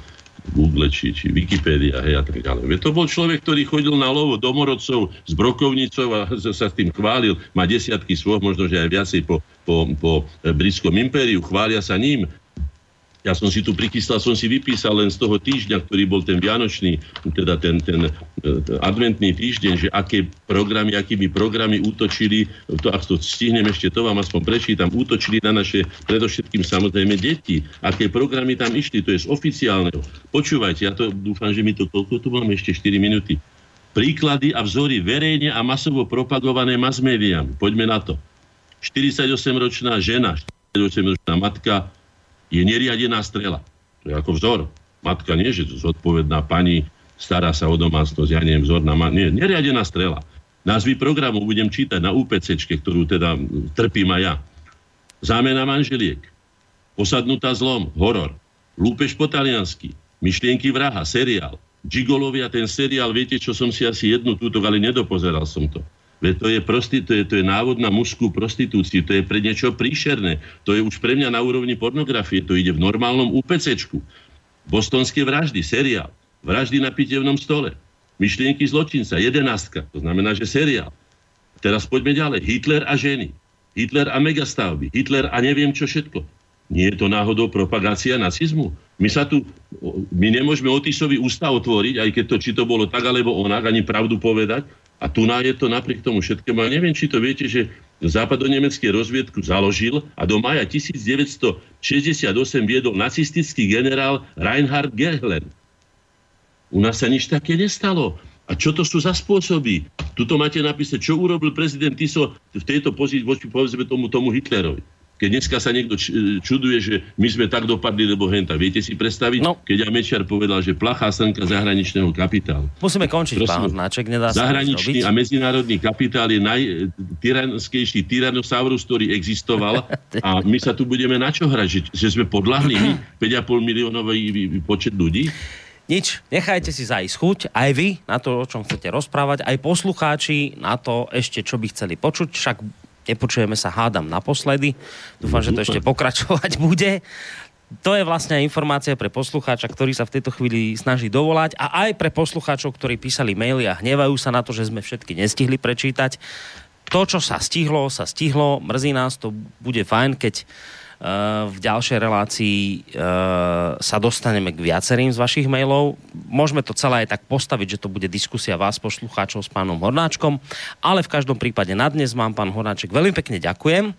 Google či, či Wikipedia hej, a tak ďalej. To bol človek, ktorý chodil na lovo domorodcov s brokovnicou a sa s tým chválil. Má desiatky svoj, možno že aj viacej po, po, po britskom impériu. Chvália sa ním. Ja som si tu prikystal, som si vypísal len z toho týždňa, ktorý bol ten vianočný, teda ten, ten e, adventný týždeň, že aké programy, akými programy útočili, to, ak to stihnem ešte, to vám aspoň prečítam, útočili na naše, predovšetkým samozrejme deti. Aké programy tam išli, to je z oficiálneho. Počúvajte, ja to dúfam, že mi to, koľko tu máme ešte 4 minúty. Príklady a vzory verejne a masovo propagované mass médiami. Poďme na to. 48-ročná žena, 48-ročná matka je neriadená strela. To je ako vzor. Matka nie, že zodpovedná pani, stará sa o domácnosť, ja neviem, vzor na ma... Nie, neriadená strela. Názvy programu budem čítať na UPC, ktorú teda trpím aj ja. Zámena manželiek. Posadnutá zlom, horor. Lúpež po taliansky. Myšlienky vraha, seriál. Gigolovia, ten seriál, viete čo, som si asi jednu túto, ale nedopozeral som to. Veď to je, to, je, to je návod na mužskú prostitúciu, to je pre niečo príšerné. To je už pre mňa na úrovni pornografie, to ide v normálnom UPCčku. Bostonské vraždy, seriál. Vraždy na pitevnom stole. Myšlienky zločinca, jedenástka, to znamená, že seriál. Teraz poďme ďalej. Hitler a ženy. Hitler a megastavby. Hitler a neviem čo všetko. Nie je to náhodou propagácia nacizmu? My sa tu, my nemôžeme Otisovi ústa otvoriť, aj keď to, či to bolo tak alebo onak, ani pravdu povedať, a tu je to napriek tomu všetkému. A neviem, či to viete, že západonemecký rozviedku založil a do maja 1968 viedol nacistický generál Reinhard Gehlen. U nás sa nič také nestalo. A čo to sú za spôsoby? Tuto máte napísať, čo urobil prezident Tiso v tejto pozícii voči povedzme tomu, tomu Hitlerovi. Keď dneska sa niekto čuduje, že my sme tak dopadli, lebo henta. Viete si predstaviť, no. keď ja Mečiar povedal, že plachá slnka zahraničného kapitálu. Musíme končiť, Prosím, pán Hodnáček, nedá sa Zahraničný a medzinárodný kapitál je najtyranskejší tyrannosaurus, ktorý existoval a my sa tu budeme na čo hrať, že, že sme podľahli my 5,5 miliónový počet ľudí. Nič, nechajte si zajsť chuť, aj vy na to, o čom chcete rozprávať, aj poslucháči na to ešte, čo by chceli počuť, však Nepočujeme sa, hádam, naposledy. Dúfam, že to ešte pokračovať bude. To je vlastne informácia pre poslucháča, ktorý sa v tejto chvíli snaží dovolať a aj pre poslucháčov, ktorí písali maily a hnevajú sa na to, že sme všetky nestihli prečítať. To, čo sa stihlo, sa stihlo. Mrzí nás, to bude fajn, keď v ďalšej relácii e, sa dostaneme k viacerým z vašich mailov. Môžeme to celé aj tak postaviť, že to bude diskusia vás, poslucháčov, s pánom Hornáčkom, ale v každom prípade na dnes vám, pán Hornáček, veľmi pekne ďakujem.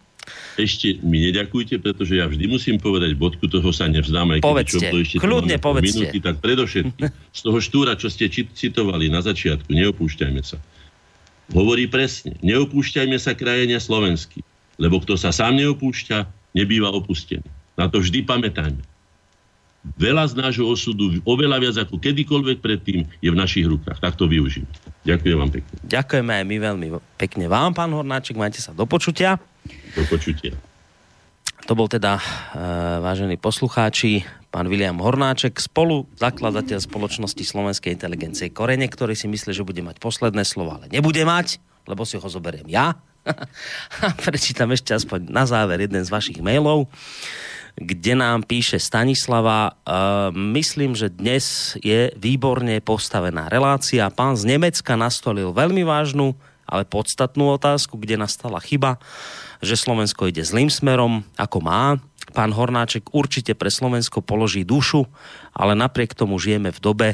Ešte mi neďakujte, pretože ja vždy musím povedať bodku, toho sa nevzdám, aj povedzte, čo ešte kľudne povedzte. Minúty, tak predovšetkým z toho štúra, čo ste citovali na začiatku, neopúšťajme sa. Hovorí presne, neopúšťajme sa krajenia slovenský, lebo kto sa sám neopúšťa, nebýva opustený. Na to vždy pamätajme. Veľa z nášho osudu, oveľa viac ako kedykoľvek predtým, je v našich rukách. Tak to využijem. Ďakujem vám pekne. Ďakujeme aj my veľmi pekne vám, pán Hornáček. Majte sa do počutia. Do počutia. To bol teda, e, vážení poslucháči, pán William Hornáček, spolu zakladateľ spoločnosti Slovenskej inteligencie Korene, ktorý si myslí, že bude mať posledné slovo, ale nebude mať, lebo si ho zoberiem ja. Prečítam ešte aspoň na záver jeden z vašich mailov, kde nám píše Stanislava, uh, myslím, že dnes je výborne postavená relácia. Pán z Nemecka nastolil veľmi vážnu, ale podstatnú otázku, kde nastala chyba, že Slovensko ide zlým smerom, ako má. Pán Hornáček určite pre Slovensko položí dušu, ale napriek tomu žijeme v dobe,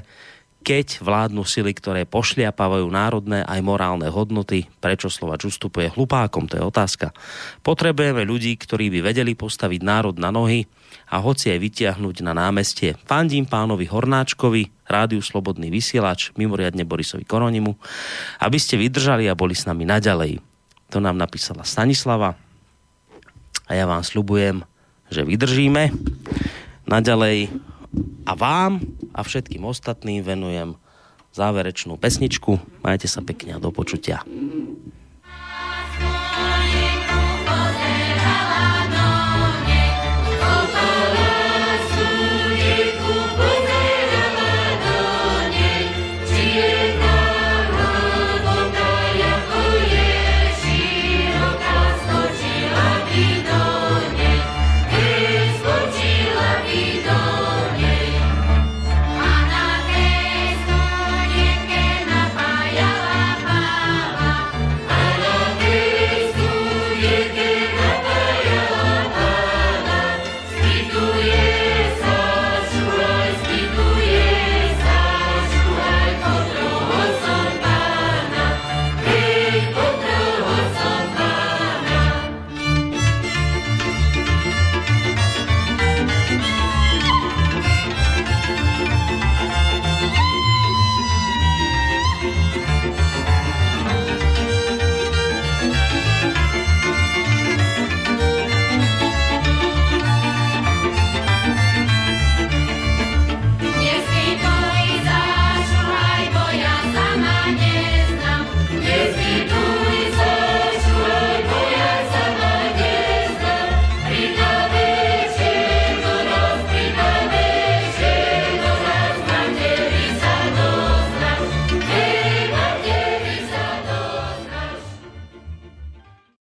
keď vládnu sily, ktoré pošliapavajú národné aj morálne hodnoty, prečo Slovač ustupuje hlupákom, to je otázka. Potrebujeme ľudí, ktorí by vedeli postaviť národ na nohy a hoci aj vytiahnuť na námestie. Fandím pánovi Hornáčkovi, rádiu Slobodný vysielač, mimoriadne Borisovi Koronimu, aby ste vydržali a boli s nami naďalej. To nám napísala Stanislava a ja vám slubujem, že vydržíme. Naďalej a vám a všetkým ostatným venujem záverečnú pesničku. Majte sa pekne a do počutia.